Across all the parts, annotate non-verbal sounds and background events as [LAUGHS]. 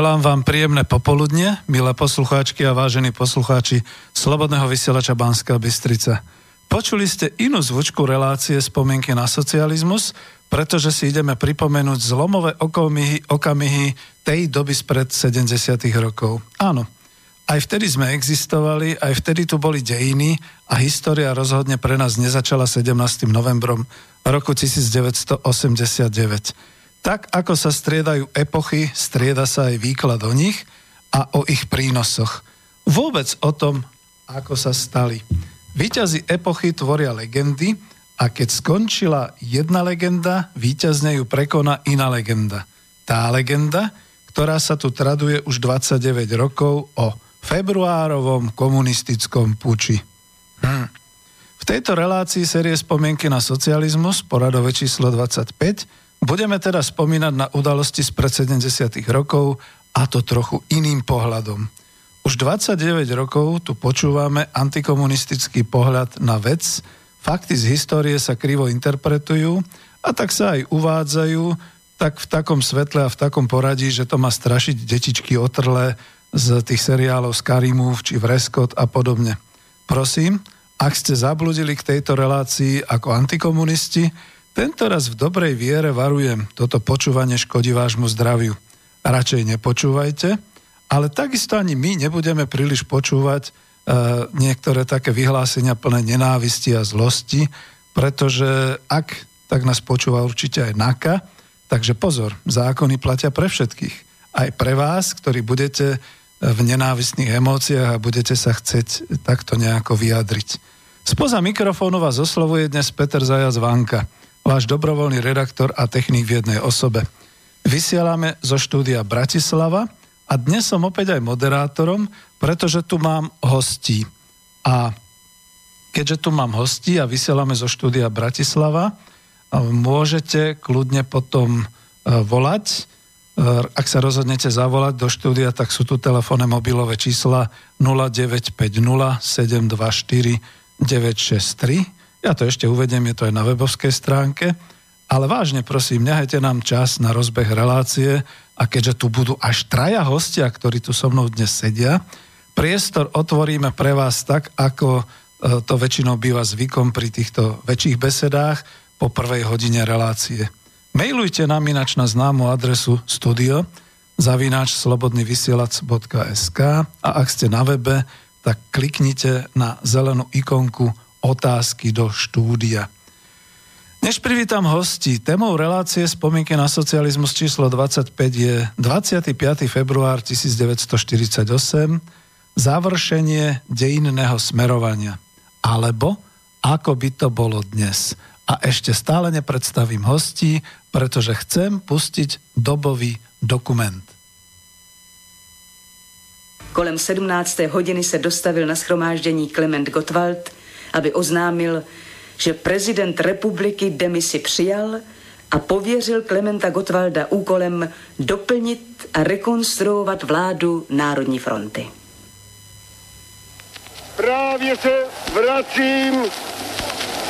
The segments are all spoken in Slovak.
Želám vám príjemné popoludne, milé poslucháčky a vážení poslucháči Slobodného vysielača Banská Bystrica. Počuli ste inú zvučku relácie spomienky na socializmus, pretože si ideme pripomenúť zlomové okamihy, okamihy tej doby spred 70. rokov. Áno, aj vtedy sme existovali, aj vtedy tu boli dejiny a história rozhodne pre nás nezačala 17. novembrom roku 1989. Tak ako sa striedajú epochy, strieda sa aj výklad o nich a o ich prínosoch. Vôbec o tom, ako sa stali. Výťazí epochy tvoria legendy a keď skončila jedna legenda, výťazne ju prekoná iná legenda. Tá legenda, ktorá sa tu traduje už 29 rokov o februárovom komunistickom puči. Hm. V tejto relácii série spomienky na socializmus, poradové číslo 25, Budeme teda spomínať na udalosti z pred 70. rokov a to trochu iným pohľadom. Už 29 rokov tu počúvame antikomunistický pohľad na vec, fakty z histórie sa krivo interpretujú a tak sa aj uvádzajú tak v takom svetle a v takom poradí, že to má strašiť detičky otrlé z tých seriálov z Karimov či Vreskot a podobne. Prosím, ak ste zabludili k tejto relácii ako antikomunisti, tento raz v dobrej viere varujem, toto počúvanie škodí vášmu zdraviu. Radšej nepočúvajte, ale takisto ani my nebudeme príliš počúvať e, niektoré také vyhlásenia plné nenávisti a zlosti, pretože ak, tak nás počúva určite aj NAKA, takže pozor, zákony platia pre všetkých. Aj pre vás, ktorí budete v nenávistných emóciách a budete sa chcieť takto nejako vyjadriť. Spoza mikrofónu vás oslovuje dnes Peter Zajac Vanka váš dobrovoľný redaktor a technik v jednej osobe. Vysielame zo štúdia Bratislava a dnes som opäť aj moderátorom, pretože tu mám hostí. A keďže tu mám hostí a vysielame zo štúdia Bratislava, môžete kľudne potom e, volať. E, ak sa rozhodnete zavolať do štúdia, tak sú tu telefónne mobilové čísla 0950 724 963 ja to ešte uvedem, je to aj na webovskej stránke. Ale vážne prosím, nehajte nám čas na rozbeh relácie a keďže tu budú až traja hostia, ktorí tu so mnou dnes sedia, priestor otvoríme pre vás tak, ako e, to väčšinou býva zvykom pri týchto väčších besedách po prvej hodine relácie. Mailujte nám inač na známu adresu studio zavináč slobodnyvysielac.sk a ak ste na webe, tak kliknite na zelenú ikonku otázky do štúdia. Než privítam hosti, témou relácie spomienky na socializmus číslo 25 je 25. február 1948, završenie dejinného smerovania. Alebo ako by to bolo dnes. A ešte stále nepredstavím hostí, pretože chcem pustiť dobový dokument. Kolem 17. hodiny se dostavil na schromáždění Klement Gottwald, aby oznámil, že prezident republiky demisi přijal a pověřil Klementa Gotwalda úkolem doplnit a rekonstruovat vládu Národní fronty. Právě se vracím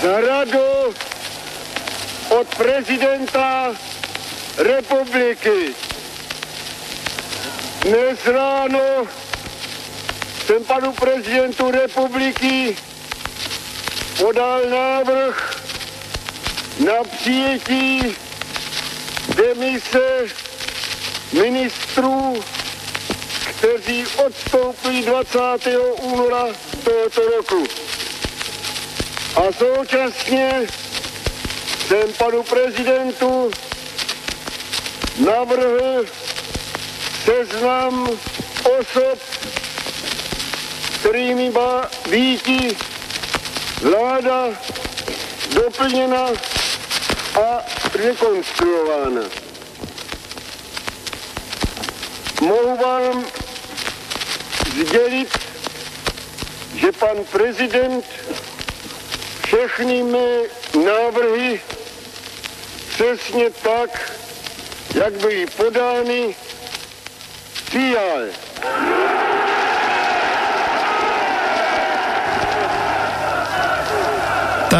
za radu od prezidenta republiky. Dnes ráno jsem panu prezidentu republiky podal návrh na přijetí demise ministrů, kteří odstoupí 20. února tohoto roku. A současně jsem panu prezidentu navrhl seznam osob, kterými má být vláda doplněna a rekonstruována. Mohu vám sdělit, že pan prezident všechny mé návrhy přesně tak, jak byly podány, přijal.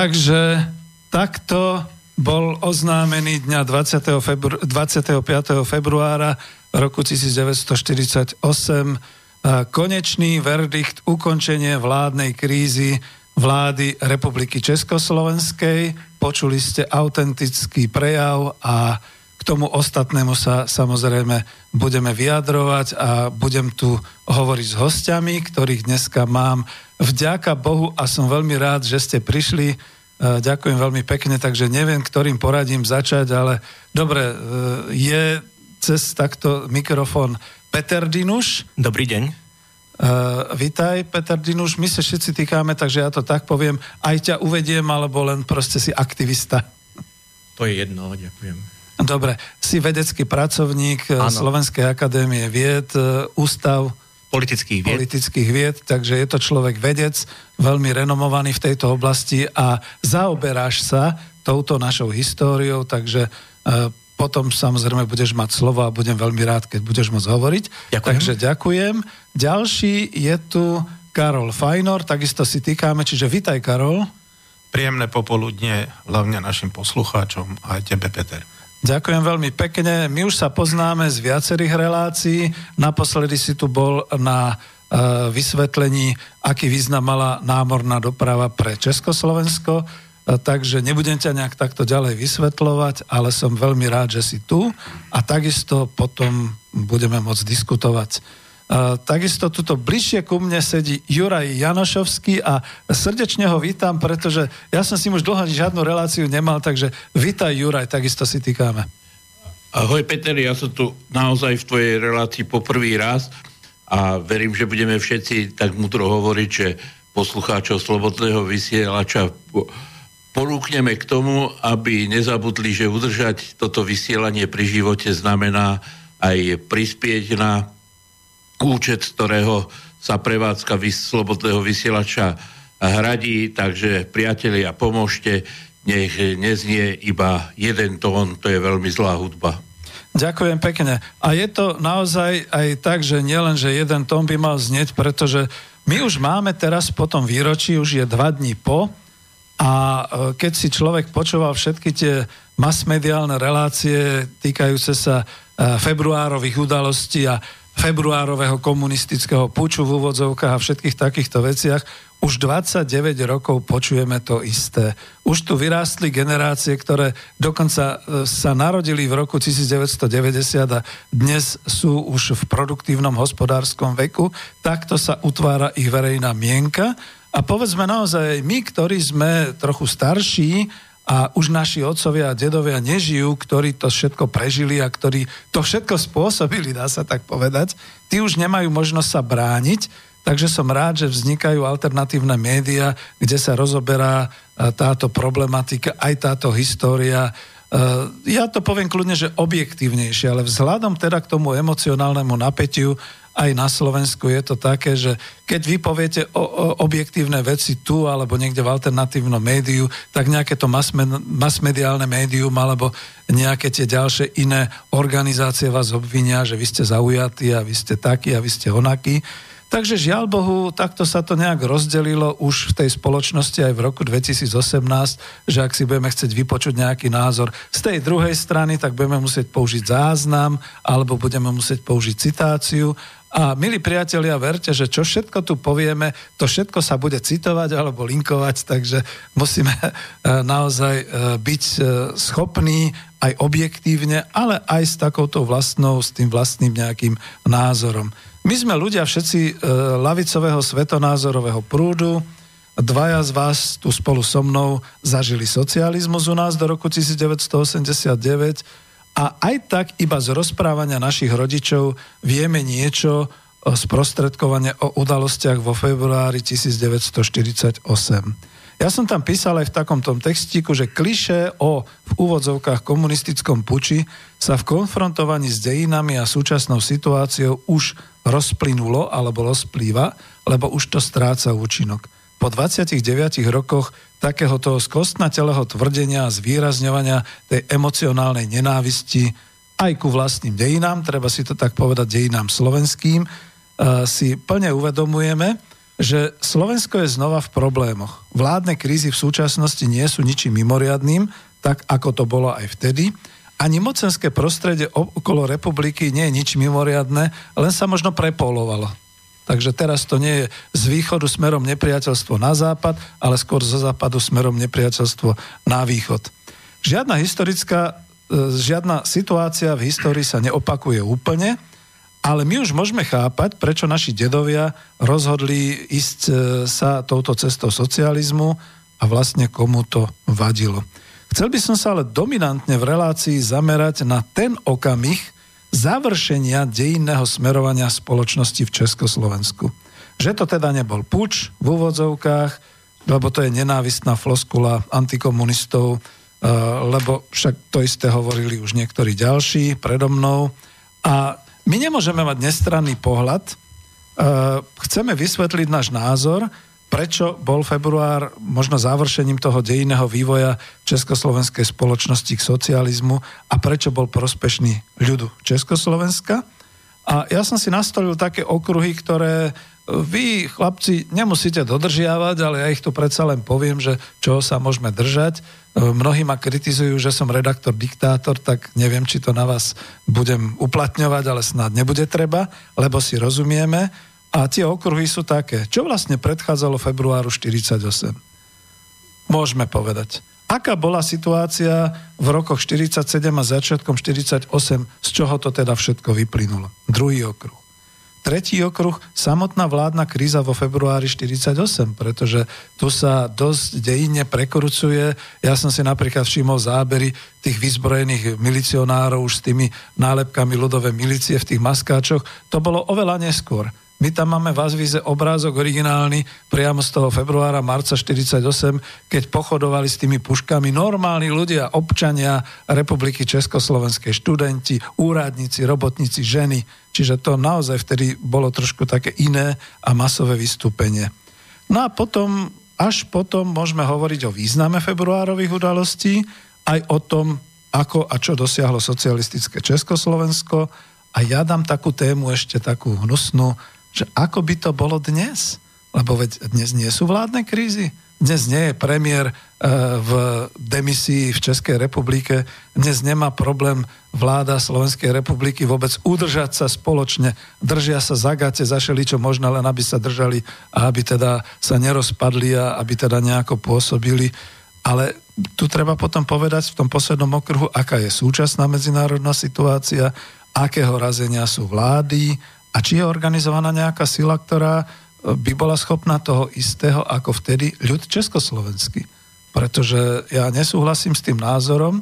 Takže takto bol oznámený dňa 20. Febru- 25. februára roku 1948 konečný verdikt ukončenie vládnej krízy vlády Republiky Československej. Počuli ste autentický prejav a k tomu ostatnému sa samozrejme budeme vyjadrovať a budem tu hovoriť s hostiami, ktorých dneska mám. Vďaka Bohu a som veľmi rád, že ste prišli. E, ďakujem veľmi pekne, takže neviem, ktorým poradím začať, ale dobre, e, je cez takto mikrofón Peter Dinuš. Dobrý deň. Uh, vitaj, Peter Dinuš, my sa všetci týkáme, takže ja to tak poviem. Aj ťa uvediem, alebo len proste si aktivista. To je jedno, ďakujem. Dobre, si vedecký pracovník ano. Slovenskej akadémie vied, ústav politických vied. politických vied, takže je to človek vedec, veľmi renomovaný v tejto oblasti a zaoberáš sa touto našou históriou, takže uh, potom samozrejme budeš mať slovo a budem veľmi rád, keď budeš môcť hovoriť. Ďakujem. Takže ďakujem. Ďalší je tu Karol Fajnor, takisto si týkame, čiže vitaj Karol. Príjemné popoludne hlavne našim poslucháčom a aj tebe, Peter. Ďakujem veľmi pekne. My už sa poznáme z viacerých relácií. Naposledy si tu bol na uh, vysvetlení, aký význam mala námorná doprava pre Československo takže nebudem ťa nejak takto ďalej vysvetľovať, ale som veľmi rád, že si tu a takisto potom budeme môcť diskutovať. Takisto tuto bližšie ku mne sedí Juraj Janošovský a srdečne ho vítam, pretože ja som s ním už dlho žiadnu reláciu nemal, takže vítaj Juraj, takisto si týkáme. Ahoj Peter, ja som tu naozaj v tvojej relácii poprvý raz a verím, že budeme všetci tak mudro hovoriť, že poslucháčov Slobodného vysielača porúkneme k tomu, aby nezabudli, že udržať toto vysielanie pri živote znamená aj prispieť na účet, ktorého sa prevádzka slobodného vysielača hradí, takže priatelia, pomôžte, nech neznie iba jeden tón, to je veľmi zlá hudba. Ďakujem pekne. A je to naozaj aj tak, že nielen, že jeden tón by mal znieť, pretože my už máme teraz po tom výročí, už je dva dní po, a e, keď si človek počúval všetky tie masmediálne relácie týkajúce sa e, februárových udalostí a februárového komunistického puču v úvodzovkách a všetkých takýchto veciach, už 29 rokov počujeme to isté. Už tu vyrástli generácie, ktoré dokonca e, sa narodili v roku 1990 a dnes sú už v produktívnom hospodárskom veku. Takto sa utvára ich verejná mienka a povedzme naozaj, my, ktorí sme trochu starší a už naši otcovia a dedovia nežijú, ktorí to všetko prežili a ktorí to všetko spôsobili, dá sa tak povedať, tí už nemajú možnosť sa brániť, takže som rád, že vznikajú alternatívne médiá, kde sa rozoberá e, táto problematika, aj táto história. E, ja to poviem kľudne, že objektívnejšie, ale vzhľadom teda k tomu emocionálnemu napätiu aj na Slovensku je to také, že keď vy poviete o, o objektívne veci tu alebo niekde v alternatívnom médiu, tak nejaké to masmediálne médium alebo nejaké tie ďalšie iné organizácie vás obvinia, že vy ste zaujatí a vy ste takí a vy ste onakí. Takže žiaľ Bohu, takto sa to nejak rozdelilo už v tej spoločnosti aj v roku 2018, že ak si budeme chcieť vypočuť nejaký názor z tej druhej strany, tak budeme musieť použiť záznam alebo budeme musieť použiť citáciu a milí priatelia, verte, že čo všetko tu povieme, to všetko sa bude citovať alebo linkovať, takže musíme [LAUGHS] e, naozaj e, byť e, schopní aj objektívne, ale aj s takouto vlastnou, s tým vlastným nejakým názorom. My sme ľudia všetci lavicového svetonázorového prúdu, dvaja z vás tu spolu so mnou zažili socializmus u nás do roku 1989, a aj tak iba z rozprávania našich rodičov vieme niečo o sprostredkovanie o udalostiach vo februári 1948. Ja som tam písal aj v takomto textíku, že kliše o v úvodzovkách komunistickom puči sa v konfrontovaní s dejinami a súčasnou situáciou už rozplynulo alebo rozplýva, lebo už to stráca účinok. po 29 rokoch takéhoto skostnatelého tvrdenia a zvýrazňovania tej emocionálnej nenávisti aj ku vlastným dejinám, treba si to tak povedať, dejinám slovenským, si plne uvedomujeme, že Slovensko je znova v problémoch. Vládne krízy v súčasnosti nie sú ničím mimoriadným, tak ako to bolo aj vtedy. Ani mocenské prostredie okolo republiky nie je nič mimoriadne, len sa možno prepolovalo. Takže teraz to nie je z východu smerom nepriateľstvo na západ, ale skôr zo západu smerom nepriateľstvo na východ. Žiadna historická, e, žiadna situácia v histórii sa neopakuje úplne, ale my už môžeme chápať, prečo naši dedovia rozhodli ísť e, sa touto cestou socializmu a vlastne komu to vadilo. Chcel by som sa ale dominantne v relácii zamerať na ten okamih, završenia dejinného smerovania spoločnosti v Československu. Že to teda nebol puč v úvodzovkách, lebo to je nenávistná floskula antikomunistov, eh, lebo však to isté hovorili už niektorí ďalší predo mnou. A my nemôžeme mať nestranný pohľad, eh, chceme vysvetliť náš názor, prečo bol február možno završením toho dejinného vývoja československej spoločnosti k socializmu a prečo bol prospešný ľudu Československa. A ja som si nastolil také okruhy, ktoré vy, chlapci, nemusíte dodržiavať, ale ja ich tu predsa len poviem, že čo sa môžeme držať. Mnohí ma kritizujú, že som redaktor, diktátor, tak neviem, či to na vás budem uplatňovať, ale snad nebude treba, lebo si rozumieme. A tie okruhy sú také. Čo vlastne predchádzalo februáru 48? Môžeme povedať. Aká bola situácia v rokoch 47 a začiatkom 48, z čoho to teda všetko vyplynulo? Druhý okruh. Tretí okruh, samotná vládna kríza vo februári 48, pretože tu sa dosť dejine prekrucuje. Ja som si napríklad všimol zábery tých vyzbrojených milicionárov už s tými nálepkami ľudové milície v tých maskáčoch. To bolo oveľa neskôr. My tam máme v Azvíze obrázok originálny priamo z toho februára, marca 48, keď pochodovali s tými puškami normálni ľudia, občania Republiky Československej, študenti, úradníci, robotníci, ženy. Čiže to naozaj vtedy bolo trošku také iné a masové vystúpenie. No a potom, až potom môžeme hovoriť o význame februárových udalostí, aj o tom, ako a čo dosiahlo socialistické Československo. A ja dám takú tému ešte takú hnusnú, že ako by to bolo dnes? Lebo veď dnes nie sú vládne krízy. Dnes nie je premiér e, v demisii v Českej republike. Dnes nemá problém vláda Slovenskej republiky vôbec udržať sa spoločne. Držia sa za gate, zašeli čo možno, len aby sa držali a aby teda sa nerozpadli a aby teda nejako pôsobili. Ale tu treba potom povedať v tom poslednom okruhu, aká je súčasná medzinárodná situácia, akého razenia sú vlády, a či je organizovaná nejaká sila, ktorá e, by bola schopná toho istého ako vtedy ľud československý. Pretože ja nesúhlasím s tým názorom,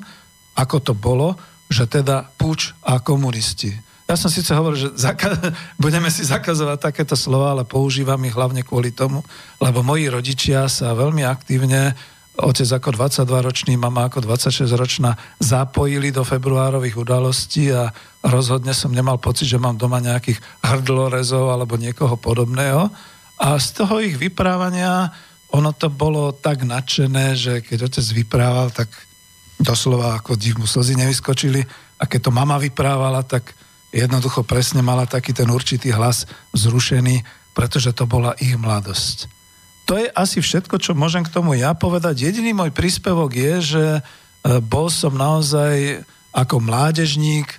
ako to bolo, že teda puč a komunisti. Ja som síce hovoril, že zaka- [LAUGHS] budeme si zakazovať takéto slova, ale používam ich hlavne kvôli tomu, lebo moji rodičia sa veľmi aktívne otec ako 22-ročný, mama ako 26-ročná zapojili do februárových udalostí a rozhodne som nemal pocit, že mám doma nejakých hrdlorezov alebo niekoho podobného. A z toho ich vyprávania ono to bolo tak nadšené, že keď otec vyprával, tak doslova ako div mu slzy nevyskočili a keď to mama vyprávala, tak jednoducho presne mala taký ten určitý hlas zrušený, pretože to bola ich mladosť to je asi všetko, čo môžem k tomu ja povedať. Jediný môj príspevok je, že e, bol som naozaj ako mládežník, e,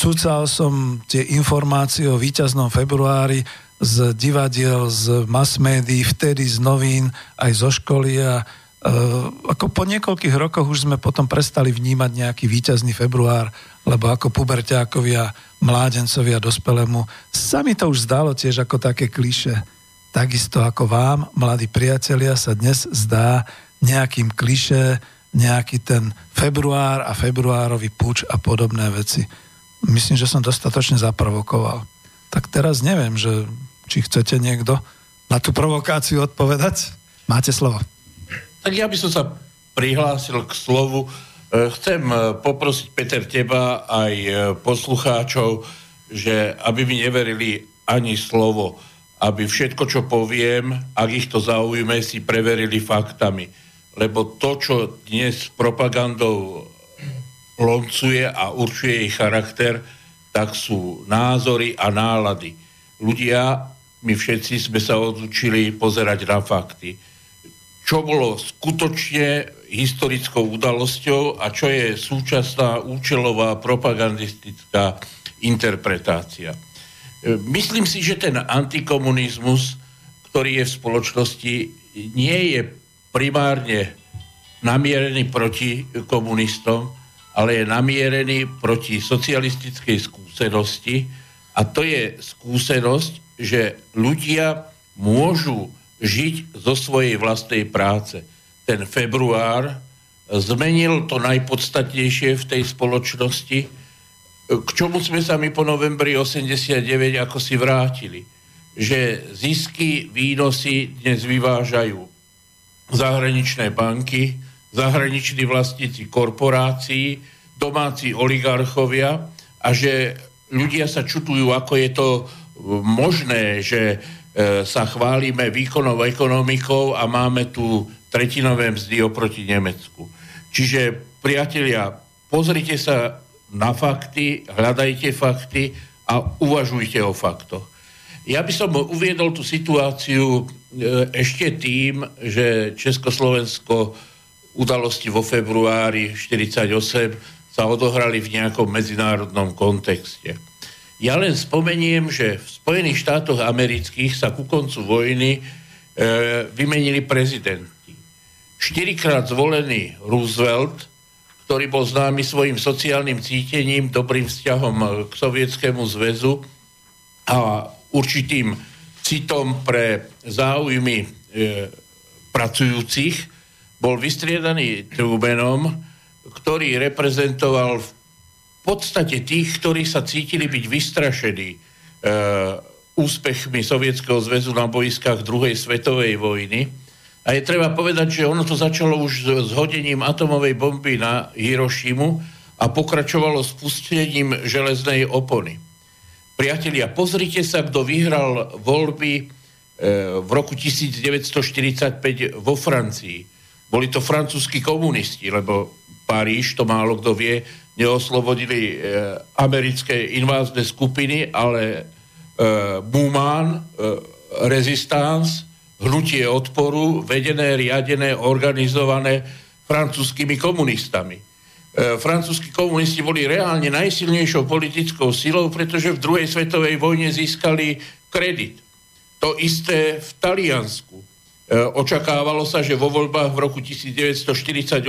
cúcal som tie informácie o víťaznom februári z divadiel, z mass médií, vtedy z novín, aj zo školy a Uh, ako po niekoľkých rokoch už sme potom prestali vnímať nejaký víťazný február, lebo ako puberťákovia, mládencovia, dospelému, sa mi to už zdalo tiež ako také kliše takisto ako vám, mladí priatelia, sa dnes zdá nejakým kliše, nejaký ten február a februárový puč a podobné veci. Myslím, že som dostatočne zaprovokoval. Tak teraz neviem, že či chcete niekto na tú provokáciu odpovedať. Máte slovo. Tak ja by som sa prihlásil k slovu. E, chcem e, poprosiť, Peter, teba aj e, poslucháčov, že aby mi neverili ani slovo aby všetko, čo poviem, ak ich to zaujme, si preverili faktami. Lebo to, čo dnes propagandou loncuje a určuje jej charakter, tak sú názory a nálady. Ľudia, my všetci sme sa odučili pozerať na fakty. Čo bolo skutočne historickou udalosťou a čo je súčasná účelová propagandistická interpretácia. Myslím si, že ten antikomunizmus, ktorý je v spoločnosti, nie je primárne namierený proti komunistom, ale je namierený proti socialistickej skúsenosti a to je skúsenosť, že ľudia môžu žiť zo svojej vlastnej práce. Ten február zmenil to najpodstatnejšie v tej spoločnosti, k čomu sme sa my po novembri 89 ako si vrátili. Že zisky, výnosy dnes vyvážajú zahraničné banky, zahraniční vlastníci korporácií, domáci oligarchovia a že ľudia sa čutujú, ako je to možné, že e, sa chválime výkonou ekonomikou a máme tu tretinové mzdy oproti Nemecku. Čiže, priatelia, pozrite sa na fakty, hľadajte fakty a uvažujte o faktoch. Ja by som uviedol tú situáciu e, ešte tým, že Československo udalosti vo februári 1948 sa odohrali v nejakom medzinárodnom kontexte. Ja len spomeniem, že v Spojených štátoch amerických sa ku koncu vojny e, vymenili prezidenti. Štyrikrát zvolený Roosevelt ktorý bol známy svojim sociálnym cítením, dobrým vzťahom k Sovietskému zväzu a určitým citom pre záujmy e, pracujúcich, bol vystriedaný Trumanom, ktorý reprezentoval v podstate tých, ktorí sa cítili byť vystrašení e, úspechmi Sovietskeho zväzu na boiskách druhej svetovej vojny a je treba povedať, že ono to začalo už s hodením atomovej bomby na Hirošimu a pokračovalo spustením železnej opony. Priatelia, pozrite sa, kto vyhral voľby e, v roku 1945 vo Francii. Boli to francúzski komunisti, lebo Paríž, to málo kto vie, neoslobodili e, americké invázne skupiny, ale e, Mumán, Resistance, hnutie odporu, vedené, riadené, organizované francúzskými komunistami. E, francúzski komunisti boli reálne najsilnejšou politickou silou, pretože v druhej svetovej vojne získali kredit. To isté v Taliansku. E, očakávalo sa, že vo voľbách v roku 1948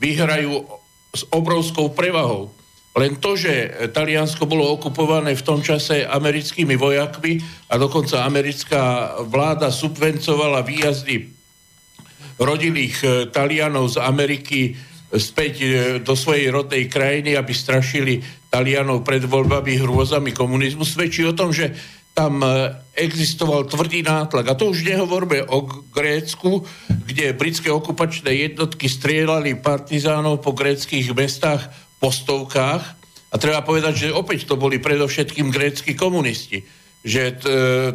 vyhrajú s obrovskou prevahou. Len to, že Taliansko bolo okupované v tom čase americkými vojakmi a dokonca americká vláda subvencovala výjazdy rodilých e, Talianov z Ameriky späť e, do svojej rodnej krajiny, aby strašili Talianov pred voľbami hrôzami komunizmu, svedčí o tom, že tam e, existoval tvrdý nátlak. A to už nehovorme o Grécku, kde britské okupačné jednotky strieľali partizánov po gréckých mestách po stovkách. A treba povedať, že opäť to boli predovšetkým grécky komunisti. Že t,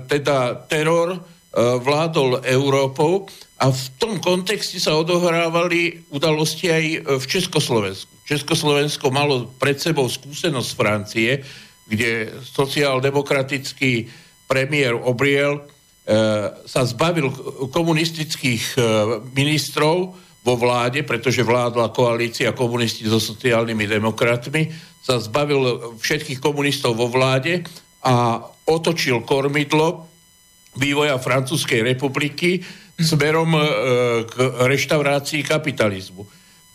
teda teror e, vládol Európou a v tom kontexte sa odohrávali udalosti aj v Československu. Československo malo pred sebou skúsenosť Francie, kde sociál-demokratický premiér Obriel e, sa zbavil komunistických e, ministrov vo vláde, pretože vládla koalícia komunisti so sociálnymi demokratmi, sa zbavil všetkých komunistov vo vláde a otočil kormidlo vývoja Francúzskej republiky smerom e, k reštaurácii kapitalizmu.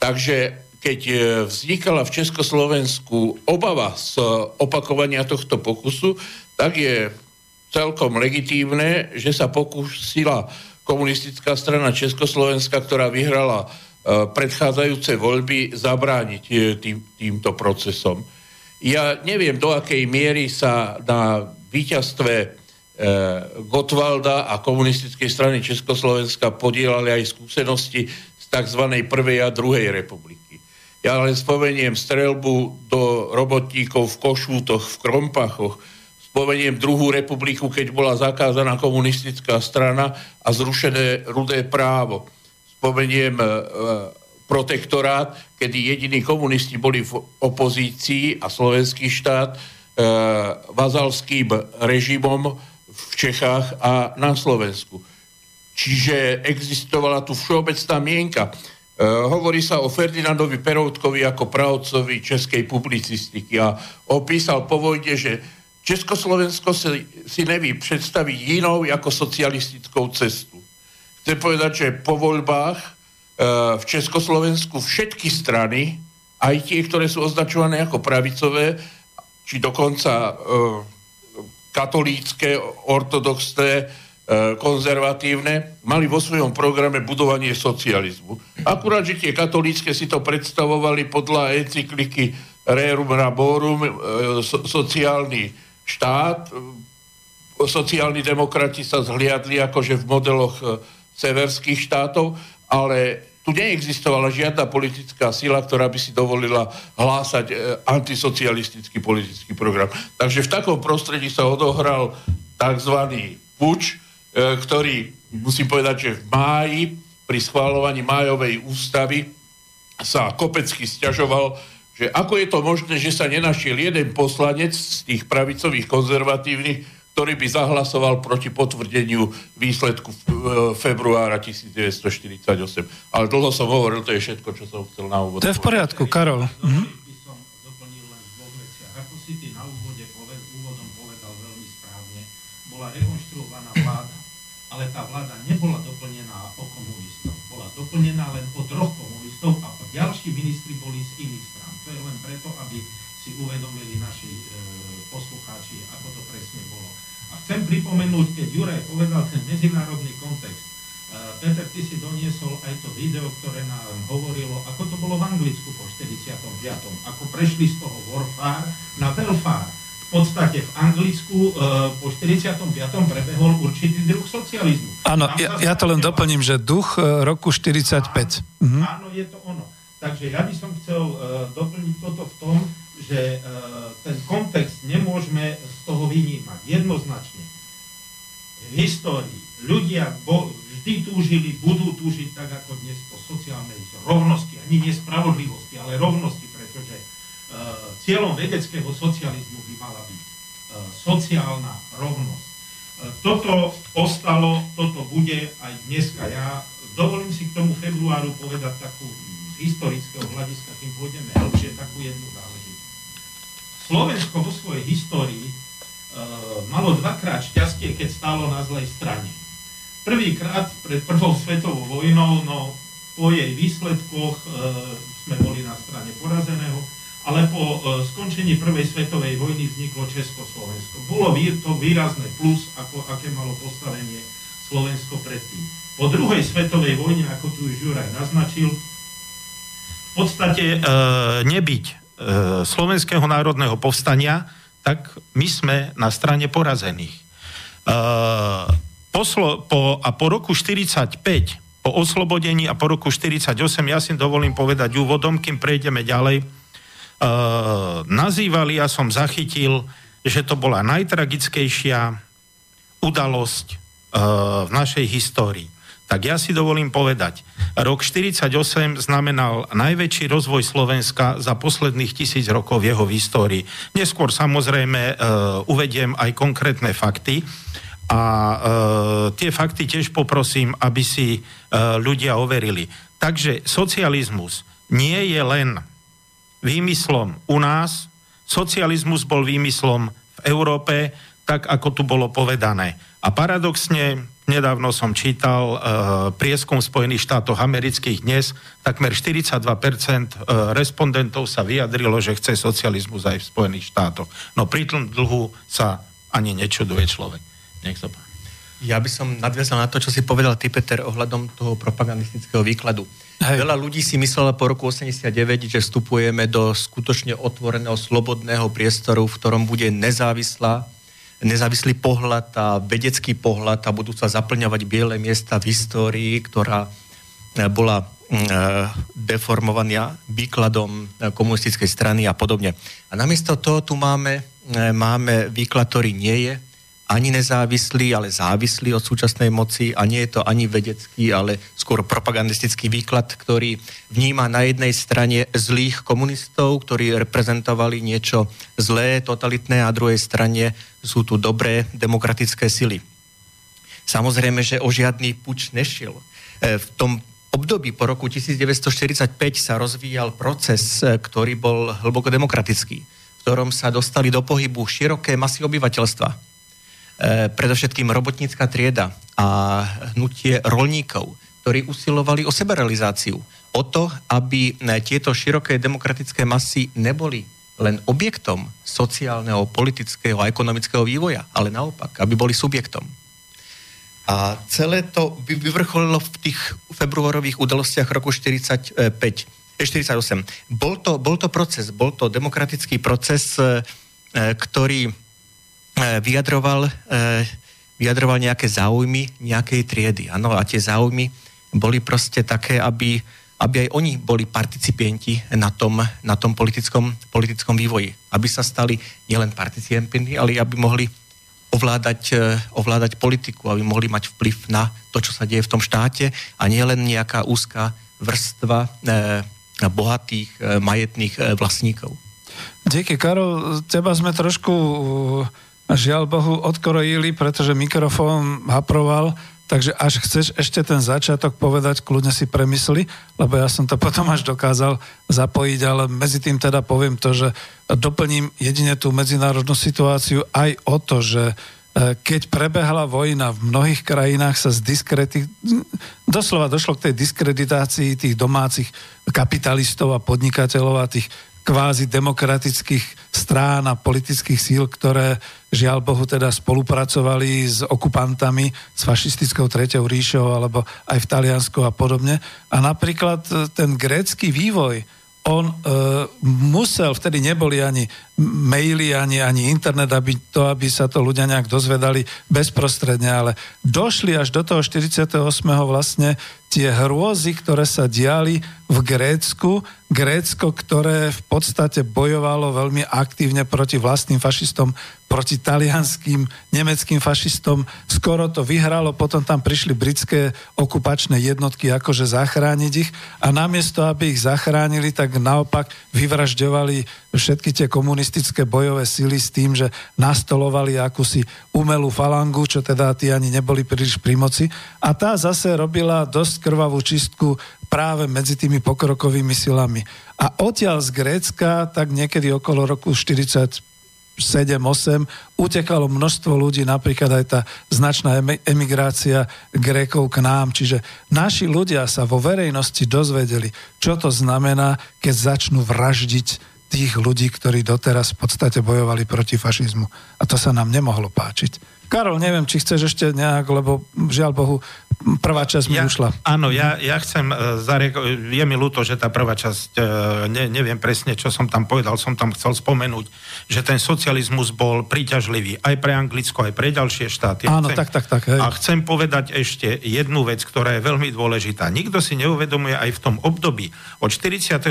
Takže keď e, vznikala v Československu obava z opakovania tohto pokusu, tak je celkom legitívne, že sa pokusila komunistická strana Československa, ktorá vyhrala e, predchádzajúce voľby, zabrániť e, tým, týmto procesom. Ja neviem, do akej miery sa na víťazstve e, Gotwalda a komunistickej strany Československa podielali aj skúsenosti z tzv. prvej a druhej republiky. Ja len spomeniem strelbu do robotníkov v Košútoch, v Krompachoch, Spomeniem druhú republiku, keď bola zakázaná komunistická strana a zrušené rudé právo. Spomeniem e, protektorát, kedy jediní komunisti boli v opozícii a slovenský štát e, vazalským režimom v Čechách a na Slovensku. Čiže existovala tu všeobecná mienka. E, hovorí sa o Ferdinandovi Peroutkovi ako pravcovi českej publicistiky a opísal po vojne, že Československo si, si neví představit jinou jako socialistickou cestu. Chcem povedať, že po voľbách e, v Československu všetky strany, aj tie, ktoré sú označované ako pravicové, či dokonca e, katolícke, ortodoxné, e, konzervatívne, mali vo svojom programe budovanie socializmu. Akurát, že tie katolícke si to predstavovali podľa encykliky Rerum Raborum, so, sociálny štát, sociálni demokrati sa zhliadli akože v modeloch e, severských štátov, ale tu neexistovala žiadna politická sila, ktorá by si dovolila hlásať e, antisocialistický politický program. Takže v takom prostredí sa odohral tzv. puč, e, ktorý, musím povedať, že v máji pri schválovaní májovej ústavy sa kopecky stiažoval že ako je to možné, že sa nenašiel jeden poslanec z tých pravicových konzervatívnych, ktorý by zahlasoval proti potvrdeniu výsledku e, februára 1948. Ale dlho som hovoril, to je všetko, čo som chcel na úvod. To je v poriadku, Karol. Mhm. ale tá vláda nebola doplnená o komunistov. Bola doplnená len o troch komunistov a ďalší ministri boli z iných je len preto, aby si uvedomili naši e, poslucháči, ako to presne bolo. A chcem pripomenúť, keď Juraj povedal ten medzinárodný kontext, e, Peter, ty si doniesol aj to video, ktoré nám hovorilo, ako to bolo v Anglicku po 45. Ako prešli z toho warfare na welfare. V podstate v Anglicku e, po 45. prebehol určitý druh socializmu. Áno, ja, ja to len doplním, že duch e, roku 45. Áno, mhm. áno, je to ono. Takže ja by som chcel uh, doplniť toto v tom, že uh, ten kontext nemôžeme z toho vynímať jednoznačne. V histórii ľudia vždy túžili, budú túžiť tak ako dnes po sociálnej rovnosti, ani nespravodlivosti, ale rovnosti, pretože uh, cieľom vedeckého socializmu by mala byť sociálna rovnosť. Toto ostalo, toto bude aj dneska. Ja dovolím si k tomu februáru povedať takú historického hľadiska, kým pôjdeme hlbšie, takú jednu záležitosť. Slovensko vo svojej histórii e, malo dvakrát šťastie, keď stálo na zlej strane. Prvýkrát pred prvou svetovou vojnou, no po jej výsledkoch e, sme boli na strane porazeného, ale po e, skončení prvej svetovej vojny vzniklo Československo. Bolo to výrazné plus, ako, aké malo postavenie Slovensko predtým. Po druhej svetovej vojne, ako tu už Juraj naznačil, v podstate e, nebyť e, Slovenského národného povstania, tak my sme na strane porazených. E, poslo, po, a po roku 45, po oslobodení a po roku 48, ja si dovolím povedať úvodom, kým prejdeme ďalej, e, nazývali, ja som zachytil, že to bola najtragickejšia udalosť e, v našej histórii tak ja si dovolím povedať, rok 48 znamenal najväčší rozvoj Slovenska za posledných tisíc rokov v jeho histórii. Neskôr samozrejme e, uvediem aj konkrétne fakty a e, tie fakty tiež poprosím, aby si e, ľudia overili. Takže socializmus nie je len výmyslom u nás, socializmus bol výmyslom v Európe, tak ako tu bolo povedané. A paradoxne Nedávno som čítal uh, prieskum Spojených štátoch amerických dnes, takmer 42% uh, e, respondentov sa vyjadrilo, že chce socializmus aj v Spojených štátoch. No pri tom dlhu sa ani nečuduje človek. Nech sa páči. Ja by som nadviazal na to, čo si povedal ty, Peter, ohľadom toho propagandistického výkladu. Hej. Veľa ľudí si myslelo po roku 89, že vstupujeme do skutočne otvoreného, slobodného priestoru, v ktorom bude nezávislá nezávislý pohľad a vedecký pohľad a budú sa zaplňovať biele miesta v histórii, ktorá e, bola e, deformovaná výkladom e, komunistickej strany a podobne. A namiesto toho tu máme máme výklad, ktorý nie je ani nezávislý, ale závislý od súčasnej moci a nie je to ani vedecký, ale skôr propagandistický výklad, ktorý vníma na jednej strane zlých komunistov, ktorí reprezentovali niečo zlé, totalitné a druhej strane sú tu dobré demokratické sily. Samozrejme, že o žiadny puč nešiel. E, v tom období po roku 1945 sa rozvíjal proces, e, ktorý bol hlboko demokratický, v ktorom sa dostali do pohybu široké masy obyvateľstva predovšetkým robotnícka trieda a hnutie rolníkov, ktorí usilovali o seberealizáciu. O to, aby e, tieto široké demokratické masy neboli len objektom sociálneho, politického a ekonomického vývoja, ale naopak, aby boli subjektom. A celé to vyvrcholilo v tých februárových udalostiach roku 45, 48. E, bol to, bol to proces, bol to demokratický proces, ktorý E, vyjadroval, e, vyjadroval nejaké záujmy nejakej triedy. Ano, a tie záujmy boli proste také, aby, aby aj oni boli participienti na tom, na tom politickom, politickom vývoji. Aby sa stali nielen participienti, ale aby mohli ovládať, e, ovládať politiku, aby mohli mať vplyv na to, čo sa deje v tom štáte a nie len nejaká úzká vrstva e, bohatých, e, majetných e, vlastníkov. Díky, Karol, teba sme trošku žiaľ Bohu odkorojili, pretože mikrofón haproval, takže až chceš ešte ten začiatok povedať, kľudne si premysli, lebo ja som to [LAUGHS] potom až dokázal zapojiť, ale medzi tým teda poviem to, že doplním jedine tú medzinárodnú situáciu aj o to, že e, keď prebehla vojna v mnohých krajinách sa z diskreti... doslova došlo k tej diskreditácii tých domácich kapitalistov a podnikateľov a tých kvázi demokratických strán a politických síl, ktoré žiaľ Bohu teda spolupracovali s okupantami, s fašistickou treťou ríšou alebo aj v Taliansku a podobne. A napríklad e, ten grécky vývoj, on e, musel, vtedy neboli ani maily, ani, ani internet, aby to, aby sa to ľudia nejak dozvedali bezprostredne, ale došli až do toho 48. vlastne tie hrôzy, ktoré sa diali v Grécku, Grécko, ktoré v podstate bojovalo veľmi aktívne proti vlastným fašistom, proti talianským, nemeckým fašistom. Skoro to vyhralo, potom tam prišli britské okupačné jednotky, akože zachrániť ich a namiesto, aby ich zachránili, tak naopak vyvražďovali všetky tie komunistické bojové sily s tým, že nastolovali akúsi umelú falangu, čo teda tí ani neboli príliš pri moci. A tá zase robila dosť krvavú čistku práve medzi tými pokrokovými silami. A odtiaľ z Grécka, tak niekedy okolo roku 40 7-8 utekalo množstvo ľudí, napríklad aj tá značná emigrácia Grékov k nám. Čiže naši ľudia sa vo verejnosti dozvedeli, čo to znamená, keď začnú vraždiť tých ľudí, ktorí doteraz v podstate bojovali proti fašizmu. A to sa nám nemohlo páčiť. Karol, neviem, či chceš ešte nejak, lebo žiaľ Bohu, prvá časť mi ja, ušla. Áno, ja, ja chcem uh, zareko- je mi ľúto, že tá prvá časť, uh, ne, neviem presne, čo som tam povedal, som tam chcel spomenúť, že ten socializmus bol príťažlivý aj pre Anglicko, aj pre ďalšie štáty. Áno, chcem, tak, tak, tak. Hej. A chcem povedať ešte jednu vec, ktorá je veľmi dôležitá. Nikto si neuvedomuje aj v tom období od 48.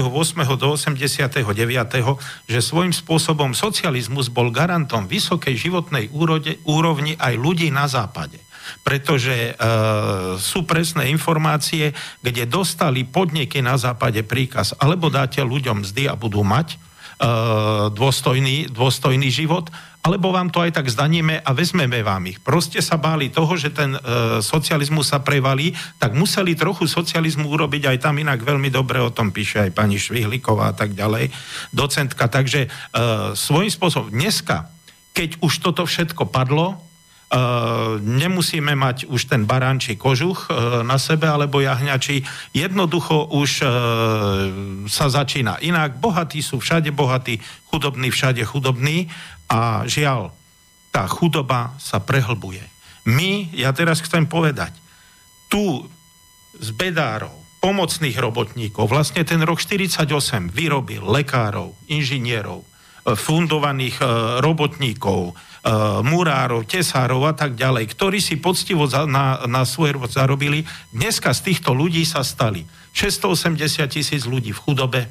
do 89., že svojím spôsobom socializmus bol garantom vysokej životnej úrode, úrovni aj ľudí na západe pretože e, sú presné informácie, kde dostali podniky na západe príkaz, alebo dáte ľuďom mzdy a budú mať e, dôstojný, dôstojný život, alebo vám to aj tak zdaníme a vezmeme vám ich. Proste sa báli toho, že ten e, socializmus sa prevalí, tak museli trochu socializmu urobiť aj tam, inak veľmi dobre o tom píše aj pani Švihliková a tak ďalej, docentka. Takže e, svojím spôsobom dneska, keď už toto všetko padlo, nemusíme mať už ten barančí kožuch uh, na sebe alebo jahňačí. Jednoducho už uh, sa začína inak. Bohatí sú všade bohatí, chudobní všade chudobní a žiaľ, tá chudoba sa prehlbuje. My, ja teraz chcem povedať, tu z bedárov, pomocných robotníkov, vlastne ten rok 48 vyrobil lekárov, inžinierov, fundovaných robotníkov, murárov, tesárov a tak ďalej, ktorí si poctivo za, na, na svoj zarobili. Dneska z týchto ľudí sa stali 680 tisíc ľudí v chudobe,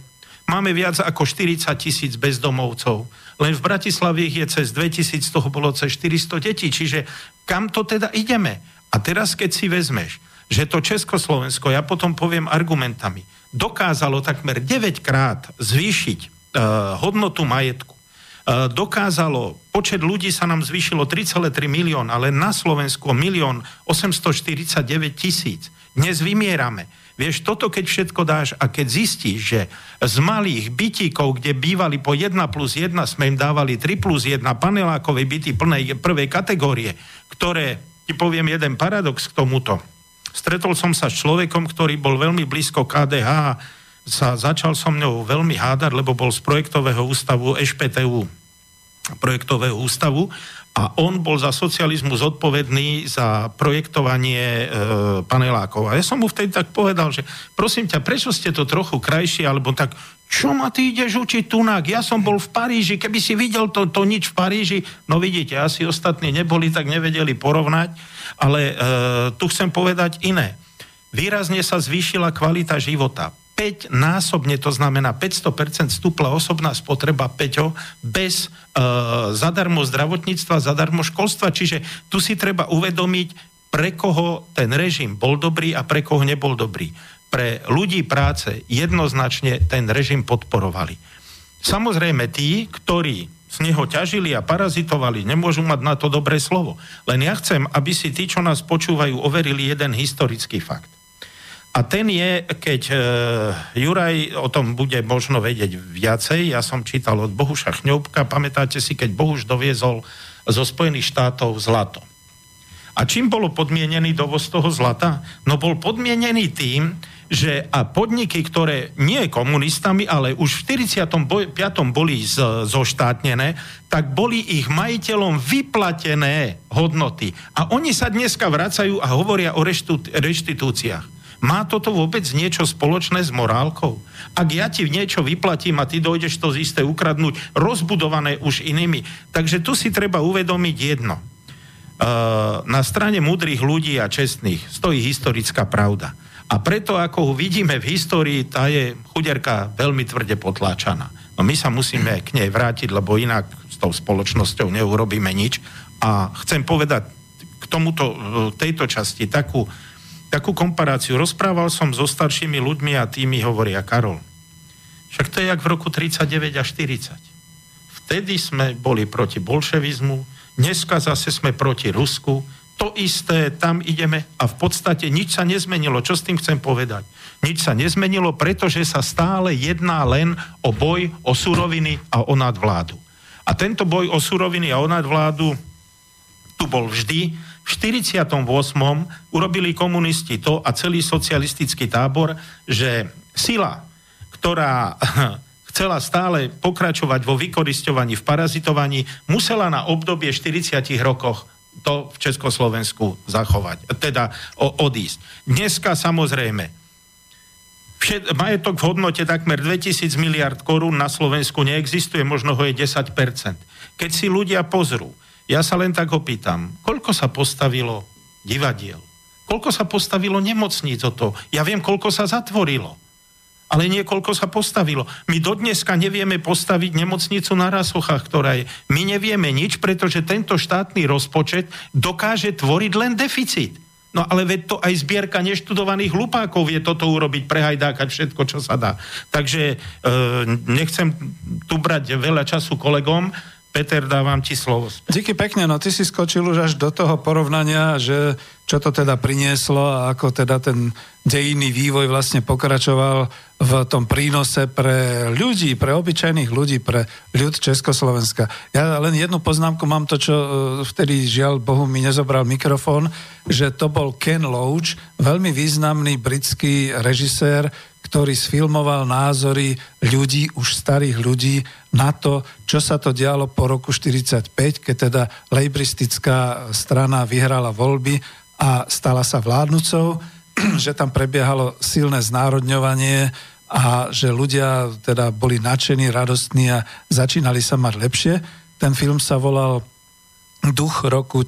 Máme viac ako 40 tisíc bezdomovcov. Len v Bratislave je cez 2000, z toho bolo cez 400 detí. Čiže kam to teda ideme? A teraz, keď si vezmeš, že to Československo, ja potom poviem argumentami, dokázalo takmer 9 krát zvýšiť uh, hodnotu majetku, dokázalo, počet ľudí sa nám zvýšilo 3,3 milión, ale na Slovensku milión 849 tisíc. Dnes vymierame. Vieš, toto keď všetko dáš a keď zistíš, že z malých bytíkov, kde bývali po 1 plus 1, sme im dávali 3 plus 1 panelákové byty plnej prvej kategórie, ktoré, ti poviem jeden paradox k tomuto. Stretol som sa s človekom, ktorý bol veľmi blízko KDH, sa začal som mňou veľmi hádať, lebo bol z projektového ústavu EŠPTU, projektového ústavu a on bol za socializmu zodpovedný za projektovanie e, panelákov. A ja som mu vtedy tak povedal, že prosím ťa, prečo ste to trochu krajšie, alebo tak, čo ma ty ideš učiť tunak? Ja som bol v Paríži, keby si videl to, to nič v Paríži, no vidíte, asi ostatní neboli, tak nevedeli porovnať, ale e, tu chcem povedať iné. Výrazne sa zvýšila kvalita života. 5 násobne, to znamená 500% stúpla osobná spotreba Peťo bez e, zadarmo zdravotníctva, zadarmo školstva. Čiže tu si treba uvedomiť, pre koho ten režim bol dobrý a pre koho nebol dobrý. Pre ľudí práce jednoznačne ten režim podporovali. Samozrejme tí, ktorí z neho ťažili a parazitovali, nemôžu mať na to dobré slovo. Len ja chcem, aby si tí, čo nás počúvajú, overili jeden historický fakt. A ten je, keď e, Juraj o tom bude možno vedieť viacej, ja som čítal od Bohuša Chňoubka, pamätáte si, keď Bohuš doviezol zo Spojených štátov zlato. A čím bolo podmienený dovoz toho zlata? No bol podmienený tým, že a podniky, ktoré nie komunistami, ale už v 45. boli z, zoštátnené, tak boli ich majiteľom vyplatené hodnoty. A oni sa dneska vracajú a hovoria o reštitúciách. Má toto vôbec niečo spoločné s morálkou? Ak ja ti niečo vyplatím a ty dojdeš to z isté ukradnúť, rozbudované už inými. Takže tu si treba uvedomiť jedno. Uh, na strane múdrych ľudí a čestných stojí historická pravda. A preto, ako ho vidíme v histórii, tá je chuderka veľmi tvrde potláčaná. No my sa musíme k nej vrátiť, lebo inak s tou spoločnosťou neurobíme nič. A chcem povedať k tomuto, tejto časti takú takú komparáciu. Rozprával som so staršími ľuďmi a tí mi hovoria, Karol, však to je jak v roku 39 a 40. Vtedy sme boli proti bolševizmu, dneska zase sme proti Rusku, to isté, tam ideme a v podstate nič sa nezmenilo. Čo s tým chcem povedať? Nič sa nezmenilo, pretože sa stále jedná len o boj o suroviny a o nadvládu. A tento boj o suroviny a o nadvládu tu bol vždy, 48. urobili komunisti to a celý socialistický tábor, že sila, ktorá [LAUGHS] chcela stále pokračovať vo vykoristovaní, v parazitovaní, musela na obdobie 40 rokoch to v Československu zachovať, teda odísť. Dneska samozrejme, všet, majetok v hodnote takmer 2000 miliard korún na Slovensku neexistuje, možno ho je 10%. Keď si ľudia pozrú, ja sa len tak opýtam, koľko sa postavilo divadiel? Koľko sa postavilo nemocníc o to? Ja viem, koľko sa zatvorilo. Ale niekoľko sa postavilo. My dodneska nevieme postaviť nemocnicu na Rasochách, ktorá je. My nevieme nič, pretože tento štátny rozpočet dokáže tvoriť len deficit. No ale veď to aj zbierka neštudovaných hlupákov je toto urobiť, prehajdákať všetko, čo sa dá. Takže e, nechcem tu brať veľa času kolegom, Peter, dávam ti slovo. Díky pekne, no ty si skočil už až do toho porovnania, že čo to teda prinieslo a ako teda ten dejinný vývoj vlastne pokračoval v tom prínose pre ľudí, pre obyčajných ľudí, pre ľud Československa. Ja len jednu poznámku mám to, čo e, vtedy žiaľ Bohu mi nezobral mikrofón, že to bol Ken Loach, veľmi významný britský režisér, ktorý sfilmoval názory ľudí, už starých ľudí, na to, čo sa to dialo po roku 45, keď teda lejbristická strana vyhrala voľby a stala sa vládnucou, [CLEARS THROAT] že tam prebiehalo silné znárodňovanie a že ľudia teda boli nadšení, radostní a začínali sa mať lepšie. Ten film sa volal Duch roku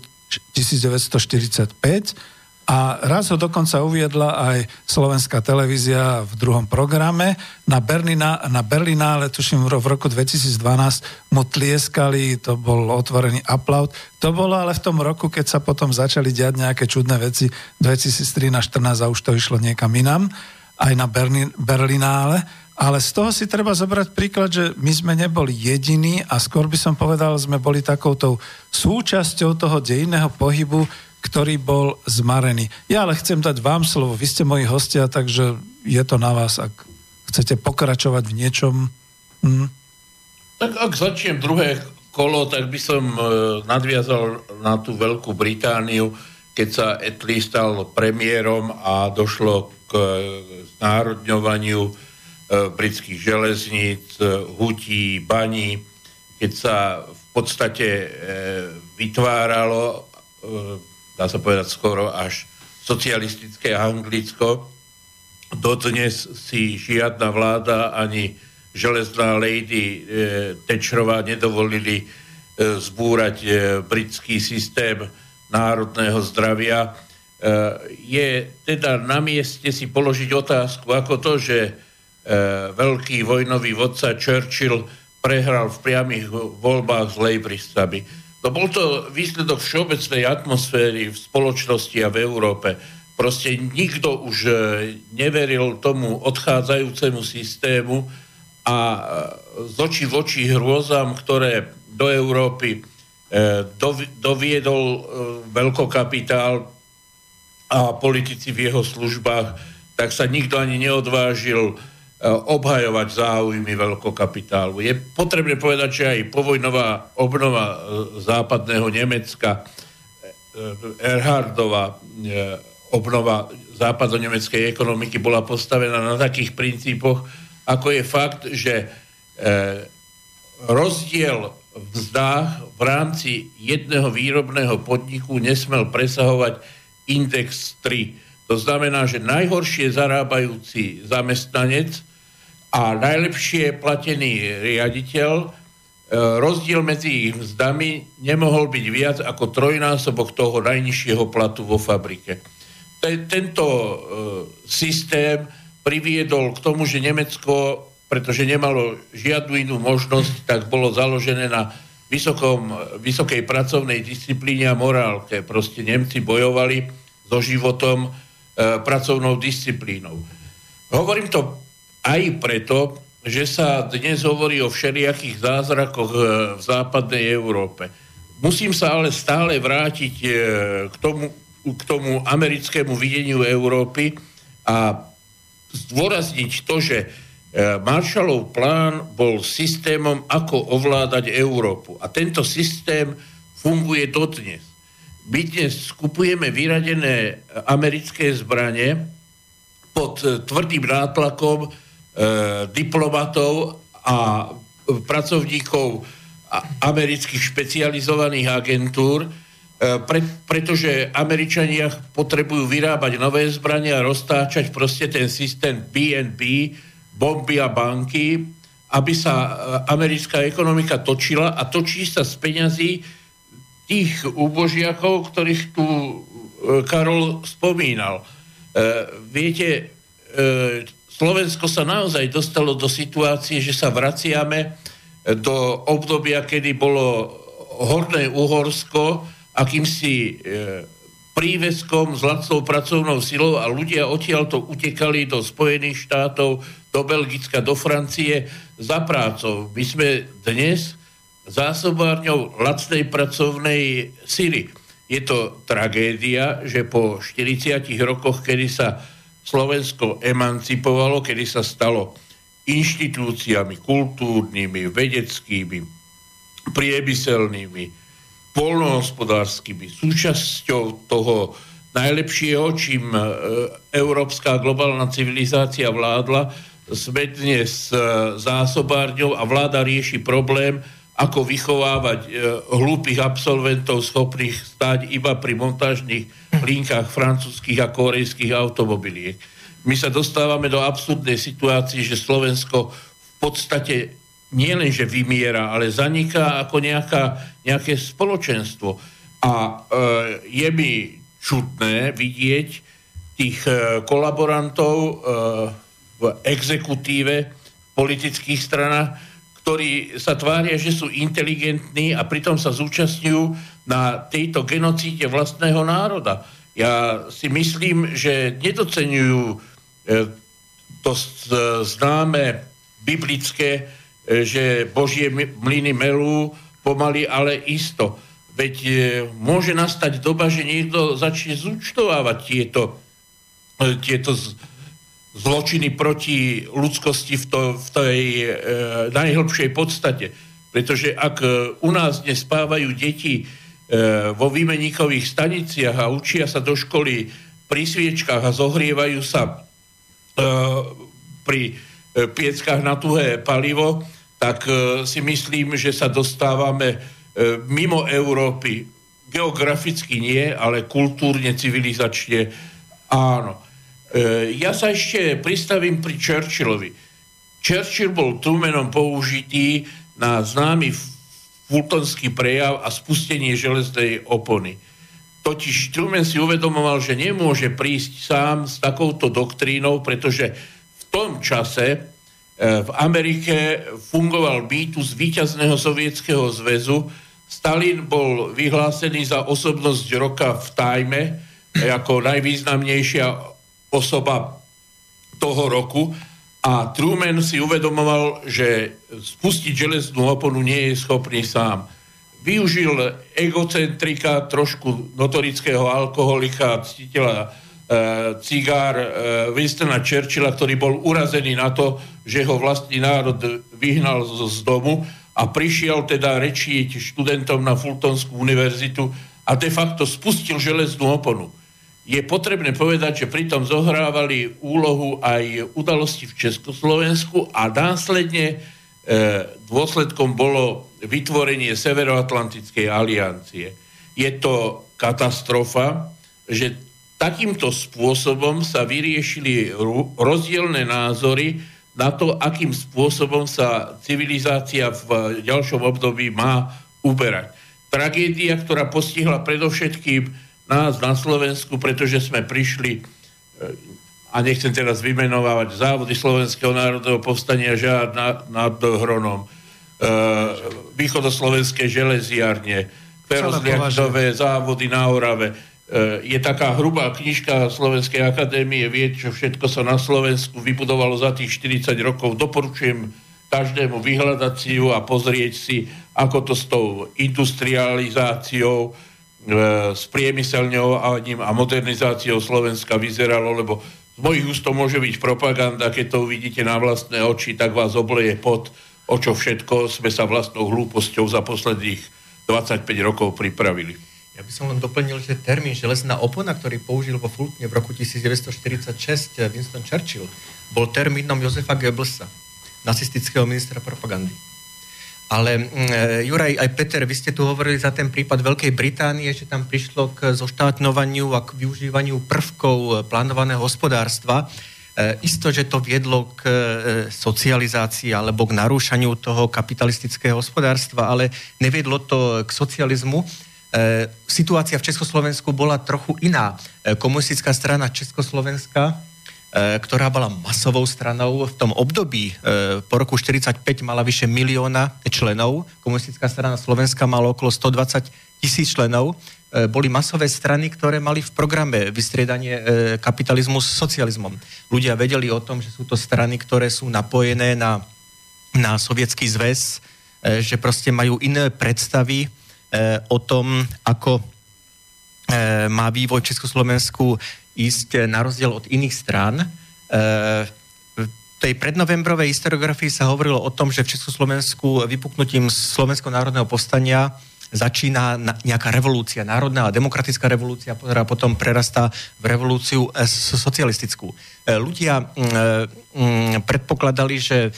1945 a raz ho dokonca uviedla aj slovenská televízia v druhom programe. Na, Berlina, na Berlinále, tuším v roku 2012, mu tlieskali, to bol otvorený aplaud. To bolo ale v tom roku, keď sa potom začali diať nejaké čudné veci 2013-14 a už to išlo niekam inám, aj na Berlin, Berlinále. Ale z toho si treba zobrať príklad, že my sme neboli jediní a skôr by som povedal, sme boli takoutou súčasťou toho dejinného pohybu, ktorý bol zmarený. Ja ale chcem dať vám slovo, vy ste moji hostia, takže je to na vás, ak chcete pokračovať v niečom. Hm. Tak ak začnem druhé kolo, tak by som e, nadviazal na tú Veľkú Britániu, keď sa Etli stal premiérom a došlo k e, znárodňovaniu e, britských železníc, hutí, baní, keď sa v podstate vytváralo dá sa povedať skoro až socialistické Anglicko. Dodnes si žiadna vláda ani železná lady e, Tečrová nedovolili e, zbúrať e, britský systém národného zdravia. E, je teda na mieste si položiť otázku, ako to, že e, veľký vojnový vodca Churchill prehral v priamých voľbách s Labouristami No bol to výsledok všeobecnej atmosféry v spoločnosti a v Európe. Proste nikto už e, neveril tomu odchádzajúcemu systému a e, z očí v očí hrôzam, ktoré do Európy e, doviedol veľkokapitál a politici v jeho službách, tak sa nikto ani neodvážil obhajovať záujmy veľkokapitálu. Je potrebné povedať, že aj povojnová obnova eh, západného Nemecka, eh, Erhardová obnova západonemeckej ekonomiky bola postavená na takých princípoch, ako je fakt, že rozdiel v mzdách v rámci jedného výrobného podniku nesmel presahovať index 3. To znamená, že najhoršie zarábajúci zamestnanec a najlepšie platený riaditeľ, e, rozdiel medzi ich mzdami nemohol byť viac ako trojnásobok toho najnižšieho platu vo fabrike. Tento e, systém priviedol k tomu, že Nemecko, pretože nemalo žiadnu inú možnosť, tak bolo založené na vysokom, vysokej pracovnej disciplíne a morálke. Proste Nemci bojovali so životom, e, pracovnou disciplínou. Hovorím to aj preto, že sa dnes hovorí o všelijakých zázrakoch e, v západnej Európe. Musím sa ale stále vrátiť e, k tomu, k tomu americkému videniu Európy a zdôrazniť to, že e, Marshallov plán bol systémom, ako ovládať Európu. A tento systém funguje dodnes. My dnes skupujeme vyradené americké zbranie pod tvrdým nátlakom diplomatov a pracovníkov amerických špecializovaných agentúr, e, pre, pretože Američania potrebujú vyrábať nové zbrania a roztáčať proste ten systém BNB, bomby a banky, aby sa e, americká ekonomika točila a točí sa z peňazí tých úbožiakov, ktorých tu Karol spomínal. Viete, Slovensko sa naozaj dostalo do situácie, že sa vraciame do obdobia, kedy bolo Horné Uhorsko akýmsi e, príveskom s lacnou pracovnou silou a ľudia odtiaľ to utekali do Spojených štátov, do Belgicka, do Francie za prácou. My sme dnes zásobárňou lacnej pracovnej sily. Je to tragédia, že po 40 rokoch, kedy sa Slovensko emancipovalo, kedy sa stalo inštitúciami kultúrnymi, vedeckými, priemyselnými, polnohospodárskymi, súčasťou toho najlepšieho, čím e, európska globálna civilizácia vládla, sme dnes e, zásobárňou a vláda rieši problém, ako vychovávať e, hlúpych absolventov schopných stať iba pri montážnych linkách francúzských a korejských automobiliek. My sa dostávame do absurdnej situácie, že Slovensko v podstate nielenže vymiera, ale zaniká ako nejaká, nejaké spoločenstvo. A e, je mi čudné vidieť tých e, kolaborantov e, v exekutíve, v politických stranách, ktorí sa tvária, že sú inteligentní a pritom sa zúčastňujú na tejto genocíde vlastného národa. Ja si myslím, že nedocenujú e, to známe biblické, že Božie mlyny melú pomaly, ale isto. Veď môže nastať doba, že niekto začne zúčtovávať tieto tieto zločiny proti ľudskosti v, to, v tej e, najhlbšej podstate. Pretože ak e, u nás dnes spávajú deti e, vo výmeníkových staniciach a učia sa do školy pri sviečkách a zohrievajú sa e, pri e, pieckách na tuhé palivo, tak e, si myslím, že sa dostávame e, mimo Európy. Geograficky nie, ale kultúrne, civilizačne áno. E, ja sa ešte pristavím pri Churchillovi. Churchill bol Trumanom použitý na známy fultonský prejav a spustenie železnej opony. Totiž Truman si uvedomoval, že nemôže prísť sám s takouto doktrínou, pretože v tom čase e, v Amerike fungoval z víťazného sovietského zväzu. Stalin bol vyhlásený za osobnosť roka v Tajme ako najvýznamnejšia osoba toho roku a Truman si uvedomoval, že spustiť železnú oponu nie je schopný sám. Využil egocentrika, trošku notorického alkoholika, ctiteľa e, cigár e, Winstona Churchilla, ktorý bol urazený na to, že ho vlastný národ vyhnal z, z domu a prišiel teda rečiť študentom na Fultonskú univerzitu a de facto spustil železnú oponu je potrebné povedať, že pritom zohrávali úlohu aj udalosti v Československu a následne e, dôsledkom bolo vytvorenie Severoatlantickej aliancie. Je to katastrofa, že takýmto spôsobom sa vyriešili rozdielne názory na to, akým spôsobom sa civilizácia v ďalšom období má uberať. Tragédia, ktorá postihla predovšetkým nás na Slovensku, pretože sme prišli, e, a nechcem teraz vymenovať závody Slovenského národného povstania žiad nad, nad Hronom, e, východoslovenské železiarne, ferozliakové závody na Orave. E, je taká hrubá knižka Slovenskej akadémie, vie, čo všetko sa na Slovensku vybudovalo za tých 40 rokov. Doporučujem každému vyhľadať si ju a pozrieť si, ako to s tou industrializáciou, s priemyselňovaním a modernizáciou Slovenska vyzeralo, lebo z mojich úst to môže byť propaganda, keď to uvidíte na vlastné oči, tak vás obleje pod, o čo všetko sme sa vlastnou hlúposťou za posledných 25 rokov pripravili. Ja by som len doplnil, že termín železná opona, ktorý použil vo Fultne v roku 1946 Winston Churchill, bol termínom Josefa Goebbelsa, nacistického ministra propagandy. Ale mm, e, Juraj, aj Peter, vy ste tu hovorili za ten prípad Veľkej Británie, že tam prišlo k zoštátňovaniu a k využívaniu prvkov e, plánovaného hospodárstva. E, isto, že to viedlo k socializácii alebo k narúšaniu toho kapitalistického hospodárstva, ale neviedlo to k socializmu. Situácia v Československu bola trochu iná. Komunistická strana Československa ktorá bola masovou stranou v tom období. E, po roku 45 mala vyše milióna členov. Komunistická strana Slovenska mala okolo 120 tisíc členov. E, boli masové strany, ktoré mali v programe vystriedanie kapitalizmu s socializmom. Ľudia vedeli o tom, že sú to strany, ktoré sú napojené na, na sovietský zväz, že proste majú iné predstavy o tom, ako má vývoj v Československu ísť na rozdiel od iných strán. E, v tej prednovembrovej historiografii sa hovorilo o tom, že v Československu vypuknutím Slovenského národného povstania začína nejaká revolúcia, národná a demokratická revolúcia, ktorá potom prerastá v revolúciu e, socialistickú. E, ľudia predpokladali, že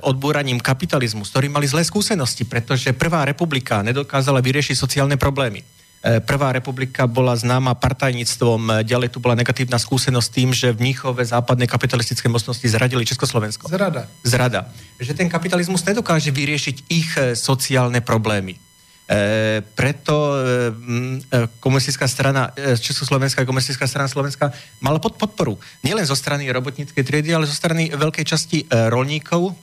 odbúraním kapitalizmu, s ktorým mali zlé skúsenosti, pretože Prvá republika nedokázala vyriešiť sociálne problémy E, Prvá republika bola známa partajníctvom, ďalej tu bola negatívna skúsenosť tým, že v Níchove západné kapitalistické mocnosti zradili Československo. Zrada. Zrada. Že ten kapitalizmus nedokáže vyriešiť ich e, sociálne problémy. E, preto e, komunistická strana, e, Československá komunistická strana Slovenska mala pod podporu. Nielen zo strany robotníckej triedy, ale zo strany veľkej časti e, rolníkov,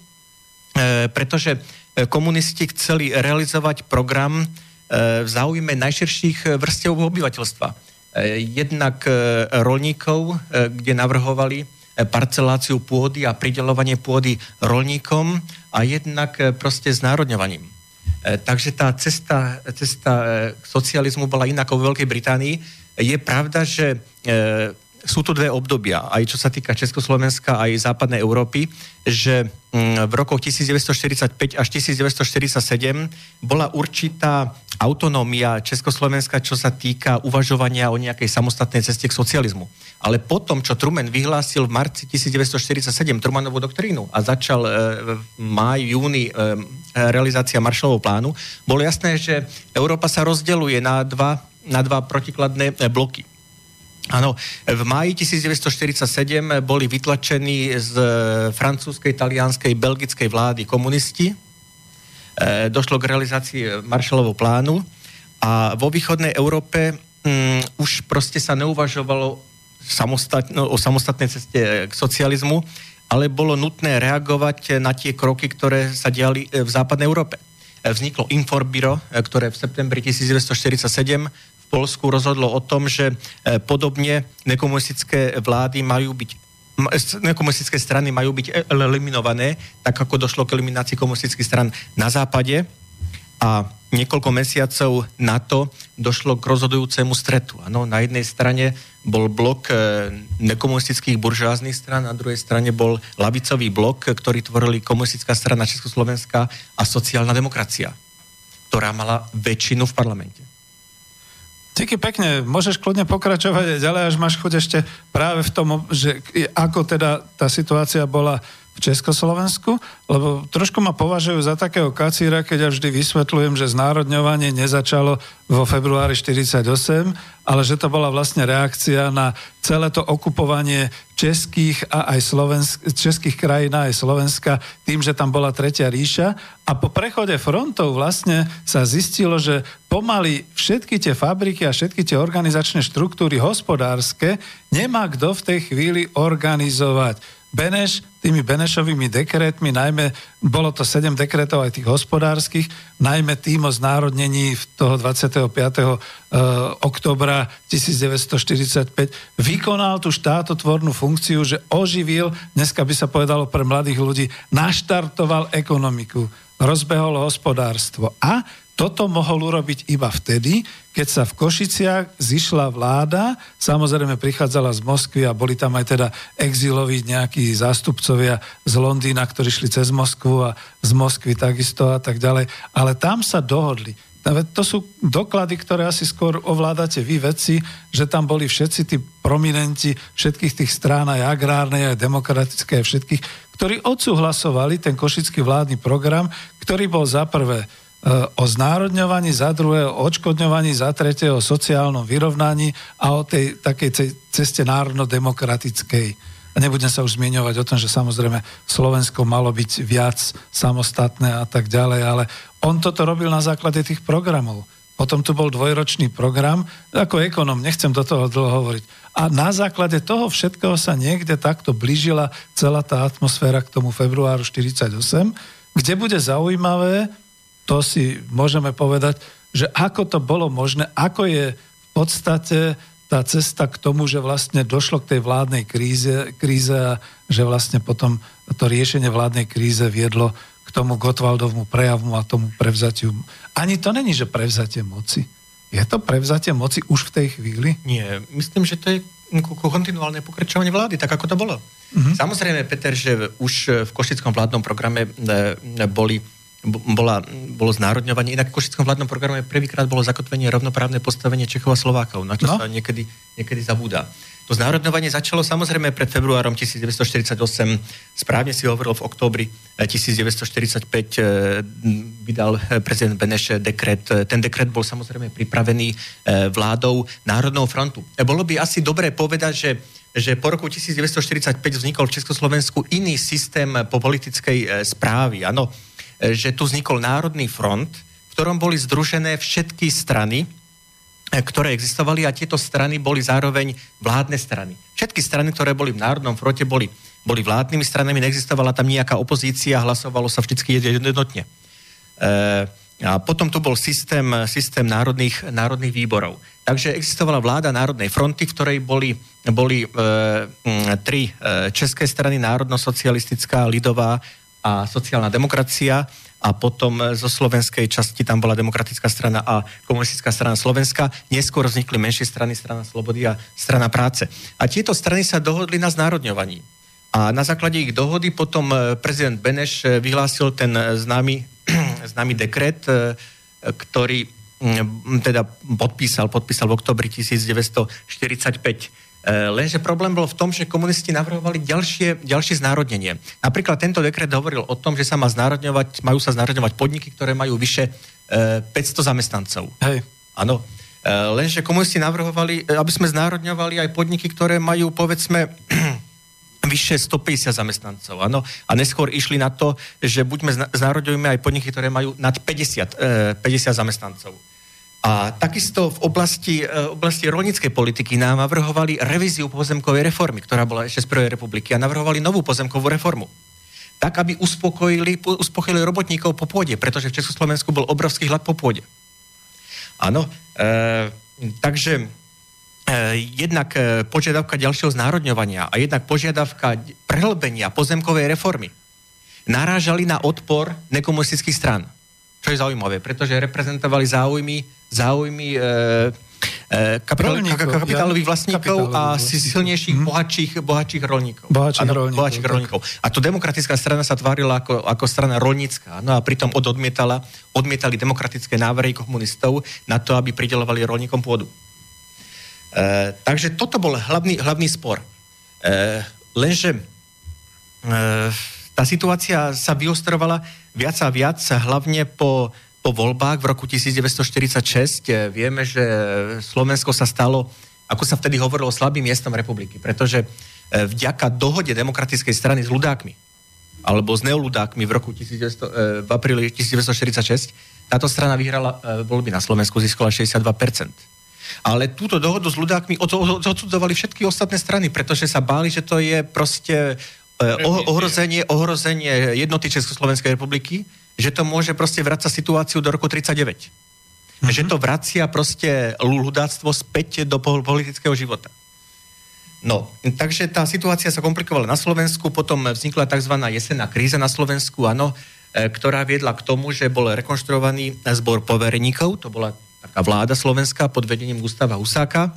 e, pretože e, komunisti chceli realizovať program e, v záujme najširších vrstiev obyvateľstva. E, jednak e, rolníkov, e, kde navrhovali e, parceláciu pôdy a pridelovanie pôdy rolníkom a jednak e, proste znárodňovaním. E, takže tá cesta, cesta e, k socializmu bola iná ako vo Veľkej Británii. Je pravda, že e, sú tu dve obdobia, aj čo sa týka Československa, aj západnej Európy, že mm, v rokoch 1945 až 1947 bola určitá autonómia Československa, čo sa týka uvažovania o nejakej samostatnej ceste k socializmu. Ale potom, čo Truman vyhlásil v marci 1947 Trumanovú doktrínu a začal v máj, júni realizácia Marshallovho plánu, bolo jasné, že Európa sa rozdeluje na dva, na dva protikladné bloky. Áno, v máji 1947 boli vytlačení z francúzskej, talianskej, belgickej vlády komunisti. E, došlo k realizácii Marshallovho plánu a vo východnej Európe um, už proste sa neuvažovalo samostat, no, o samostatnej ceste k socializmu, ale bolo nutné reagovať na tie kroky, ktoré sa diali v západnej Európe. E, vzniklo Inforbiro, e, ktoré v septembri 1947 Polsku rozhodlo o tom, že e, podobne nekomunistické vlády majú byť nekomunistické strany majú byť eliminované, tak ako došlo k eliminácii komunistických stran na západe a niekoľko mesiacov na to došlo k rozhodujúcemu stretu. Ano, na jednej strane bol blok e, nekomunistických buržoáznych stran, na druhej strane bol lavicový blok, ktorý tvorili komunistická strana Československa a sociálna demokracia, ktorá mala väčšinu v parlamente. Díky pekne, môžeš kľudne pokračovať ďalej, až máš chuť ešte práve v tom, že ako teda tá situácia bola Československu, lebo trošku ma považujú za takého kacíra, keď ja vždy vysvetľujem, že znárodňovanie nezačalo vo februári 48, ale že to bola vlastne reakcia na celé to okupovanie českých a aj Slovensk, českých krajín a aj Slovenska tým, že tam bola Tretia ríša. A po prechode frontov vlastne sa zistilo, že pomaly všetky tie fabriky a všetky tie organizačné štruktúry hospodárske nemá kto v tej chvíli organizovať Beneš tými Benešovými dekretmi, najmä bolo to 7 dekretov aj tých hospodárskych, najmä tým o znárodnení toho 25. Uh, oktobra 1945 vykonal tú štátotvornú funkciu, že oživil, dneska by sa povedalo pre mladých ľudí, naštartoval ekonomiku, rozbehol hospodárstvo a toto mohol urobiť iba vtedy, keď sa v Košiciach zišla vláda, samozrejme prichádzala z Moskvy a boli tam aj teda exiloví nejakí zástupcovia z Londýna, ktorí šli cez Moskvu a z Moskvy takisto a tak ďalej, ale tam sa dohodli. To sú doklady, ktoré asi skôr ovládate vy vedci, že tam boli všetci tí prominenti všetkých tých strán, aj agrárnej, aj demokratické, aj všetkých, ktorí odsúhlasovali ten košický vládny program, ktorý bol za prvé o znárodňovaní, za druhé o odškodňovaní, za tretie o sociálnom vyrovnaní a o tej takej ceste národno-demokratickej. A nebudem sa už zmieňovať o tom, že samozrejme Slovensko malo byť viac samostatné a tak ďalej, ale on toto robil na základe tých programov. Potom tu bol dvojročný program, ako ekonom, nechcem do toho dlho hovoriť. A na základe toho všetkého sa niekde takto blížila celá tá atmosféra k tomu februáru 48, kde bude zaujímavé, to si môžeme povedať, že ako to bolo možné, ako je v podstate tá cesta k tomu, že vlastne došlo k tej vládnej kríze, kríze a že vlastne potom to riešenie vládnej kríze viedlo k tomu Gotwaldovmu prejavu a tomu prevzatiu. Ani to není, že prevzatie moci. Je to prevzatie moci už v tej chvíli? Nie, myslím, že to je kontinuálne pokračovanie vlády, tak ako to bolo. Mm-hmm. Samozrejme, Peter, že už v Košickom vládnom programe e, boli bola, bolo znárodňovanie. Inak v Košickom vládnom programe prvýkrát bolo zakotvenie rovnoprávne postavenie Čechov a Slovákov, na čo no. sa niekedy, niekedy zabúda. To znárodňovanie začalo samozrejme pred februárom 1948. Správne si hovoril v októbri 1945 eh, eh, vydal eh, prezident Beneš dekret. Ten dekret bol samozrejme pripravený vládou Národnou frontu. Bolo by asi dobré povedať, že že po roku 1945 vznikol v Československu iný systém po politickej správy. Áno, že tu vznikol Národný front, v ktorom boli združené všetky strany, ktoré existovali a tieto strany boli zároveň vládne strany. Všetky strany, ktoré boli v Národnom fronte, boli, boli vládnymi stranami, neexistovala tam nejaká opozícia, hlasovalo sa vždy jednotne. E, a potom tu bol systém, systém národných, národných výborov. Takže existovala vláda Národnej fronty, v ktorej boli, boli e, tri e, české strany, národno-socialistická, lidová a sociálna demokracia a potom e, zo slovenskej časti tam bola demokratická strana a komunistická strana Slovenska. Neskôr vznikli menšie strany, strana Slobody a strana práce. A tieto strany sa dohodli na znárodňovaní. A na základe ich dohody potom e, prezident Beneš e, vyhlásil ten známy, [CLEARS THROAT] známy dekret, ktorý teda podpísal, podpísal v oktobri 1945 Eh, lenže problém bol v tom, že komunisti navrhovali ďalšie, ďalšie znárodnenie. Napríklad tento dekret hovoril o tom, že sa má znárodňovať, majú sa znárodňovať podniky, ktoré majú vyše 500 eh, zamestnancov. Hej. Áno. Eh, lenže komunisti navrhovali, aby sme znárodňovali aj podniky, ktoré majú, povedzme, [CLEARS THROAT] vyše 150 zamestnancov, áno. A neskôr išli na to, že buďme znárodňujeme aj podniky, ktoré majú nad 50, 50 zamestnancov. A takisto v oblasti, e, oblasti rolníckej politiky nám navrhovali revíziu pozemkovej reformy, ktorá bola ešte z prvej republiky a navrhovali novú pozemkovú reformu. Tak, aby uspokojili, uspokojili robotníkov po pôde, pretože v Československu bol obrovský hlad po pôde. Áno, e, takže e, jednak e, požiadavka ďalšieho znárodňovania a jednak požiadavka prehlbenia pozemkovej reformy narážali na odpor nekomunistických strán. Čo je zaujímavé, pretože reprezentovali záujmy záujmy e, e, kapital, kapitálových vlastníkov a silnejších, mm. bohatších, bohatších rolníkov. Bohatších ano, rolníkov. Bohatších rolníkov. A to demokratická strana sa tvárila ako, ako strana rolnícka. No a pritom odmietala, odmietali demokratické návrhy komunistov na to, aby pridelovali rolníkom pôdu. E, takže toto bol hlavný, hlavný spor. E, lenže e, tá situácia sa vyostrovala viac a viac, hlavne po po voľbách v roku 1946 eh, vieme, že Slovensko sa stalo, ako sa vtedy hovorilo, slabým miestom republiky, pretože eh, vďaka dohode demokratickej strany s ľudákmi, alebo s neoludákmi v roku 1900, eh, v apríli 1946, táto strana vyhrala voľby na Slovensku, získala 62%. Ale túto dohodu s ľudákmi odsudzovali všetky ostatné strany, pretože sa báli, že to je proste ohrozenie, ohrozenie jednoty Československej republiky že to môže proste vrácať situáciu do roku 39. Mm-hmm. Že to vracia proste ľudáctvo späť do politického života. No, takže tá situácia sa komplikovala na Slovensku, potom vznikla tzv. jesenná kríza na Slovensku, áno, e, ktorá viedla k tomu, že bol rekonštruovaný zbor povereníkov, to bola taká vláda slovenská pod vedením Gustava Husáka.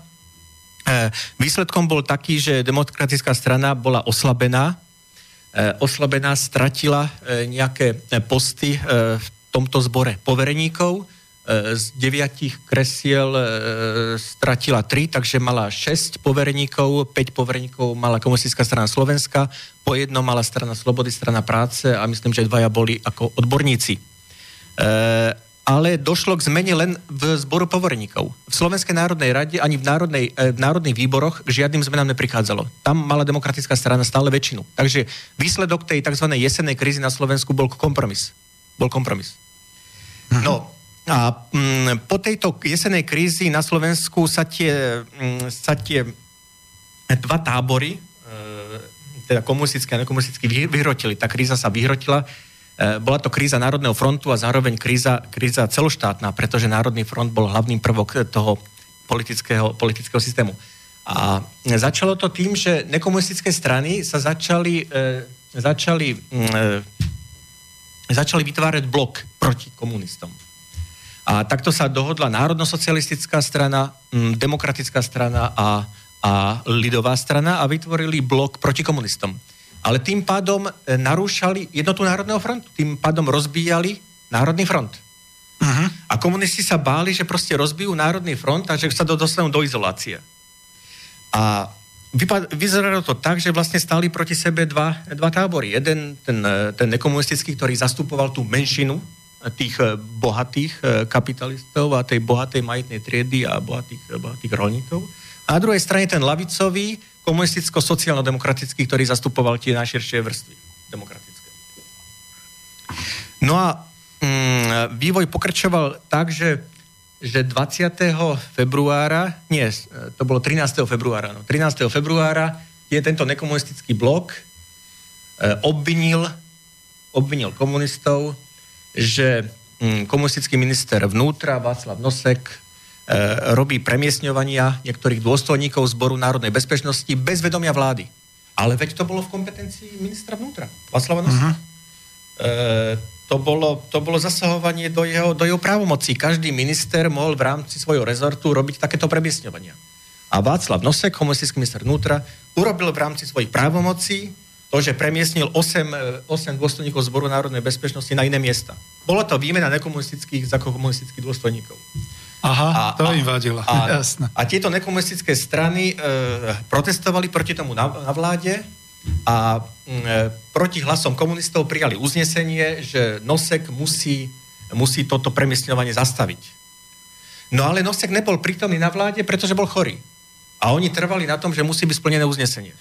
E, výsledkom bol taký, že demokratická strana bola oslabená, Eh, oslabená, stratila eh, nejaké eh, posty v tomto zbore povereníkov. Z deviatich kresiel stratila tri, takže mala 6 povereníkov, 5 povereníkov mala komunistická strana Slovenska, po jedno mala strana Slobody, strana práce a myslím, že dvaja boli ako odborníci ale došlo k zmene len v zboru povorníkov. V Slovenskej národnej rade ani v, národnej, e, v národných výboroch k žiadnym zmenám neprichádzalo. Tam mala demokratická strana stále väčšinu. Takže výsledok tej tzv. jesennej krízy na Slovensku bol kompromis. Bol kompromis. Mhm. No a mm, po tejto jesenej krízi na Slovensku sa tie, mm, sa tie dva tábory, e, teda komunistické a nekomunistické, vyhrotili. Tá kríza sa vyhrotila bola to kríza Národného frontu a zároveň kríza, kríza celoštátna, pretože Národný front bol hlavným prvok toho politického, politického systému. A začalo to tým, že nekomunistické strany sa začali, e, začali, mm, e, začali vytvárať blok proti komunistom. A takto sa dohodla národno-socialistická strana, m, mm, demokratická strana a, a lidová strana a vytvorili blok proti komunistom ale tým pádom e, narúšali jednotu Národného frontu. Tým pádom rozbíjali Národný front. Uh-huh. A komunisti sa báli, že proste rozbijú Národný front a že sa do, dostanú do izolácie. A vyzeralo to tak, že vlastne stáli proti sebe dva, dva tábory. Jeden, ten, e, ten nekomunistický, ktorý zastupoval tú menšinu tých e, bohatých kapitalistov a tej bohatej majetnej triedy a bohatých, bohatých rolníkov. A na druhej strane ten lavicový, komunisticko-sociálno-demokratický, ktorý zastupoval tie najširšie vrstvy demokratické. No a mm, vývoj pokračoval tak, že, že 20. februára, nie, to bolo 13. februára, no, 13. februára je tento nekomunistický blok e, obvinil, obvinil komunistov, že mm, komunistický minister vnútra Václav Nosek robí premiesňovania niektorých dôstojníkov Zboru národnej bezpečnosti bez vedomia vlády. Ale veď to bolo v kompetencii ministra vnútra, Václava Noseka. Uh-huh. E, to bolo, to bolo zasahovanie do jeho, do jeho právomocí. Každý minister mohol v rámci svojho rezortu robiť takéto premiesňovania. A Václav Nosek, komunistický minister vnútra, urobil v rámci svojich právomocí to, že premiestnil 8, 8 e, dôstojníkov Zboru národnej bezpečnosti na iné miesta. Bola to výmena nekomunistických za komunistických dôstojníkov. Aha, a, to im vadilo. A, a tieto nekomunistické strany e, protestovali proti tomu na, na vláde a e, proti hlasom komunistov prijali uznesenie, že Nosek musí, musí toto premiestňovanie zastaviť. No ale Nosek nebol prítomný na vláde, pretože bol chorý. A oni trvali na tom, že musí byť splnené uznesenie.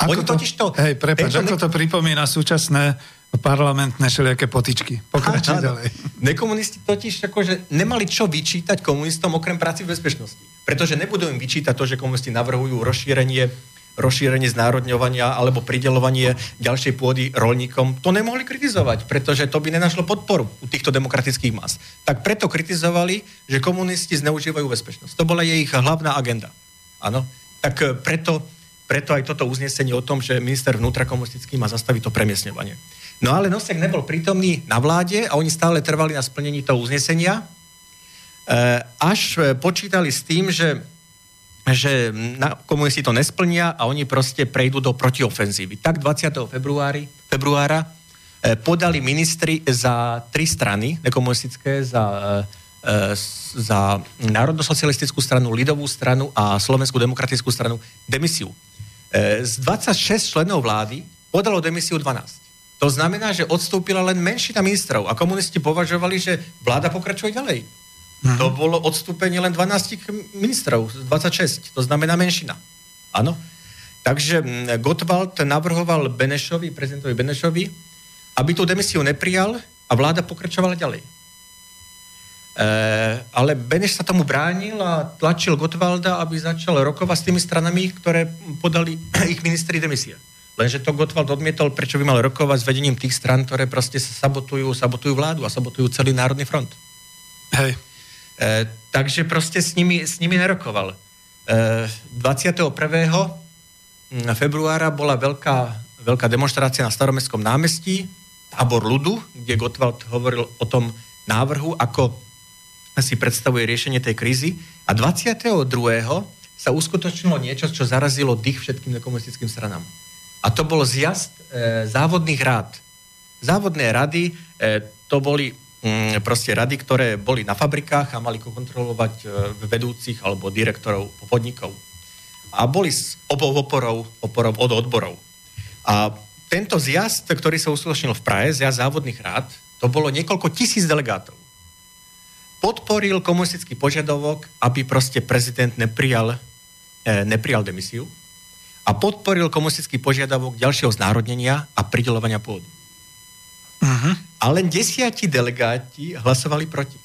Ako oni to, to, hej, prepáč, ako ne... to pripomína súčasné parlamentné všelijaké potičky. Pokračuj ďalej. Nekomunisti totiž akože nemali čo vyčítať komunistom okrem práci v bezpečnosti. Pretože nebudú im vyčítať to, že komunisti navrhujú rozšírenie rozšírenie znárodňovania alebo pridelovanie ďalšej pôdy rolníkom, to nemohli kritizovať, pretože to by nenašlo podporu u týchto demokratických mas. Tak preto kritizovali, že komunisti zneužívajú bezpečnosť. To bola jej hlavná agenda. Áno. Tak e, preto, preto aj toto uznesenie o tom, že minister vnútra komunistický má zastaviť to premiesňovanie. No ale Nosek nebol prítomný na vláde a oni stále trvali na splnení toho uznesenia, e, až e, počítali s tým, že že na, komunisti to nesplnia a oni proste prejdú do protiofenzívy. Tak 20. Februári, februára podali ministri za tri strany nekomunistické, za E, za národnosocialistickú stranu, Lidovú stranu a Slovenskú demokratickú stranu demisiu. E, z 26 členov vlády podalo demisiu 12. To znamená, že odstúpila len menšina ministrov a komunisti považovali, že vláda pokračuje ďalej. Mhm. To bolo odstúpenie len 12 ministrov z 26. To znamená menšina. Áno. Takže Gottwald navrhoval Benešovi, prezidentovi Benešovi, aby tú demisiu neprijal a vláda pokračovala ďalej. E, ale Beneš sa tomu bránil a tlačil Gotwalda, aby začal rokovať s tými stranami, ktoré podali [CLEARS THROAT] ich ministri demisie. Lenže to Gotwald odmietol, prečo by mal rokovať s vedením tých stran, ktoré proste sa sabotujú, sabotujú vládu a sabotujú celý Národný front. Hej. E, takže proste s nimi, s nimi nerokoval. E, 21. februára bola veľká, veľká demonstrácia na staromestskom námestí, tábor ľudu, kde Gotwald hovoril o tom návrhu, ako si predstavuje riešenie tej krízy. A 22. sa uskutočnilo niečo, čo zarazilo dých všetkým nekomunistickým stranám. A to bol zjazd e, závodných rád. Závodné rady, e, to boli mm, proste rady, ktoré boli na fabrikách a mali kontrolovať e, vedúcich alebo direktorov podnikov. A boli s obou oporov, oporov od odborov. A tento zjazd, ktorý sa uskutočnil v Prahe, zjazd závodných rád, to bolo niekoľko tisíc delegátov podporil komunistický požiadavok, aby proste prezident neprijal, e, neprijal demisiu a podporil komunistický požiadavok ďalšieho znárodnenia a pridelovania pôdu. Uh-huh. A len desiatí delegáti hlasovali proti.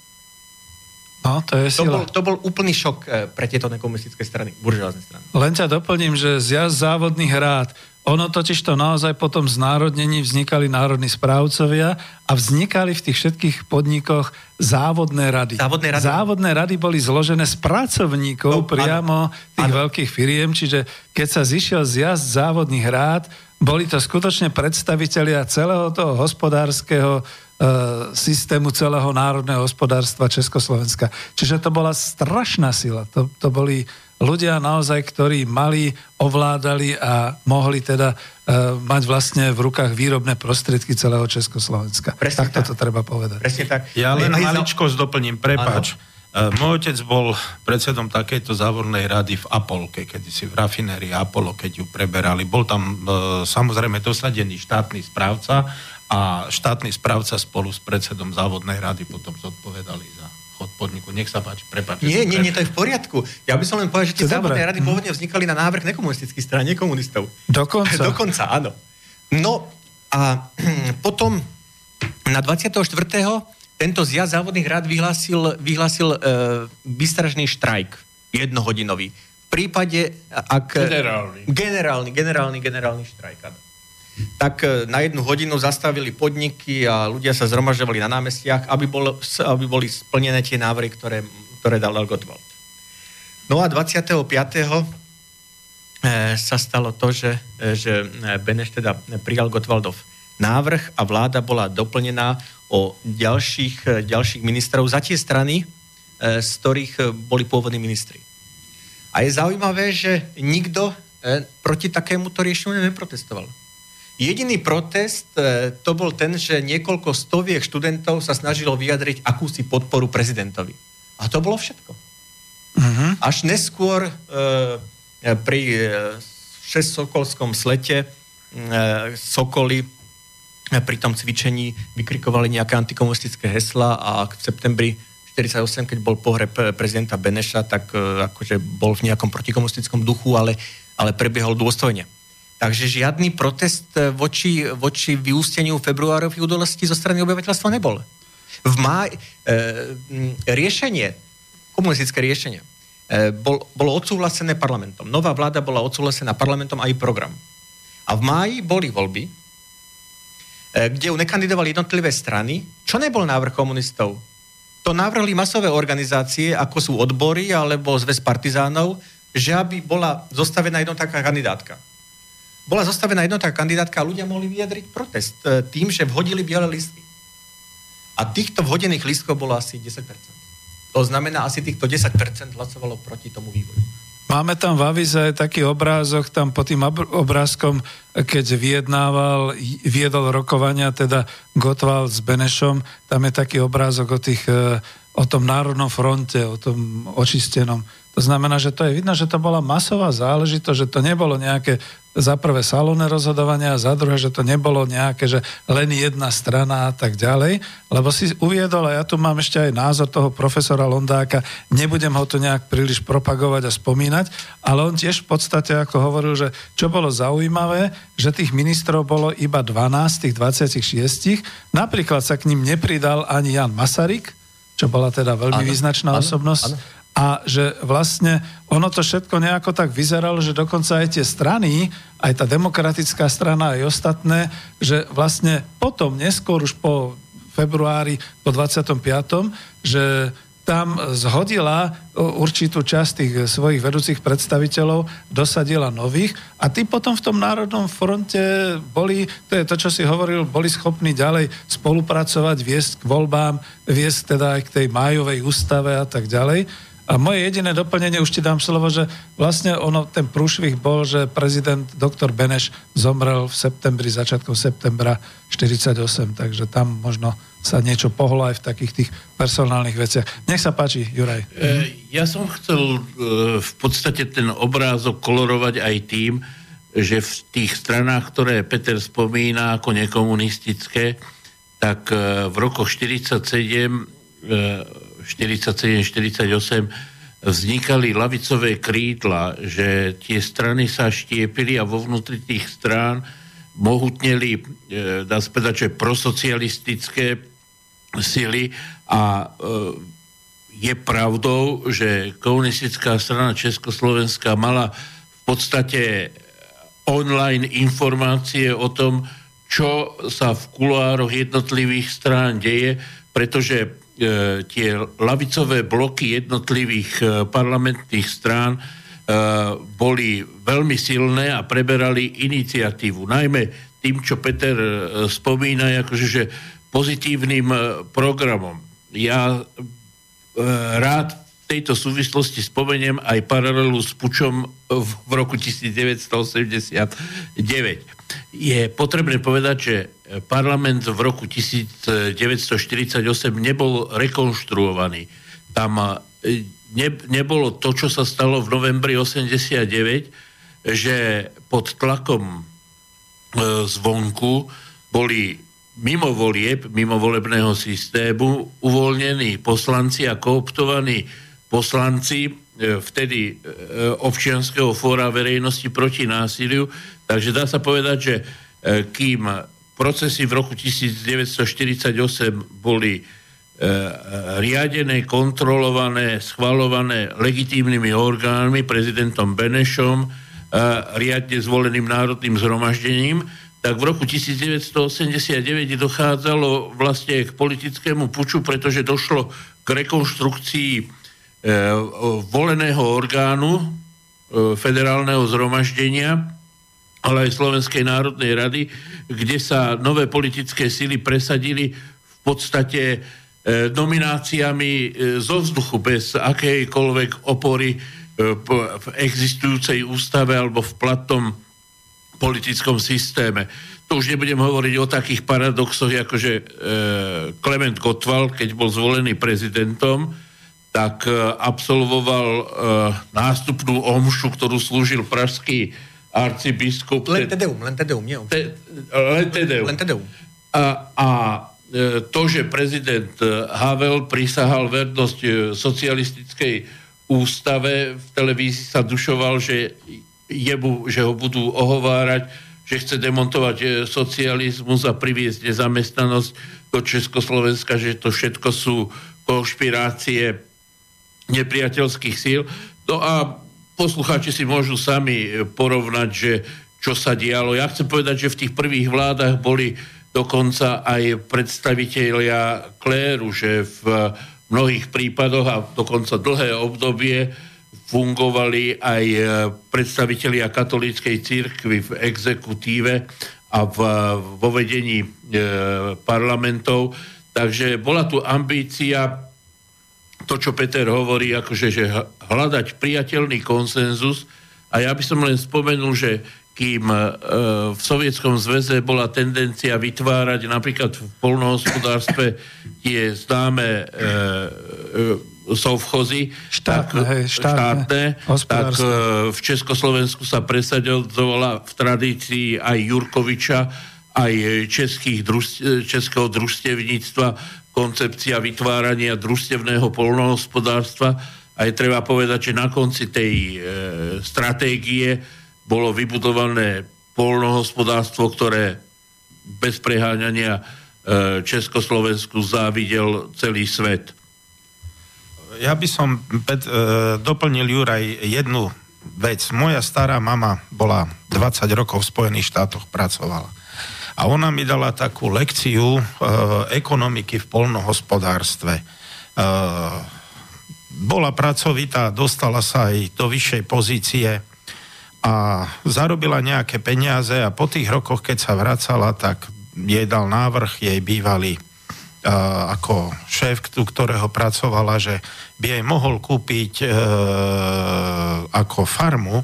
No, to je to bol, to bol úplný šok e, pre tieto nekomunistické strany, buržoázne strany. Len ťa doplním, že z závodných rád ono totiž to naozaj potom z národnení vznikali národní správcovia a vznikali v tých všetkých podnikoch závodné rady. Závodné rady, závodné rady boli zložené z pracovníkov no, priamo ano, tých ano. veľkých firiem, čiže keď sa zišiel zjazd závodných rád, boli to skutočne predstavitelia celého toho hospodárskeho e, systému celého národného hospodárstva Československa. Čiže to bola strašná sila. To, to boli ľudia naozaj, ktorí mali, ovládali a mohli teda uh, mať vlastne v rukách výrobné prostriedky celého Československa. Presne tak, tak to treba povedať. Presne tak. Ja len maličko doplním, prepač. Uh, môj otec bol predsedom takejto závornej rady v Apolke, kedy si v rafinérii Apollo, keď ju preberali. Bol tam uh, samozrejme dosadený štátny správca a štátny správca spolu s predsedom závodnej rady potom zodpovedali za od podniku. Nech sa páči, prepáč. Nie, nie, nie, to je v poriadku. Ja by som len povedal, že tie závodné rady pôvodne vznikali na návrh nekomunistických strán, nie komunistov. Dokonca. [LAUGHS] Dokonca, áno. No a [CLEARS THROAT] potom na 24. tento zjazd závodných rád vyhlásil, vyhlásil e, vystražný štrajk, jednohodinový. V prípade, ak... Generálny. Generálny, generálny, generálny štrajk, áno. Tak e, na jednu hodinu zastavili podniky a ľudia sa zhromažďovali na námestiach, aby, bol, aby boli splnené tie návrhy, ktoré, ktoré dal Gottwald. No a 25. E, sa stalo to, že, e, že Beneš teda prijal Gotwaldov návrh a vláda bola doplnená o ďalších, ďalších ministrov za tie strany, z ktorých boli pôvodní ministri. A je zaujímavé, že nikto proti takémuto riešeniu neprotestoval. Jediný protest to bol ten, že niekoľko stoviek študentov sa snažilo vyjadriť akúsi podporu prezidentovi. A to bolo všetko. Uh-huh. Až neskôr E, pri e, šesť-sokolskom slete e, Sokoly pri tom cvičení vykrikovali nejaké antikomunistické hesla a v septembri 48, keď bol pohreb prezidenta Beneša, tak akože bol v nejakom protikomunistickom duchu, ale, ale prebiehol dôstojne. Takže žiadny protest voči, voči vyústeniu februárových udalostí zo strany obyvateľstva nebol. V máj, e, riešenie, komunistické riešenie, E, bol, bolo odsúhlasené parlamentom. Nová vláda bola odsúhlasená parlamentom aj program. A v máji boli voľby, e, kde nekandidovali jednotlivé strany, čo nebol návrh komunistov. To navrhli masové organizácie, ako sú odbory alebo zväz partizánov, že aby bola zostavená jednotná kandidátka. Bola zostavená jednotná kandidátka a ľudia mohli vyjadriť protest e, tým, že vhodili biele listy. A týchto vhodených listkov bolo asi 10%. To znamená, asi týchto 10% hlasovalo proti tomu vývoju. Máme tam v avize taký obrázok, tam pod tým obrázkom, keď vyjednával, viedol rokovania, teda Gotwald s Benešom, tam je taký obrázok o, tých, e, o tom národnom fronte, o tom očistenom. To znamená, že to je vidno, že to bola masová záležitosť, že to nebolo nejaké za prvé salónne rozhodovania a za druhé, že to nebolo nejaké, že len jedna strana a tak ďalej, lebo si uviedol, a ja tu mám ešte aj názor toho profesora Londáka, nebudem ho tu nejak príliš propagovať a spomínať, ale on tiež v podstate ako hovoril, že čo bolo zaujímavé, že tých ministrov bolo iba 12 tých 26, napríklad sa k ním nepridal ani Jan Masaryk, čo bola teda veľmi ano, význačná ano, osobnosť, ano a že vlastne ono to všetko nejako tak vyzeralo, že dokonca aj tie strany, aj tá demokratická strana, aj ostatné, že vlastne potom, neskôr už po februári, po 25., že tam zhodila určitú časť tých svojich vedúcich predstaviteľov, dosadila nových a tí potom v tom Národnom fronte boli, to je to, čo si hovoril, boli schopní ďalej spolupracovať, viesť k voľbám, viesť teda aj k tej májovej ústave a tak ďalej. A moje jediné doplnenie, už ti dám slovo, že vlastne ono, ten prúšvih bol, že prezident doktor Beneš zomrel v septembri, začiatkom septembra 48, takže tam možno sa niečo pohlo aj v takých tých personálnych veciach. Nech sa páči, Juraj. E, ja som chcel e, v podstate ten obrázok kolorovať aj tým, že v tých stranách, ktoré Peter spomína ako nekomunistické, tak e, v rokoch 47 47-48 vznikali lavicové krídla, že tie strany sa štiepili a vo vnútri tých strán mohutneli, e, dá sa povedať, že prosocialistické sily a e, je pravdou, že komunistická strana Československa mala v podstate online informácie o tom, čo sa v kuloároch jednotlivých strán deje, pretože tie lavicové bloky jednotlivých e, parlamentných strán e, boli veľmi silné a preberali iniciatívu. Najmä tým, čo Peter spomína, akože, že pozitívnym programom. Ja rád v tejto súvislosti spomeniem aj paralelu s pučom v roku 1989. Je potrebné povedať, že parlament v roku 1948 nebol rekonštruovaný. Tam e, ne, nebolo to, čo sa stalo v novembri 89, že pod tlakom e, zvonku boli mimo volieb, mimo volebného systému uvoľnení poslanci a kooptovaní poslanci e, vtedy občianského fóra verejnosti proti násiliu. Takže dá sa povedať, že kým procesy v roku 1948 boli e, riadené, kontrolované, schvalované legitímnymi orgánmi, prezidentom Benešom, riadne zvoleným národným zhromaždením, tak v roku 1989 dochádzalo vlastne k politickému puču, pretože došlo k rekonštrukcii e, voleného orgánu e, federálneho zhromaždenia, ale aj Slovenskej národnej rady, kde sa nové politické sily presadili v podstate e, nomináciami e, zo vzduchu bez akejkoľvek opory e, v existujúcej ústave alebo v platnom politickom systéme. To už nebudem hovoriť o takých paradoxoch, ako že Klement Gottwald, keď bol zvolený prezidentom, tak absolvoval nástupnú omšu, ktorú slúžil pražský arcibiskup. Len tedeum, len tedeum, nie te, Len tedeum. Len tedeum. A, a e, to, že prezident Havel prisahal vernosť socialistickej ústave, v televízii sa dušoval, že jemu, že ho budú ohovárať, že chce demontovať socializmus a priviesť nezamestnanosť do Československa, že to všetko sú konšpirácie nepriateľských síl. No a poslucháči si môžu sami e, porovnať, že čo sa dialo. Ja chcem povedať, že v tých prvých vládach boli dokonca aj predstavitelia kléru, že v mnohých prípadoch a dokonca dlhé obdobie fungovali aj e, predstavitelia katolíckej církvy v exekutíve a v, vo vedení e, parlamentov. Takže bola tu ambícia, to, čo Peter hovorí, akože, že hľadať priateľný konsenzus. A ja by som len spomenul, že kým e, v Sovietskom zväze bola tendencia vytvárať napríklad v polnohospodárstve tie známe e, e, sovchozy, štátne, tak, hej, štátne, štátne tak e, v Československu sa presadovala v tradícii aj Jurkoviča, aj českých, českého družstevníctva koncepcia vytvárania družstevného polnohospodárstva. A je treba povedať, že na konci tej e, stratégie bolo vybudované polnohospodárstvo, ktoré bez preháňania e, Československu závidel celý svet ja by som pet, e, doplnil Juraj jednu vec. Moja stará mama bola 20 rokov v Spojených štátoch, pracovala. A ona mi dala takú lekciu e, ekonomiky v polnohospodárstve. E, bola pracovitá, dostala sa aj do vyššej pozície a zarobila nejaké peniaze a po tých rokoch, keď sa vracala, tak jej dal návrh jej bývalý ako šéf, ktorého pracovala, že by jej mohol kúpiť e, ako farmu,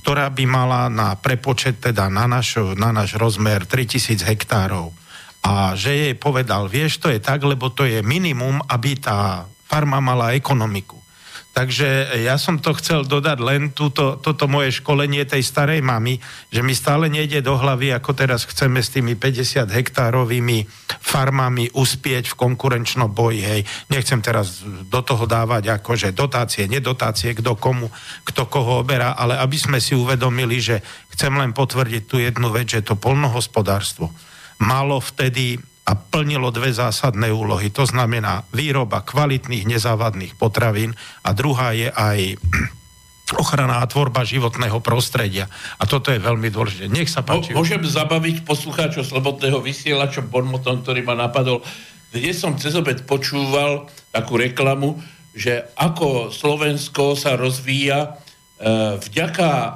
ktorá by mala na prepočet, teda na, naš, na náš rozmer 3000 hektárov. A že jej povedal, vieš, to je tak, lebo to je minimum, aby tá farma mala ekonomiku. Takže ja som to chcel dodať len túto, toto moje školenie tej starej mamy, že mi stále nejde do hlavy, ako teraz chceme s tými 50 hektárovými farmami uspieť v konkurenčnom boji. Hej. Nechcem teraz do toho dávať akože dotácie, nedotácie, kto komu, kto koho oberá, ale aby sme si uvedomili, že chcem len potvrdiť tú jednu vec, že to polnohospodárstvo malo vtedy a plnilo dve zásadné úlohy. To znamená výroba kvalitných nezávadných potravín a druhá je aj [CLEARS THROAT] ochrana a tvorba životného prostredia. A toto je veľmi dôležité. Nech sa páči. Môžem zabaviť poslucháčov Slobodného vysielača Bonmotom, ktorý ma napadol. Dnes som cez obed počúval takú reklamu, že ako Slovensko sa rozvíja e, vďaka e,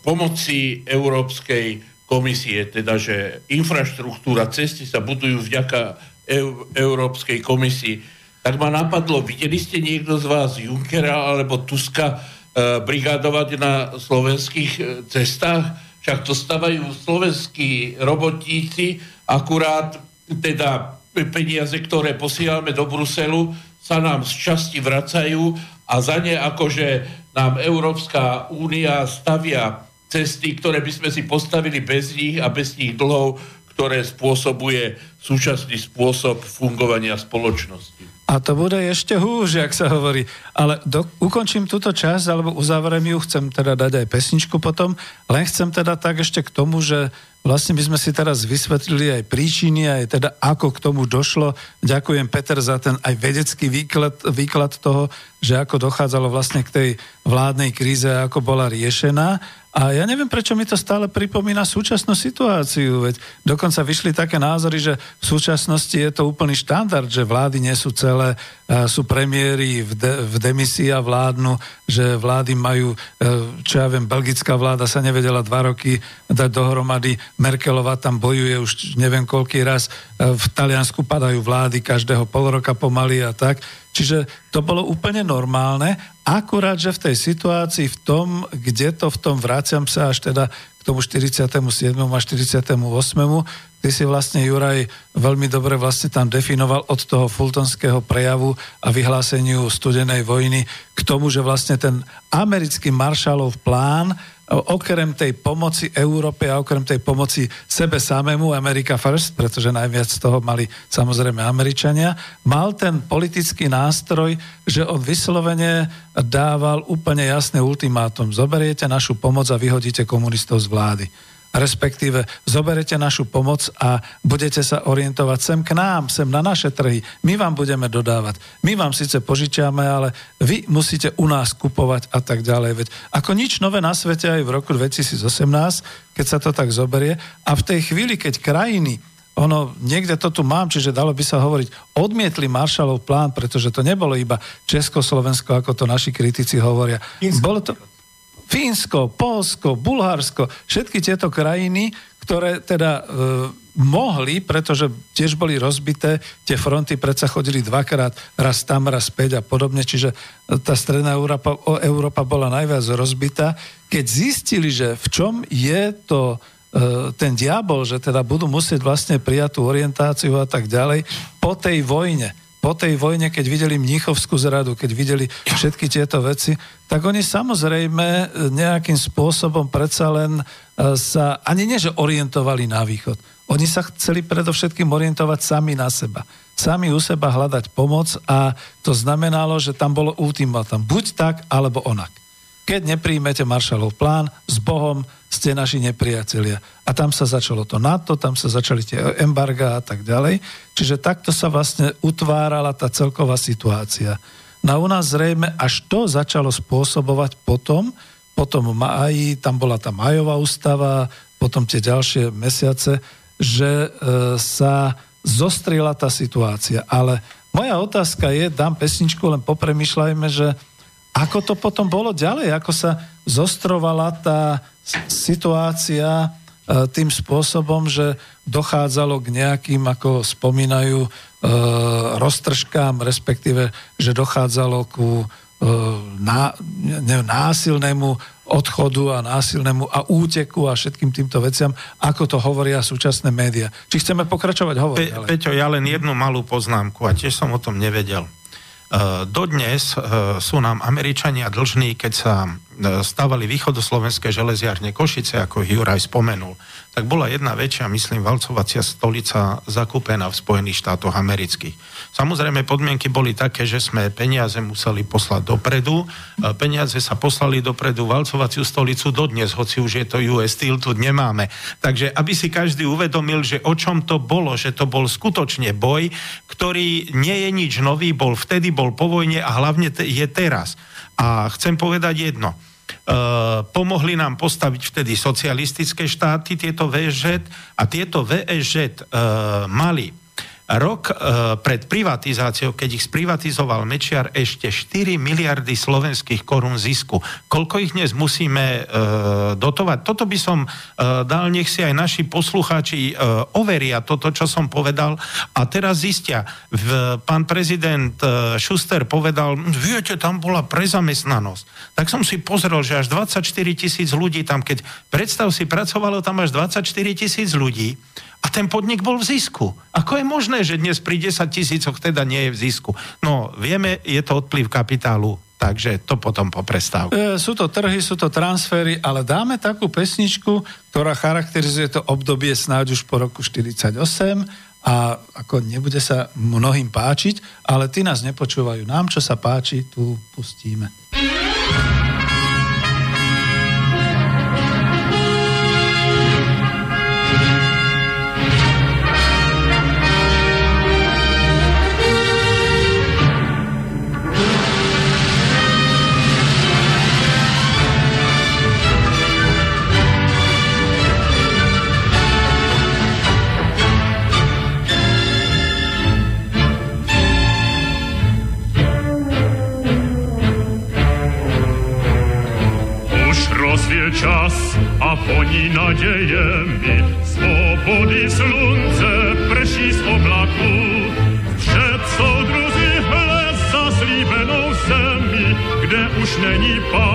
pomoci Európskej komisie, teda že infraštruktúra cesty sa budujú vďaka EU, Európskej komisii, tak ma napadlo, videli ste niekto z vás Junkera alebo Tuska e, brigádovať na slovenských e, cestách? Však to stavajú slovenskí robotníci, akurát teda peniaze, ktoré posielame do Bruselu, sa nám z časti vracajú a za ne akože nám Európska únia stavia cesty, ktoré by sme si postavili bez nich a bez nich dlhov, ktoré spôsobuje súčasný spôsob fungovania spoločnosti. A to bude ešte húž, jak sa hovorí. Ale do, ukončím túto časť, alebo uzavriem ju, chcem teda dať aj pesničku potom, len chcem teda tak ešte k tomu, že vlastne by sme si teraz vysvetlili aj príčiny, aj teda ako k tomu došlo. Ďakujem Peter za ten aj vedecký výklad, výklad toho, že ako dochádzalo vlastne k tej vládnej kríze, ako bola riešená. A ja neviem, prečo mi to stále pripomína súčasnú situáciu, veď dokonca vyšli také názory, že v súčasnosti je to úplný štandard, že vlády nie sú celé, sú premiéry v, de, v demisii a vládnu, že vlády majú, e, čo ja viem, belgická vláda sa nevedela dva roky dať dohromady, Merkelová tam bojuje už neviem koľký raz, e, v Taliansku padajú vlády každého pol roka pomaly a tak. Čiže to bolo úplne normálne, akurát, že v tej situácii, v tom, kde to v tom vraciam sa až teda k tomu 47. a 48. Ty si vlastne, Juraj, veľmi dobre vlastne tam definoval od toho fultonského prejavu a vyhláseniu studenej vojny k tomu, že vlastne ten americký maršalov plán okrem tej pomoci Európe a okrem tej pomoci sebe samému, America First, pretože najviac z toho mali samozrejme Američania, mal ten politický nástroj, že on vyslovene dával úplne jasné ultimátum. Zoberiete našu pomoc a vyhodíte komunistov z vlády respektíve zoberete našu pomoc a budete sa orientovať sem k nám, sem na naše trhy. My vám budeme dodávať. My vám síce požičiame, ale vy musíte u nás kupovať a tak ďalej. Veď ako nič nové na svete aj v roku 2018, keď sa to tak zoberie. A v tej chvíli, keď krajiny ono, niekde to tu mám, čiže dalo by sa hovoriť, odmietli Maršalov plán, pretože to nebolo iba Československo, ako to naši kritici hovoria. Bolo to, Fínsko, Polsko, Bulharsko, všetky tieto krajiny, ktoré teda e, mohli, pretože tiež boli rozbité, tie fronty predsa chodili dvakrát, raz tam, raz späť a podobne, čiže tá stredná Európa, Európa bola najviac rozbitá. Keď zistili, že v čom je to e, ten diabol, že teda budú musieť vlastne prijať tú orientáciu a tak ďalej, po tej vojne, po tej vojne, keď videli Mnichovskú zradu, keď videli všetky tieto veci, tak oni samozrejme e, nejakým spôsobom predsa len e, sa, ani nie, že orientovali na východ. Oni sa chceli predovšetkým orientovať sami na seba. Sami u seba hľadať pomoc a to znamenalo, že tam bolo ultimátum. Buď tak, alebo onak. Keď nepríjmete Maršalov plán s Bohom, ste naši nepriatelia. A tam sa začalo to NATO, tam sa začali tie embarga a tak ďalej. Čiže takto sa vlastne utvárala tá celková situácia. No u nás zrejme až to začalo spôsobovať potom, potom máji, tam bola tá majová ústava, potom tie ďalšie mesiace, že e, sa zostrila tá situácia. Ale moja otázka je, dám pesničku, len popremýšľajme, že ako to potom bolo ďalej, ako sa zostrovala tá situácia e, tým spôsobom, že dochádzalo k nejakým, ako spomínajú, e, roztržkám, respektíve, že dochádzalo ku e, ná, násilnému odchodu a násilnému a úteku a všetkým týmto veciam, ako to hovoria súčasné médiá. Či chceme pokračovať hovoriť? Pe, Peťo, ja len jednu malú poznámku a tiež som o tom nevedel. Dodnes sú nám Američania dlžní, keď sa stavali východoslovenské železiarne Košice, ako Juraj spomenul, tak bola jedna väčšia, myslím, valcovacia stolica zakúpená v Spojených štátoch amerických. Samozrejme, podmienky boli také, že sme peniaze museli poslať dopredu. Peniaze sa poslali dopredu, valcovaciu stolicu dodnes, hoci už je to US Steel, tu nemáme. Takže aby si každý uvedomil, že o čom to bolo, že to bol skutočne boj, ktorý nie je nič nový, bol vtedy, bol po vojne a hlavne je teraz. A chcem povedať jedno. Uh, pomohli nám postaviť vtedy socialistické štáty, tieto VŽ, a tieto VŽ uh, mali rok e, pred privatizáciou, keď ich sprivatizoval Mečiar, ešte 4 miliardy slovenských korún zisku. Koľko ich dnes musíme e, dotovať? Toto by som e, dal, nech si aj naši poslucháči e, overia toto, čo som povedal. A teraz zistia, v, pán prezident e, Schuster povedal, viete, tam bola prezamestnanosť. Tak som si pozrel, že až 24 tisíc ľudí tam, keď predstav si, pracovalo tam až 24 tisíc ľudí, a ten podnik bol v zisku. Ako je možné, že dnes pri 10 tisícoch teda nie je v zisku? No, vieme, je to odplyv kapitálu takže to potom po prestávke. E, sú to trhy, sú to transfery, ale dáme takú pesničku, ktorá charakterizuje to obdobie snáď už po roku 48 a ako nebude sa mnohým páčiť, ale ty nás nepočúvajú. Nám, čo sa páči, tu pustíme. Voní nadziejemi, swobody slunce prší z oblaku. Przed soudruzy hle zaslíbenou zemi, kde už není pánu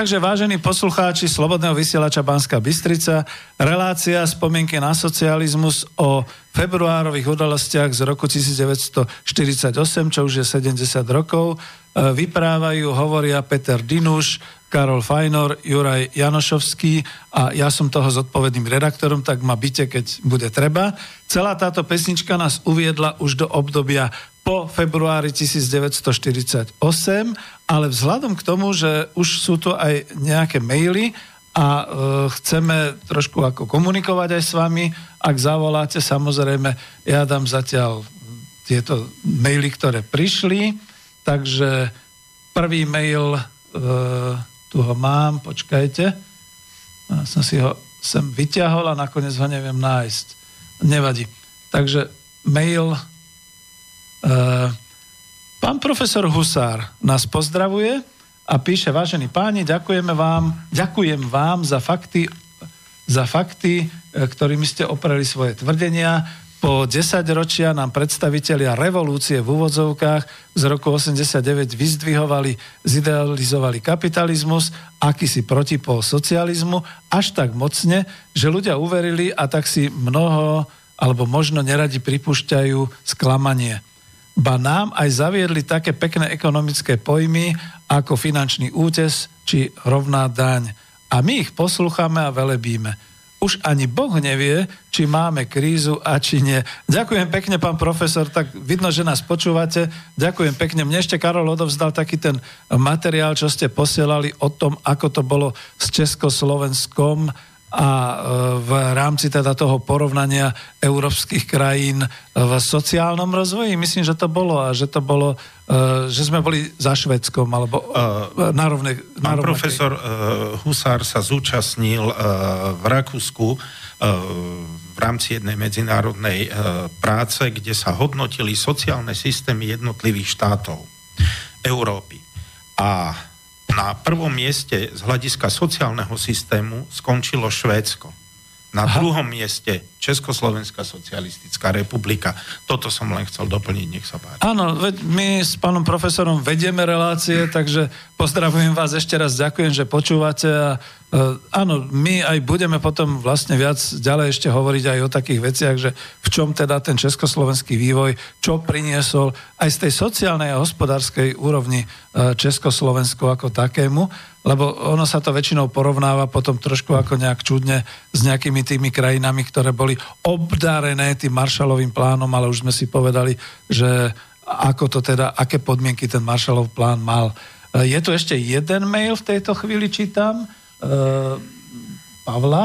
takže vážení poslucháči Slobodného vysielača Banska Bystrica, relácia spomienky na socializmus o februárových udalostiach z roku 1948, čo už je 70 rokov. E, vyprávajú, hovoria Peter Dinuš, Karol Fajnor, Juraj Janošovský a ja som toho zodpovedným redaktorom, tak ma byte, keď bude treba. Celá táto pesnička nás uviedla už do obdobia po februári 1948, ale vzhľadom k tomu, že už sú tu aj nejaké maily a e, chceme trošku ako komunikovať aj s vami, ak zavoláte, samozrejme, ja dám zatiaľ tieto maily, ktoré prišli, takže prvý mail e, tu ho mám, počkajte. Ja som si ho sem vyťahol a nakoniec ho neviem nájsť. Nevadí. Takže mail. E, pán profesor Husár nás pozdravuje a píše, vážení páni, ďakujeme vám, ďakujem vám za fakty, za fakty, e, ktorými ste opreli svoje tvrdenia. Po 10 ročia nám predstavitelia revolúcie v úvodzovkách z roku 89 vyzdvihovali, zidealizovali kapitalizmus, akýsi protipol socializmu, až tak mocne, že ľudia uverili a tak si mnoho alebo možno neradi pripúšťajú sklamanie. Ba nám aj zaviedli také pekné ekonomické pojmy ako finančný útes či rovná daň. A my ich poslúchame a velebíme už ani Boh nevie, či máme krízu a či nie. Ďakujem pekne, pán profesor, tak vidno, že nás počúvate. Ďakujem pekne. Mne ešte Karol odovzdal taký ten materiál, čo ste posielali o tom, ako to bolo s Československom a e, v rámci teda toho porovnania európskych krajín v sociálnom rozvoji. Myslím, že to bolo a že to bolo, e, že sme boli za Švedskom alebo uh, na rovne, Pán profesor uh, Husár sa zúčastnil uh, v Rakúsku v rámci jednej medzinárodnej práce, kde sa hodnotili sociálne systémy jednotlivých štátov Európy. A na prvom mieste z hľadiska sociálneho systému skončilo Švédsko. Na Aha. druhom mieste Československá socialistická republika. Toto som len chcel doplniť, nech sa páči. Áno, my s pánom profesorom vedieme relácie, takže pozdravujem vás ešte raz, ďakujem, že počúvate a áno, my aj budeme potom vlastne viac ďalej ešte hovoriť aj o takých veciach, že v čom teda ten československý vývoj, čo priniesol aj z tej sociálnej a hospodárskej úrovni uh, Československu ako takému lebo ono sa to väčšinou porovnáva potom trošku ako nejak čudne s nejakými tými krajinami, ktoré boli obdarené tým Marshallovým plánom, ale už sme si povedali, že ako to teda, aké podmienky ten Marshallov plán mal. E, je tu ešte jeden mail v tejto chvíli, čítam, e, Pavla.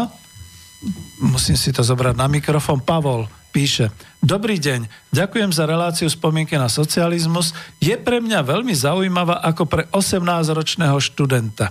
Musím si to zobrať na mikrofón. Pavol píše, Dobrý deň, ďakujem za reláciu spomienky na socializmus. Je pre mňa veľmi zaujímavá ako pre 18-ročného študenta.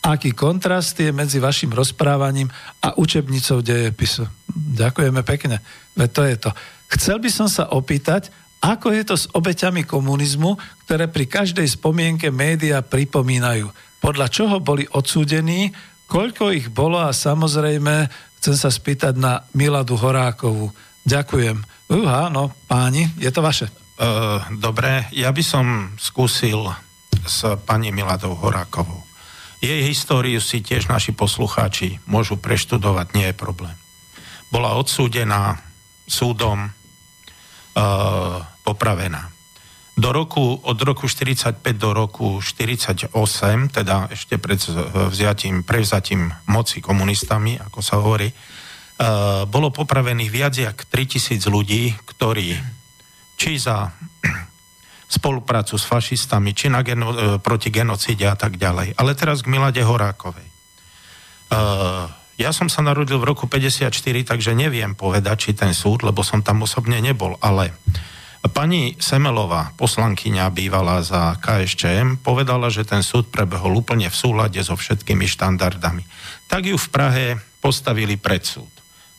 Aký kontrast je medzi vašim rozprávaním a učebnicou dejepisu? Ďakujeme pekne, veď to je to. Chcel by som sa opýtať, ako je to s obeťami komunizmu, ktoré pri každej spomienke média pripomínajú? Podľa čoho boli odsúdení, koľko ich bolo a samozrejme chcem sa spýtať na Miladu Horákovú. Ďakujem. Uha, no páni, je to vaše. Uh, dobre, ja by som skúsil s pani Miladou Horákovou. Jej históriu si tiež naši poslucháči môžu preštudovať, nie je problém. Bola odsúdená súdom uh, popravená. Do roku, od roku 45 do roku 48, teda ešte pred vzatím, prevzatím moci komunistami, ako sa hovorí, Eh, bolo popravených viac jak 3000 ľudí, ktorí či za [CLEARS THROAT] spoluprácu s fašistami, či na geno, eh, proti genocíde a tak ďalej. Ale teraz k Milade Horákovej. Uh, ja som sa narodil v roku 54, takže neviem povedať, či ten súd, lebo som tam osobne nebol, ale pani Semelová, poslankyňa bývala za KSČM, povedala, že ten súd prebehol úplne v súlade so všetkými štandardami. Tak ju v Prahe postavili pred súd.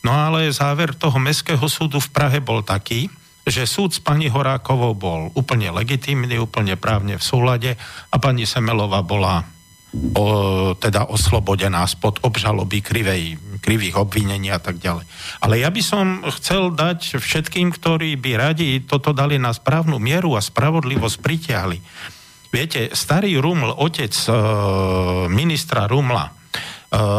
No ale záver toho Mestského súdu v Prahe bol taký, že súd s pani Horákovou bol úplne legitímny, úplne právne v súlade a pani Semelová bola o, teda oslobodená spod obžaloby krivej, krivých obvinení a tak ďalej. Ale ja by som chcel dať všetkým, ktorí by radi toto dali na správnu mieru a spravodlivosť pritiahli. Viete, starý Ruml, otec e, ministra Rumla, e,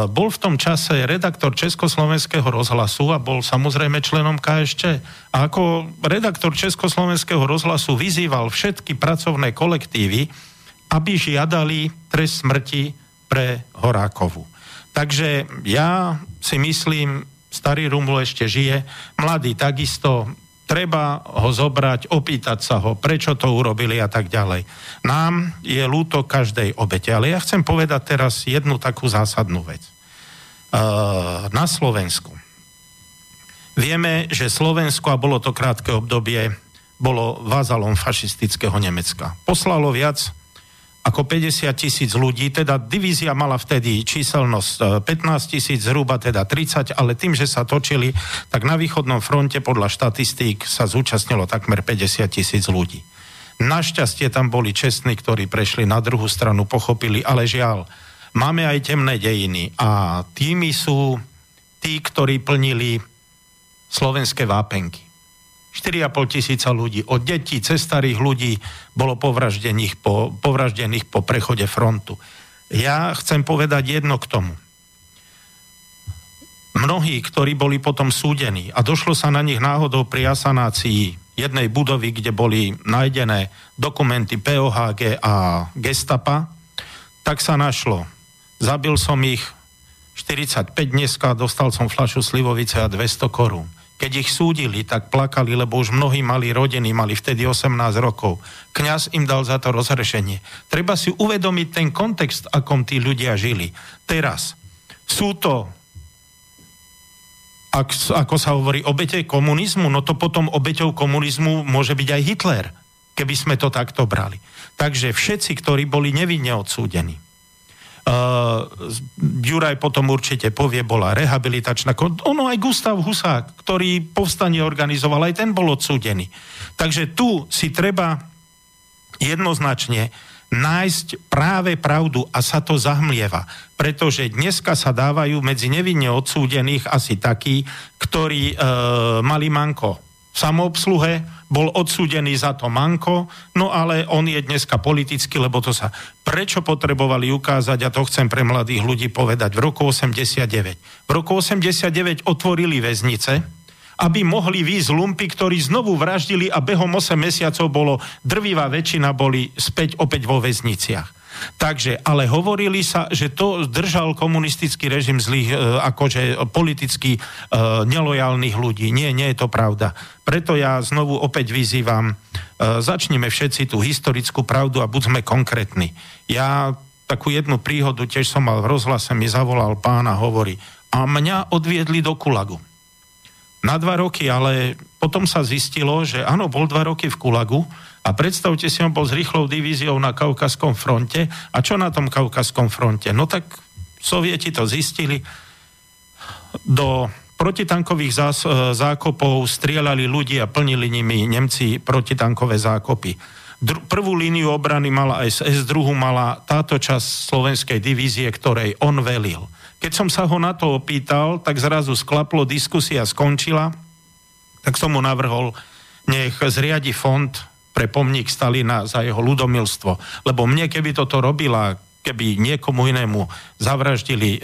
bol v tom čase redaktor Československého rozhlasu a bol samozrejme členom KSČ. A ako redaktor Československého rozhlasu vyzýval všetky pracovné kolektívy, aby žiadali trest smrti pre Horákovu. Takže ja si myslím, starý Ruml ešte žije, mladý takisto, treba ho zobrať, opýtať sa ho, prečo to urobili a tak ďalej. Nám je ľúto každej obete, ale ja chcem povedať teraz jednu takú zásadnú vec. Uh, na Slovensku. Vieme, že Slovensko, a bolo to krátke obdobie, bolo vázalom fašistického Nemecka. Poslalo viac ako 50 tisíc ľudí, teda divízia mala vtedy číselnosť 15 e, tisíc, zhruba teda 30, ale tým, že sa točili, tak na východnom fronte podľa štatistík sa zúčastnilo takmer 50 tisíc ľudí. Našťastie tam boli čestní, ktorí prešli na druhú stranu, pochopili, ale žiaľ, máme aj temné dejiny a tými sú tí, ktorí plnili slovenské vápenky. 4,5 tisíca ľudí, od detí cez starých ľudí bolo povraždených po, povraždených po prechode frontu. Ja chcem povedať jedno k tomu. Mnohí, ktorí boli potom súdení a došlo sa na nich náhodou pri asanácii jednej budovy, kde boli nájdené dokumenty POHG a Gestapa, tak sa našlo. Zabil som ich 45 dneska, dostal som flašu slivovice a 200 korún keď ich súdili, tak plakali, lebo už mnohí mali rodiny, mali vtedy 18 rokov. Kňaz im dal za to rozrešenie. Treba si uvedomiť ten kontext, akom tí ľudia žili. Teraz sú to ak, ako sa hovorí, obete komunizmu, no to potom obeťou komunizmu môže byť aj Hitler, keby sme to takto brali. Takže všetci, ktorí boli nevinne odsúdení, Juraj potom určite povie, bola rehabilitačná. Ono aj Gustav Husák, ktorý povstanie organizoval, aj ten bol odsúdený. Takže tu si treba jednoznačne nájsť práve pravdu a sa to zahmlieva. Pretože dneska sa dávajú medzi nevinne odsúdených asi takí, ktorí e, mali manko samoobsluhe, bol odsúdený za to Manko, no ale on je dneska politický, lebo to sa... Prečo potrebovali ukázať, a to chcem pre mladých ľudí povedať, v roku 89. V roku 89 otvorili väznice, aby mohli výjsť lumpy, ktorí znovu vraždili a behom 8 mesiacov bolo, drvivá väčšina boli späť opäť vo väzniciach. Takže, ale hovorili sa, že to držal komunistický režim zlých, e, akože politicky e, nelojálnych ľudí. Nie, nie je to pravda. Preto ja znovu opäť vyzývam, e, začnime všetci tú historickú pravdu a buďme konkrétni. Ja takú jednu príhodu tiež som mal v rozhlase, mi zavolal pán a hovorí, a mňa odviedli do Kulagu. Na dva roky, ale potom sa zistilo, že áno, bol dva roky v Kulagu, a predstavte si, on bol s rýchlou divíziou na Kaukaskom fronte. A čo na tom Kaukaskom fronte? No tak sovieti to zistili. Do protitankových zás, e, zákopov strieľali ľudí a plnili nimi Nemci protitankové zákopy. Dru- prvú líniu obrany mala SS, druhú mala táto časť slovenskej divízie, ktorej on velil. Keď som sa ho na to opýtal, tak zrazu sklaplo, diskusia skončila, tak som mu navrhol, nech zriadi fond pre pomník Stalina za jeho ľudomilstvo. Lebo mne, keby toto robila keby niekomu inému zavraždili e,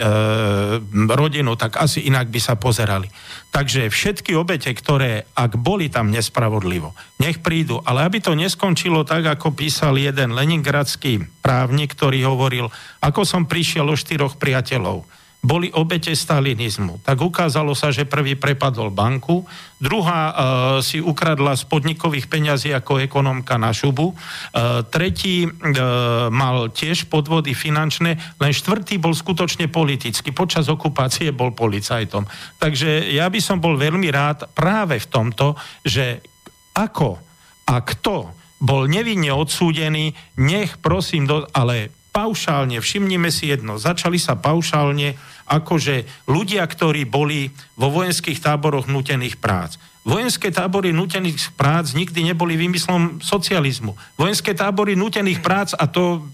rodinu, tak asi inak by sa pozerali. Takže všetky obete, ktoré, ak boli tam nespravodlivo, nech prídu. Ale aby to neskončilo tak, ako písal jeden leningradský právnik, ktorý hovoril, ako som prišiel o štyroch priateľov boli obete stalinizmu. Tak ukázalo sa, že prvý prepadol banku, druhá e, si ukradla z podnikových peňazí ako ekonomka na šubu, e, tretí e, mal tiež podvody finančné, len štvrtý bol skutočne politický. Počas okupácie bol policajtom. Takže ja by som bol veľmi rád práve v tomto, že ako a kto bol nevinne odsúdený, nech prosím, do, ale paušálne, všimnime si jedno, začali sa paušálne akože ľudia, ktorí boli vo vojenských táboroch nutených prác. Vojenské tábory nutených prác nikdy neboli vymyslom socializmu. Vojenské tábory nutených prác, a to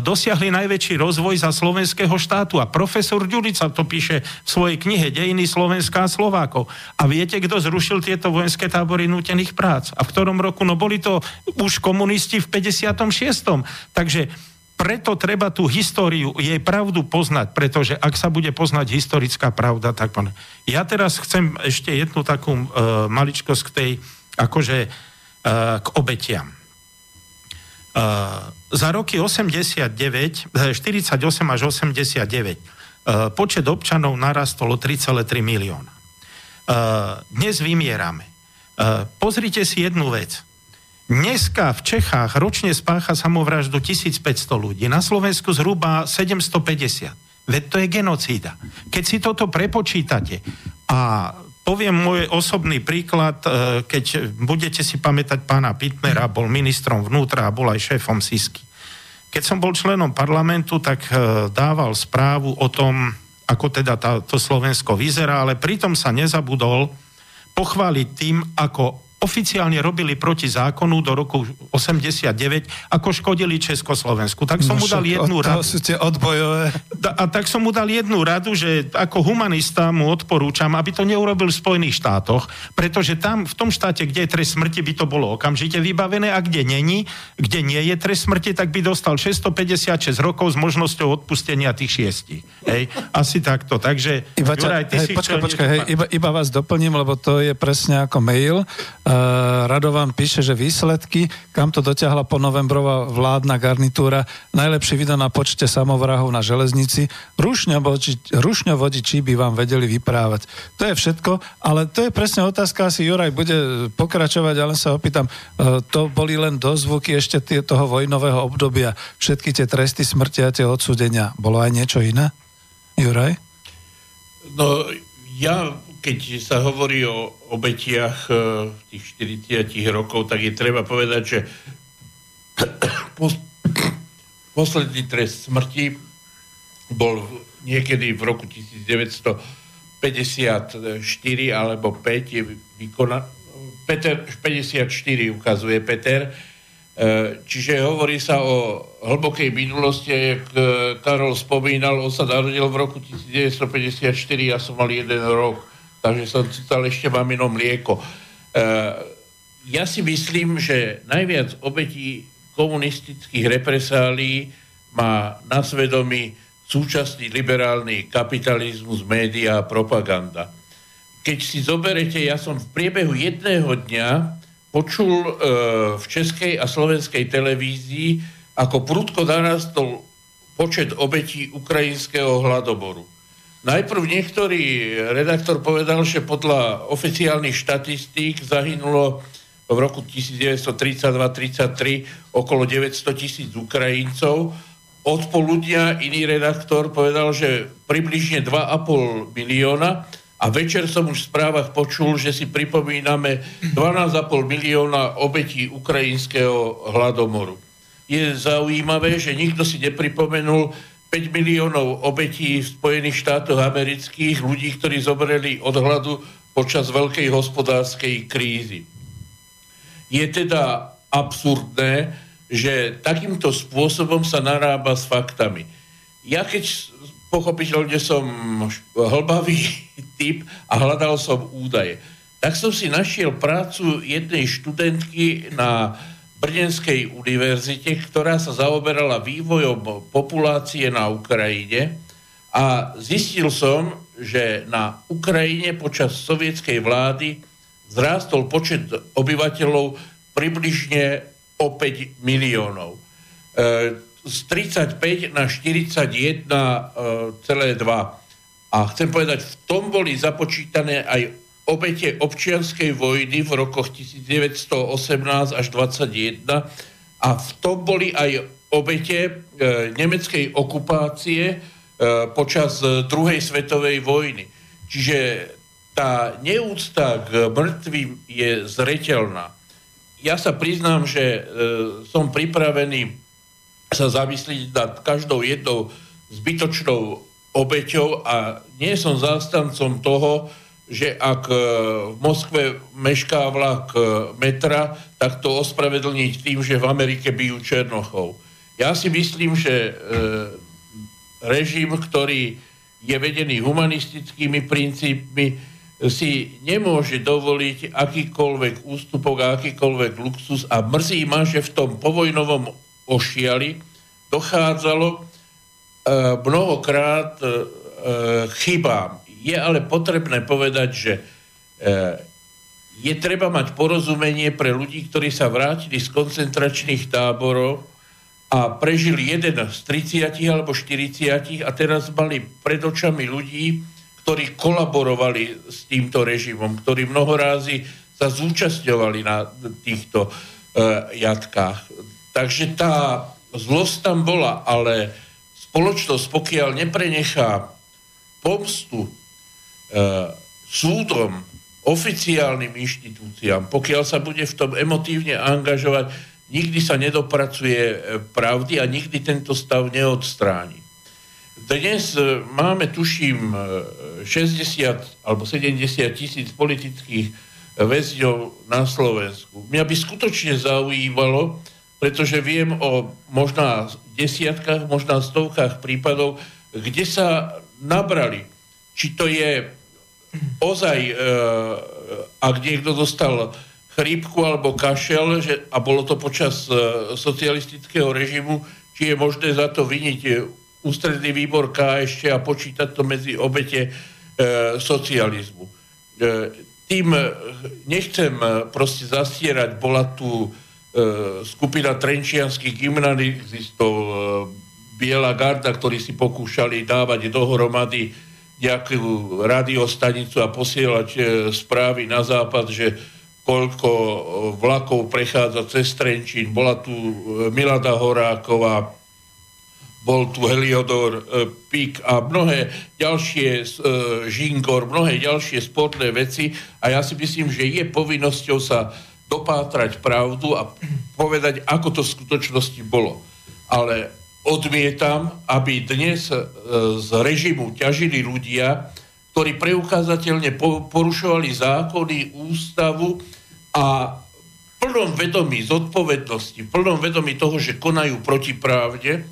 dosiahli najväčší rozvoj za slovenského štátu. A profesor Ďurica to píše v svojej knihe Dejiny Slovenská a Slovákov. A viete, kto zrušil tieto vojenské tábory nútených prác? A v ktorom roku? No boli to už komunisti v 56. Takže preto treba tú históriu, jej pravdu poznať, pretože ak sa bude poznať historická pravda, tak... Ja teraz chcem ešte jednu takú uh, maličkosť k tej, akože uh, k obetiam. Uh, za roky 89, 48 až 89 uh, počet občanov narastol o 3,3 milióna. Uh, dnes vymierame. Uh, pozrite si jednu vec. Dneska v Čechách ročne spácha samovraždu 1500 ľudí, na Slovensku zhruba 750. Veď to je genocída. Keď si toto prepočítate a poviem môj osobný príklad, e, keď budete si pamätať pána Pitnera, bol ministrom vnútra a bol aj šéfom SISky. Keď som bol členom parlamentu, tak e, dával správu o tom, ako teda tá, to Slovensko vyzerá, ale pritom sa nezabudol pochváliť tým, ako oficiálne robili proti zákonu do roku 89, ako škodili Československu. Tak som no, mu dal jednu od, radu. sú tie odbojové. A tak som mu dal jednu radu, že ako humanista mu odporúčam, aby to neurobil v Spojených štátoch, pretože tam, v tom štáte, kde je trest smrti, by to bolo okamžite vybavené a kde není, kde nie je trest smrti, tak by dostal 656 rokov s možnosťou odpustenia tých šiestí. Hej, asi takto. Takže, iba, Juraj, ty hej, si počkaj, počkaj, hej, iba, iba vás doplním, lebo to je presne ako mail. Uh, Radovan píše, že výsledky, kam to dotiahla po novembrová vládna garnitúra, najlepší video na počte samovrahov na železnici, rušňo vodiči by vám vedeli vyprávať. To je všetko, ale to je presne otázka, asi Juraj bude pokračovať, ale sa opýtam, uh, to boli len dozvuky ešte tie, toho vojnového obdobia, všetky tie tresty smrti a tie odsúdenia. Bolo aj niečo iné? Juraj? No, ja keď sa hovorí o obetiach e, tých 40 rokov, tak je treba povedať, že posledný trest smrti bol niekedy v roku 1954 alebo 5 je vykona, Peter, 54 ukazuje Peter, e, čiže hovorí sa o hlbokej minulosti, jak e, Karol spomínal, on sa narodil v roku 1954, ja som mal jeden rok takže som cítal ešte mamino mlieko. E, ja si myslím, že najviac obetí komunistických represálií má na svedomí súčasný liberálny kapitalizmus, média a propaganda. Keď si zoberete, ja som v priebehu jedného dňa počul e, v českej a slovenskej televízii, ako prudko narastol počet obetí ukrajinského hladoboru. Najprv niektorý redaktor povedal, že podľa oficiálnych štatistík zahynulo v roku 1932-33 okolo 900 tisíc Ukrajincov. Od poludnia iný redaktor povedal, že približne 2,5 milióna a večer som už v správach počul, že si pripomíname 12,5 milióna obetí ukrajinského hladomoru. Je zaujímavé, že nikto si nepripomenul 5 miliónov obetí v Spojených štátoch amerických, ľudí, ktorí zomreli od hladu počas veľkej hospodárskej krízy. Je teda absurdné, že takýmto spôsobom sa narába s faktami. Ja keď pochopiteľne som hlbavý [LAUGHS] typ a hľadal som údaje, tak som si našiel prácu jednej študentky na Brnenskej univerzite, ktorá sa zaoberala vývojom populácie na Ukrajine a zistil som, že na Ukrajine počas sovietskej vlády zrástol počet obyvateľov približne o 5 miliónov. E, z 35 na 41,2. A chcem povedať, v tom boli započítané aj obete občianskej vojny v rokoch 1918 až 21 a v tom boli aj obete e, nemeckej okupácie e, počas druhej svetovej vojny. Čiže tá neúcta k mŕtvým je zreteľná. Ja sa priznám, že e, som pripravený sa zamyslieť nad každou jednou zbytočnou obeťou a nie som zástancom toho, že ak e, v Moskve mešká vlak e, metra, tak to ospravedlniť tým, že v Amerike bijú Černochov. Ja si myslím, že e, režim, ktorý je vedený humanistickými princípmi, si nemôže dovoliť akýkoľvek ústupok a akýkoľvek luxus a mrzí ma, že v tom povojnovom ošiali dochádzalo mnohokrát chybám. Je ale potrebné povedať, že e, je treba mať porozumenie pre ľudí, ktorí sa vrátili z koncentračných táborov a prežili jeden z 30 alebo 40 a teraz mali pred očami ľudí, ktorí kolaborovali s týmto režimom, ktorí mnohorázy sa zúčastňovali na týchto uh, jatkách. Takže tá zlosť tam bola, ale spoločnosť, pokiaľ neprenechá pomstu súdom, oficiálnym inštitúciám, pokiaľ sa bude v tom emotívne angažovať, nikdy sa nedopracuje e, pravdy a nikdy tento stav neodstráni. Dnes e, máme, tuším, 60 e, alebo 70 tisíc politických väzňov na Slovensku. Mňa by skutočne zaujímalo, pretože viem o možná desiatkách, možná stovkách prípadov, kde sa nabrali. Či to je ozaj, e, ak niekto dostal chrípku alebo kašel, že, a bolo to počas socialistického režimu, či je možné za to vyniť ústredný výbor ešte a počítať to medzi obete e, socializmu. E, tým e, nechcem e, proste zastierať, bola tu e, skupina trenčianských gymnazistov, e, Biela garda, ktorí si pokúšali dávať dohromady nejakú radiostanicu a posielať e, správy na západ, že koľko e, vlakov prechádza cez Trenčín. Bola tu e, Milada Horáková, bol tu Heliodor e, Pík a mnohé ďalšie e, Žingor, mnohé ďalšie sportné veci a ja si myslím, že je povinnosťou sa dopátrať pravdu a povedať, ako to v skutočnosti bolo. Ale odmietam, aby dnes e, z režimu ťažili ľudia, ktorí preukázateľne porušovali zákony, ústavu a plnom vedomí zodpovednosti, plnom vedomí toho, že konajú proti pravde,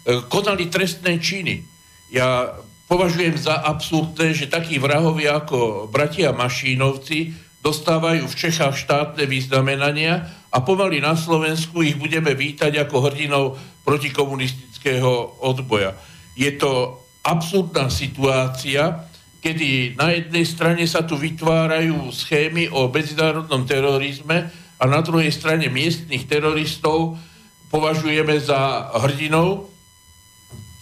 E, konali trestné činy. Ja považujem za absurdné, že takí vrahovia ako bratia Mašínovci dostávajú v Čechách štátne vyznamenania a pomaly na Slovensku ich budeme vítať ako hrdinov protikomunistického odboja. Je to absurdná situácia, kedy na jednej strane sa tu vytvárajú schémy o medzinárodnom terorizme a na druhej strane miestnych teroristov považujeme za hrdinov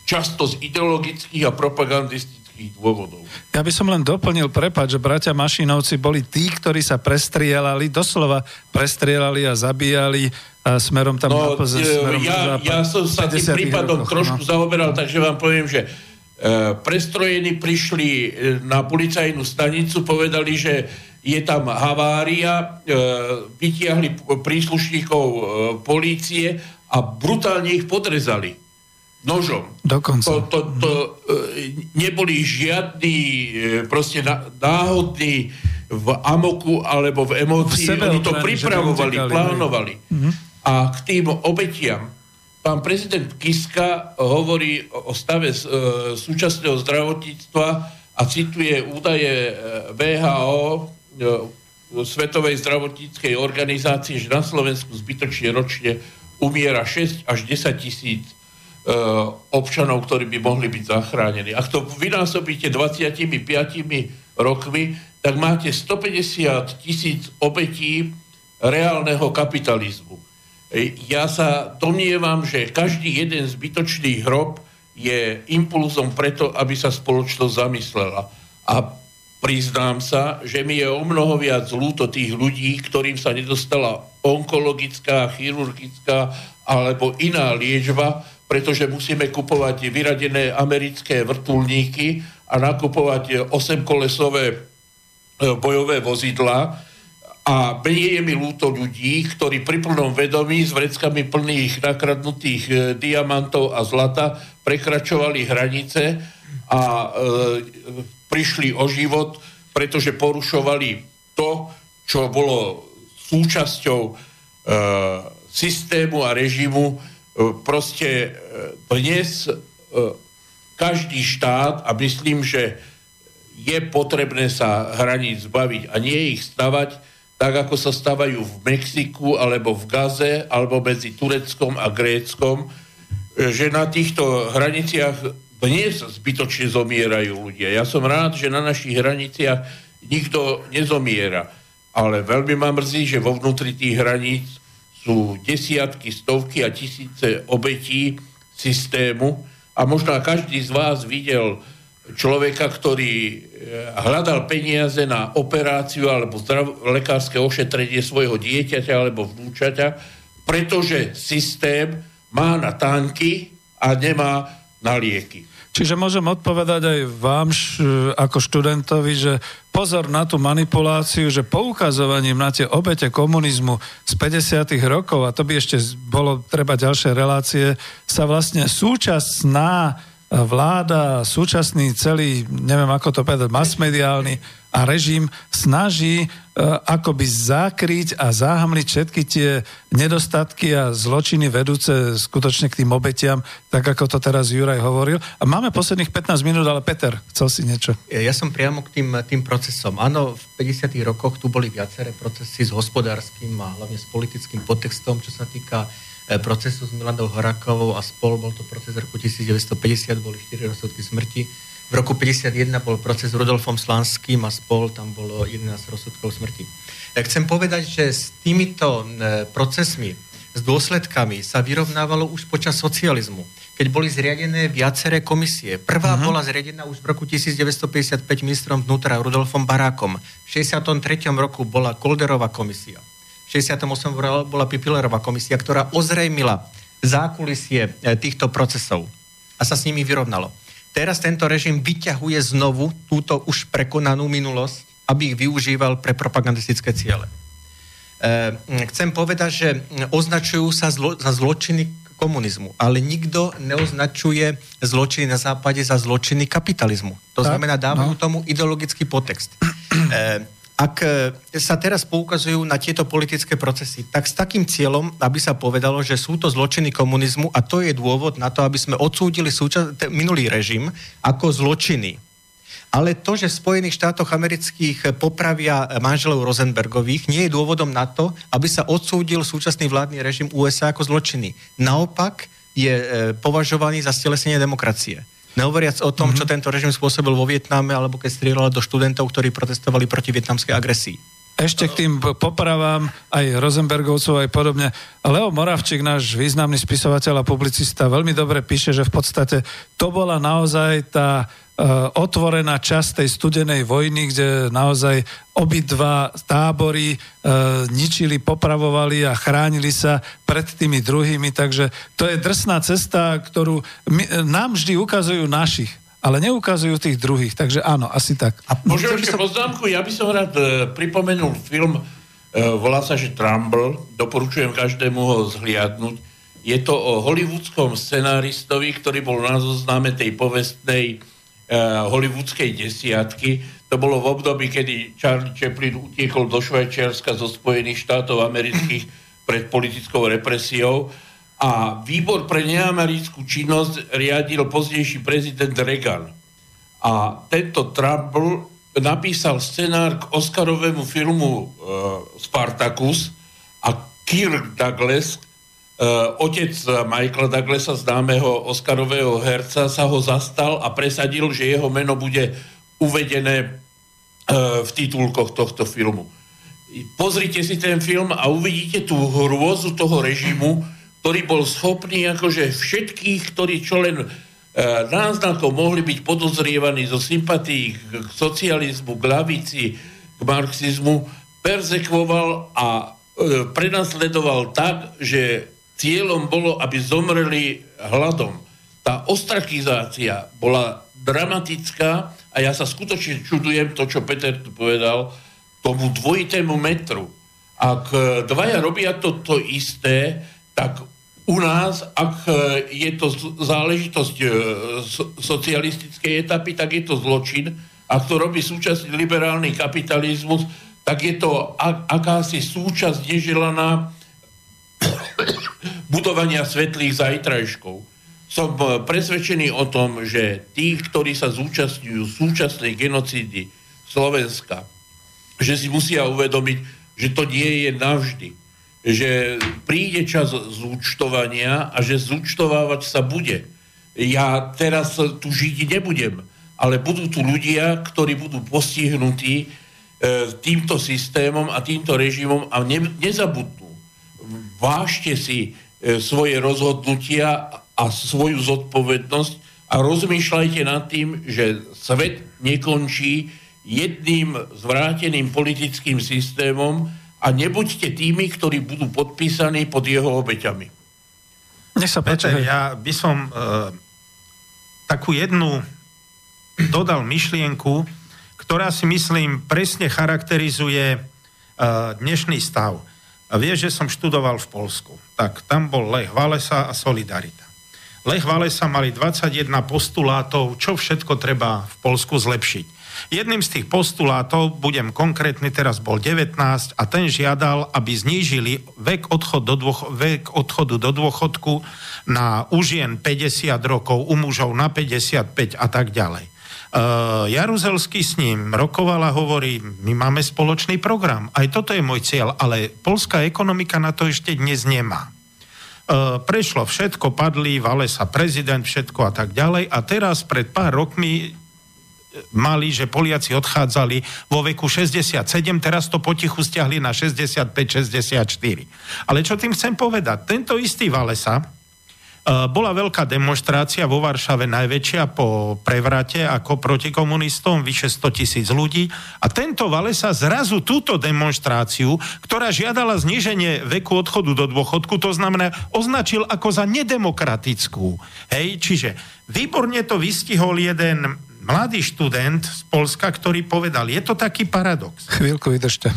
často z ideologických a propagandistických dôvodov. Ja by som len doplnil, prepať, že bratia Mašinovci boli tí, ktorí sa prestrielali, doslova prestrielali a zabíjali a smerom tam no, na poze, smerom ja, ja som sa tým prípadom rokoch, trošku no. zaoberal, takže vám poviem, že e, prestrojení prišli e, na policajnú stanicu, povedali, že je tam havária, e, vytiahli príslušníkov e, polície a brutálne ich podrezali nožom. Dokonca. To, to, to e, neboli žiadni e, proste náhodní v amoku alebo v emócii. V Oni to pripravovali, plánovali. Mm-hmm. A k tým obetiam pán prezident Kiska hovorí o stave e, súčasného zdravotníctva a cituje údaje VHO, Svetovej zdravotníckej organizácie, že na Slovensku zbytočne ročne umiera 6 až 10 tisíc občanov, ktorí by mohli byť zachránení. Ak to vynásobíte 25 rokmi, tak máte 150 tisíc obetí reálneho kapitalizmu. Ja sa domnievam, že každý jeden zbytočný hrob je impulzom preto, aby sa spoločnosť zamyslela. A priznám sa, že mi je o mnoho viac ľúto tých ľudí, ktorým sa nedostala onkologická, chirurgická alebo iná liečba, pretože musíme kupovať vyradené americké vrtulníky a nakupovať 8-kolesové e, bojové vozidla. A menej je mi ľúto ľudí, ktorí pri plnom vedomí s vreckami plných nakradnutých e, diamantov a zlata prekračovali hranice a e, prišli o život pretože porušovali to, čo bolo súčasťou e, systému a režimu. E, proste e, dnes e, každý štát, a myslím, že je potrebné sa hraníc zbaviť a nie ich stavať, tak ako sa stavajú v Mexiku, alebo v Gaze, alebo medzi Tureckom a Gréckom, že na týchto hraniciach dnes zbytočne zomierajú ľudia. Ja som rád, že na našich hraniciach nikto nezomiera. Ale veľmi ma mrzí, že vo vnútri tých hraníc sú desiatky, stovky a tisíce obetí systému a možno každý z vás videl človeka, ktorý e, hľadal peniaze na operáciu alebo zdrav- lekárske ošetrenie svojho dieťaťa alebo vnúčaťa, pretože systém má na tanky a nemá na lieky. Čiže môžem odpovedať aj vám ako študentovi, že pozor na tú manipuláciu, že poukazovaním na tie obete komunizmu z 50. rokov, a to by ešte bolo treba ďalšie relácie, sa vlastne súčasná vláda, súčasný celý, neviem ako to povedať, masmediálny a režim snaží akoby zakryť a zahamliť všetky tie nedostatky a zločiny vedúce skutočne k tým obetiam, tak ako to teraz Juraj hovoril. A máme posledných 15 minút, ale Peter, chcel si niečo? Ja som priamo k tým, tým procesom. Áno, v 50. rokoch tu boli viaceré procesy s hospodárskym a hlavne s politickým podtextom, čo sa týka E, procesu s Miladou Horakovou a spol, bol to proces roku 1950, boli 4 rozsudky smrti. V roku 51 bol proces s Rudolfom Slanským a spol, tam bolo 11 rozsudkov smrti. Ja chcem povedať, že s týmito e, procesmi, s dôsledkami sa vyrovnávalo už počas socializmu, keď boli zriadené viaceré komisie. Prvá uh-huh. bola zriadená už v roku 1955 ministrom vnútra Rudolfom Barákom. V 63. roku bola Kolderová komisia. 68 bola Pipillerová komisia, ktorá ozrejmila zákulisie e, týchto procesov a sa s nimi vyrovnalo. Teraz tento režim vyťahuje znovu túto už prekonanú minulosť, aby ich využíval pre propagandistické ciele. E, chcem povedať, že označujú sa zlo, za zločiny komunizmu, ale nikto neoznačuje zločiny na západe za zločiny kapitalizmu. To tak, znamená, dávajú no. tomu ideologický potext. Ak e, sa teraz poukazujú na tieto politické procesy, tak s takým cieľom, aby sa povedalo, že sú to zločiny komunizmu a to je dôvod na to, aby sme odsúdili súča- minulý režim ako zločiny. Ale to, že v Spojených štátoch amerických popravia manželov Rosenbergových, nie je dôvodom na to, aby sa odsúdil súčasný vládny režim USA ako zločiny. Naopak je e, považovaný za stelesenie demokracie. Nehovoriac o tom, mm-hmm. čo mhm. tento režim spôsobil vo Vietname, alebo keď strieľal do študentov, ktorí protestovali proti vietnamskej agresii. Ešte k tým popravám aj Rosenbergovcov aj podobne. Leo Moravčík, náš významný spisovateľ a publicista, veľmi dobre píše, že v podstate to bola naozaj tá otvorená časť tej studenej vojny, kde naozaj obidva tábory e, ničili, popravovali a chránili sa pred tými druhými, takže to je drsná cesta, ktorú my, nám vždy ukazujú našich ale neukazujú tých druhých, takže áno, asi tak. A môžem ešte som... poznámku, ja by som rád e, pripomenul film, e, volá sa, že Trumble, doporučujem každému ho zhliadnúť. Je to o hollywoodskom scenáristovi, ktorý bol na zozname tej povestnej hollywoodskej desiatky. To bolo v období, kedy Charlie Chaplin utiekol do Švajčiarska zo Spojených štátov amerických pred politickou represiou a výbor pre neamerickú činnosť riadil pozdejší prezident Reagan. A tento Trump napísal scenár k Oscarovému filmu uh, Spartacus a Kirk Douglas otec Michaela Douglasa, známeho Oscarového herca, sa ho zastal a presadil, že jeho meno bude uvedené uh, v titulkoch tohto filmu. Pozrite si ten film a uvidíte tú hrôzu toho režimu, ktorý bol schopný akože všetkých, ktorí čo len uh, náznakom mohli byť podozrievaní zo sympatí k socializmu, k lavici, k marxizmu, perzekvoval a prenasledoval tak, že cieľom bolo, aby zomreli hladom. Tá ostrakizácia bola dramatická a ja sa skutočne čudujem to, čo Peter tu povedal, tomu dvojitému metru. Ak dvaja robia to, to isté, tak u nás, ak je to záležitosť e, socialistickej etapy, tak je to zločin. ak to robí súčasný liberálny kapitalizmus, tak je to akási súčasť neželaná budovania svetlých zajtrajškov. Som e, presvedčený o tom, že tí, ktorí sa zúčastňujú súčasnej genocídy Slovenska, že si musia uvedomiť, že to nie je navždy. Že príde čas zúčtovania a že zúčtovávať sa bude. Ja teraz tu žiť nebudem, ale budú tu ľudia, ktorí budú postihnutí e, týmto systémom a týmto režimom a ne, nezabudnú. Vážte si svoje rozhodnutia a svoju zodpovednosť a rozmýšľajte nad tým, že svet nekončí jedným zvráteným politickým systémom a nebuďte tými, ktorí budú podpísaní pod jeho obeťami. Nech sa páči. Ja by som uh, takú jednu dodal myšlienku, ktorá si myslím presne charakterizuje uh, dnešný stav. Vieš, že som študoval v Polsku. Tak tam bol Lech Valesa a Solidarita. Lech Walesa mali 21 postulátov, čo všetko treba v Polsku zlepšiť. Jedným z tých postulátov, budem konkrétny, teraz bol 19 a ten žiadal, aby znížili vek, odchod do dôch, vek odchodu do dôchodku na u žien 50 rokov, u mužov na 55 a tak ďalej. Uh, Jaruzelský s ním rokoval a hovorí, my máme spoločný program, aj toto je môj cieľ, ale polská ekonomika na to ešte dnes nemá. E, prešlo všetko, padli, vale sa prezident, všetko a tak ďalej. A teraz pred pár rokmi mali, že Poliaci odchádzali vo veku 67, teraz to potichu stiahli na 65-64. Ale čo tým chcem povedať? Tento istý Valesa, E, bola veľká demonstrácia vo Varšave, najväčšia po prevrate ako proti komunistom, vyše 100 tisíc ľudí. A tento Valesa zrazu túto demonstráciu, ktorá žiadala zníženie veku odchodu do dôchodku, to znamená, označil ako za nedemokratickú. Hej, čiže výborne to vystihol jeden mladý študent z Polska, ktorý povedal, je to taký paradox. Chvíľku vydržte.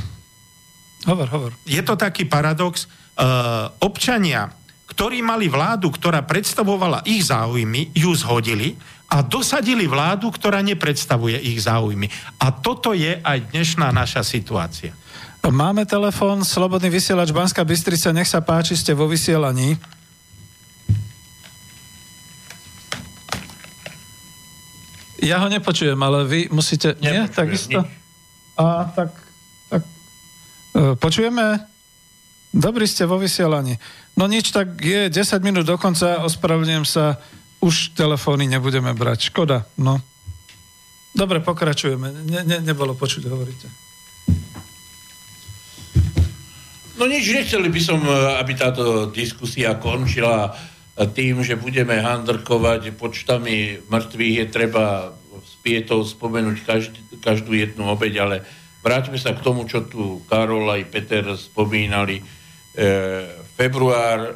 Hovor, hovor. Je to taký paradox. Uh, občania ktorí mali vládu, ktorá predstavovala ich záujmy, ju zhodili a dosadili vládu, ktorá nepredstavuje ich záujmy. A toto je aj dnešná naša situácia. Máme telefón, Slobodný vysielač Banská Bystrica, nech sa páči, ste vo vysielaní. Ja ho nepočujem, ale vy musíte... Nepočujem, Nie? Takisto? A tak... tak e, počujeme? Dobrý ste vo vysielaní. No nič, tak je 10 minút do konca, ospravedlňujem sa, už telefóny nebudeme brať. Škoda, no. Dobre, pokračujeme. Ne, ne, nebolo počuť, hovoríte. No nič, nechceli by som, e, aby táto diskusia končila tým, že budeme handrkovať počtami mŕtvych. Je treba s pietou spomenúť každý, každú jednu obeď, ale vráťme sa k tomu, čo tu Karol aj Peter spomínali E, február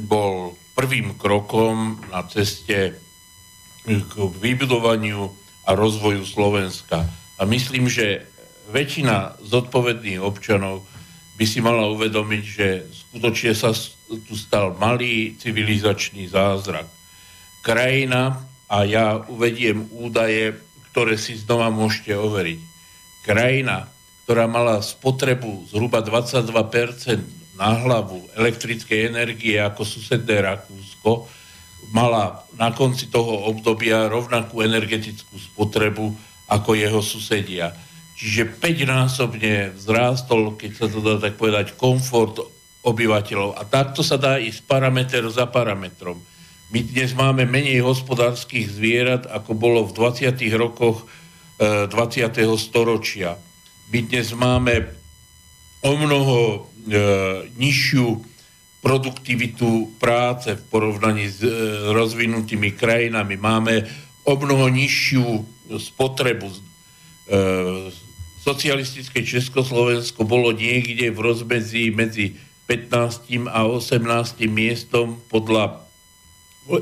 bol prvým krokom na ceste k vybudovaniu a rozvoju Slovenska. A myslím, že väčšina zodpovedných občanov by si mala uvedomiť, že skutočne sa tu stal malý civilizačný zázrak. Krajina, a ja uvediem údaje, ktoré si znova môžete overiť. Krajina, ktorá mala spotrebu zhruba 22% na hlavu elektrickej energie ako susedné Rakúsko, mala na konci toho obdobia rovnakú energetickú spotrebu ako jeho susedia. Čiže 5-násobne vzrástol, keď sa to dá tak povedať, komfort obyvateľov. A takto sa dá ísť parameter za parametrom. My dnes máme menej hospodárskych zvierat, ako bolo v 20. rokoch 20. E, storočia my dnes máme o mnoho e, nižšiu produktivitu práce v porovnaní s e, rozvinutými krajinami. Máme o mnoho nižšiu spotrebu. E, socialistické Československo bolo niekde v rozmedzi medzi 15. a 18. miestom podľa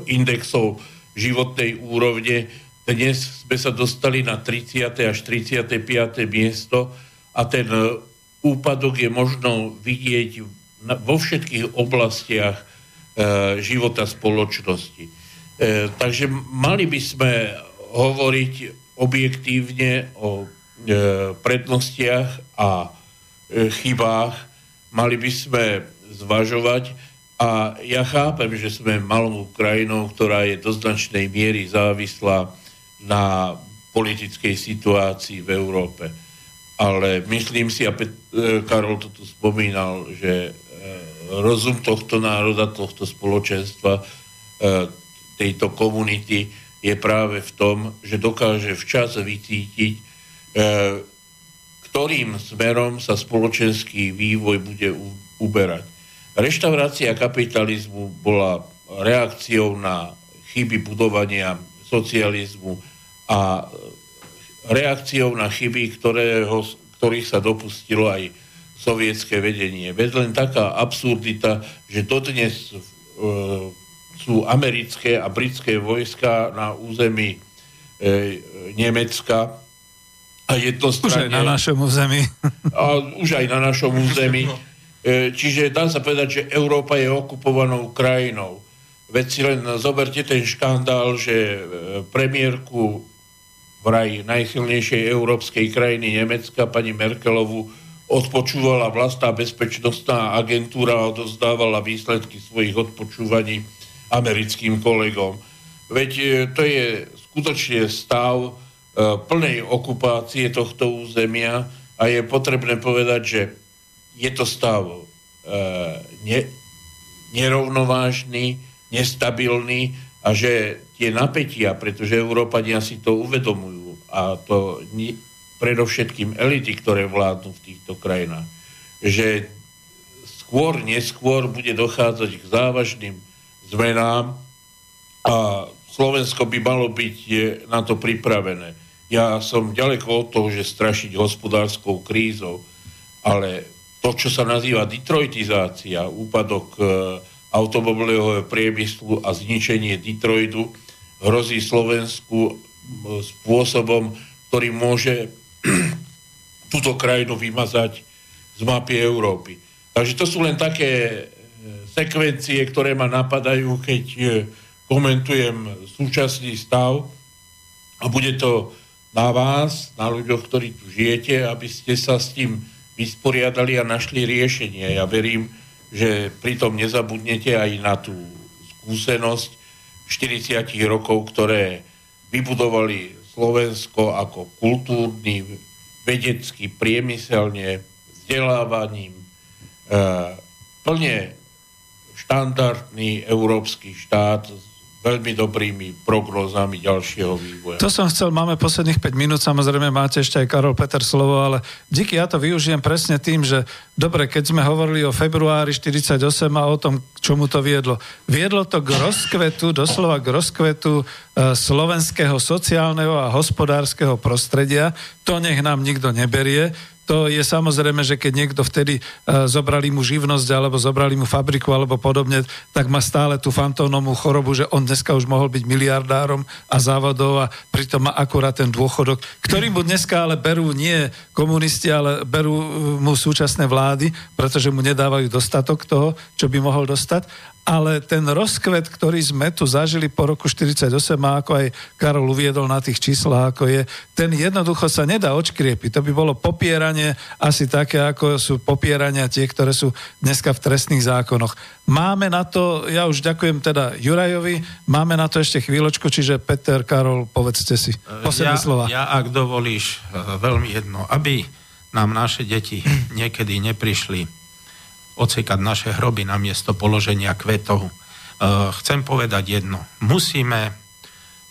indexov životnej úrovne dnes sme sa dostali na 30. až 35. miesto a ten e, úpadok je možno vidieť vo všetkých oblastiach e, života spoločnosti. E, takže mali by sme hovoriť objektívne o prednostiach a chybách. Mali by sme zvažovať a ja chápem, že sme malou krajinou, ktorá je do značnej miery závislá na politickej situácii v Európe. Ale myslím si, a e, Karol to tu spomínal, že e, rozum tohto národa, tohto spoločenstva, e, tejto komunity je práve v tom, že dokáže včas vycítiť, ktorým smerom sa spoločenský vývoj bude uberať. Reštaurácia kapitalizmu bola reakciou na chyby budovania socializmu a reakciou na chyby, ktorého, ktorých sa dopustilo aj sovietské vedenie. Veď len taká absurdita, že dodnes e, sú americké a britské vojska na území e, Nemecka a jednostranne... Už aj na našom území. [LAUGHS] A už aj na našom území. E, čiže dá sa povedať, že Európa je okupovanou krajinou. Veď si len zoberte ten škandál, že e, premiérku vraj najsilnejšej európskej krajiny Nemecka, pani Merkelovu, odpočúvala vlastná bezpečnostná agentúra a odozdávala výsledky svojich odpočúvaní americkým kolegom. Veď e, to je skutočne stav plnej okupácie tohto územia a je potrebné povedať, že je to stav e, ne, nerovnovážny, nestabilný a že tie napätia, pretože Európania si to uvedomujú a to ni, predovšetkým elity, ktoré vládnu v týchto krajinách, že skôr, neskôr bude dochádzať k závažným zmenám a Slovensko by malo byť na to pripravené. Ja som ďaleko od toho, že strašiť hospodárskou krízou, ale to, čo sa nazýva detroitizácia, úpadok e, automobilového priemyslu a zničenie Detroitu, hrozí Slovensku e, spôsobom, ktorý môže [CLEARS THROAT] túto krajinu vymazať z mapy Európy. Takže to sú len také e, sekvencie, ktoré ma napadajú, keď komentujem súčasný stav a bude to na vás, na ľuďoch, ktorí tu žijete, aby ste sa s tým vysporiadali a našli riešenie. Ja verím, že pritom nezabudnete aj na tú skúsenosť 40 rokov, ktoré vybudovali Slovensko ako kultúrny, vedecký, priemyselne, vzdelávaním, e, plne štandardný európsky štát s veľmi dobrými prognózami ďalšieho vývoja. To som chcel, máme posledných 5 minút, samozrejme máte ešte aj Karol Peter slovo, ale díky ja to využijem presne tým, že dobre, keď sme hovorili o februári 48 a o tom, čomu to viedlo. Viedlo to k rozkvetu, doslova k rozkvetu e, slovenského sociálneho a hospodárskeho prostredia. To nech nám nikto neberie to je samozrejme, že keď niekto vtedy uh, zobrali mu živnosť alebo zobrali mu fabriku alebo podobne, tak má stále tú fantónovú chorobu, že on dneska už mohol byť miliardárom a závodov a pritom má akurát ten dôchodok, ktorý mu dneska ale berú nie komunisti, ale berú e, mu súčasné vlády, pretože mu nedávajú dostatok toho, čo by mohol dostať ale ten rozkvet, ktorý sme tu zažili po roku 48, a ako aj Karol uviedol na tých číslach, ako je, ten jednoducho sa nedá očkriepiť. To by bolo popieranie asi také, ako sú popierania tie, ktoré sú dneska v trestných zákonoch. Máme na to, ja už ďakujem teda Jurajovi, máme na to ešte chvíľočku, čiže Peter, Karol, povedzte si. Posledné ja, slova. Ja, ak dovolíš, e, veľmi jedno, aby nám naše deti niekedy neprišli ocekať naše hroby na miesto položenia kvetov. E, chcem povedať jedno. Musíme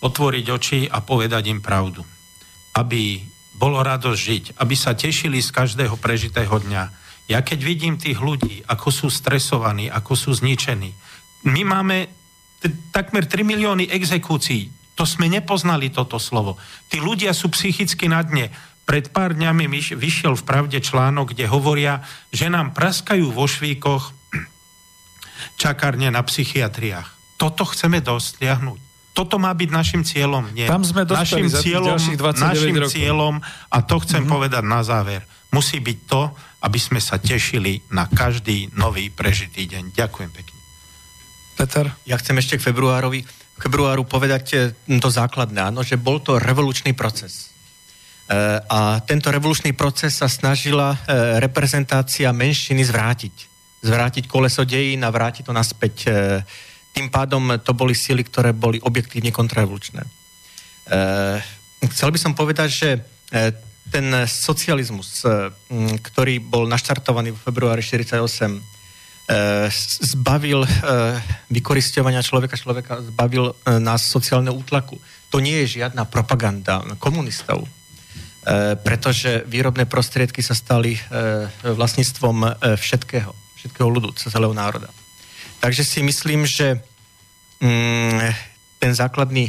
otvoriť oči a povedať im pravdu. Aby bolo radosť žiť, aby sa tešili z každého prežitého dňa. Ja keď vidím tých ľudí, ako sú stresovaní, ako sú zničení, my máme t- takmer 3 milióny exekúcií. To sme nepoznali toto slovo. Tí ľudia sú psychicky na dne pred pár dňami vyšiel v pravde článok, kde hovoria, že nám praskajú vo švíkoch [CLEARS THROAT] čakárne na psychiatriách. Toto chceme dosiahnuť. Toto má byť našim cieľom. Nie. Tam sme našim za cieľom, našim rokov. cieľom, a to chcem mm-hmm. povedať na záver, musí byť to, aby sme sa tešili na každý nový prežitý deň. Ďakujem pekne. Peter? Ja chcem ešte k februárovi. februáru povedať to základné, áno, že bol to revolučný proces. A tento revolučný proces sa snažila reprezentácia menšiny zvrátiť. Zvrátiť koleso dejín a vrátiť to naspäť. Tým pádom to boli sily, ktoré boli objektívne kontrarevolučné. Chcel by som povedať, že ten socializmus, ktorý bol naštartovaný v februári 1948, E, zbavil vykoristovania človeka, človeka zbavil nás sociálneho útlaku. To nie je žiadna propaganda komunistov, pretože výrobné prostriedky sa stali vlastníctvom všetkého, všetkého ľudu, celého národa. Takže si myslím, že mm, ten základný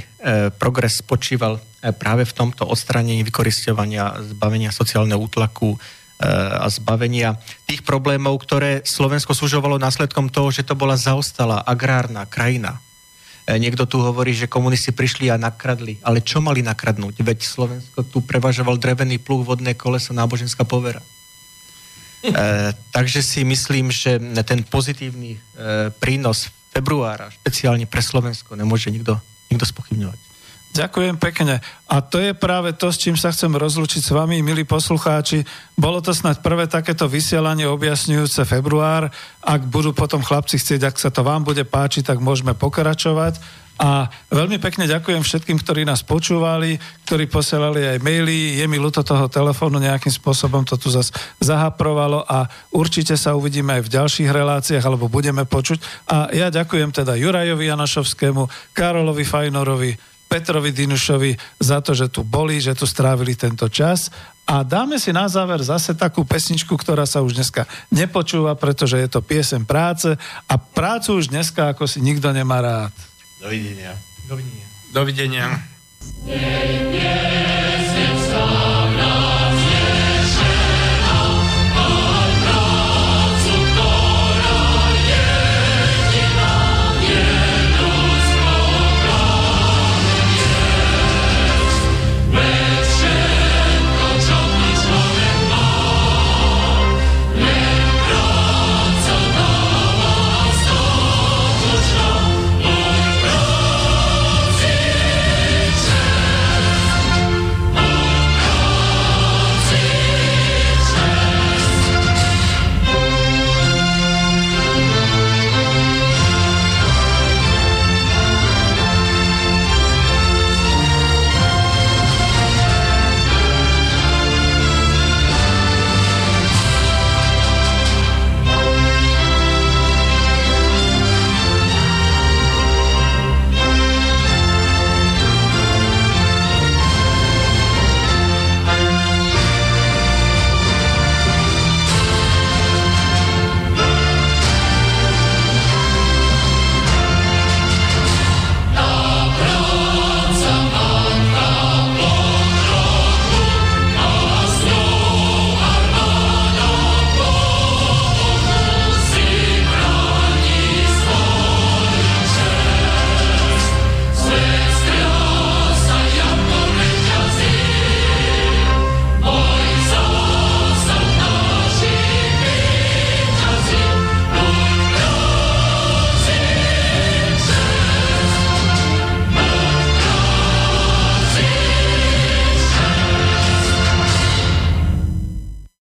progres spočíval práve v tomto odstranení vykoristovania, zbavenia sociálneho útlaku, a zbavenia tých problémov, ktoré Slovensko služovalo následkom toho, že to bola zaostalá agrárna krajina. Eh, niekto tu hovorí, že komunisti prišli a nakradli. Ale čo mali nakradnúť? Veď Slovensko tu prevažoval drevený pluh, vodné koleso, náboženská povera. E, takže si myslím, že ten pozitívny e, prínos februára, špeciálne pre Slovensko, nemôže nikto, nikto spochybňovať. Ďakujem pekne. A to je práve to, s čím sa chcem rozlučiť s vami, milí poslucháči. Bolo to snad prvé takéto vysielanie objasňujúce február. Ak budú potom chlapci chcieť, ak sa to vám bude páčiť, tak môžeme pokračovať. A veľmi pekne ďakujem všetkým, ktorí nás počúvali, ktorí posielali aj maily. Je mi ľúto toho telefónu, nejakým spôsobom to tu zase zahaprovalo a určite sa uvidíme aj v ďalších reláciách, alebo budeme počuť. A ja ďakujem teda Jurajovi Janašovskému, Karolovi Fajnorovi, Petrovi Dinušovi za to, že tu boli, že tu strávili tento čas. A dáme si na záver zase takú pesničku, ktorá sa už dneska nepočúva, pretože je to piesem práce a prácu už dneska ako si nikto nemá rád. Dovidenia. Dovidenia. Dovidenia. Dovidenia.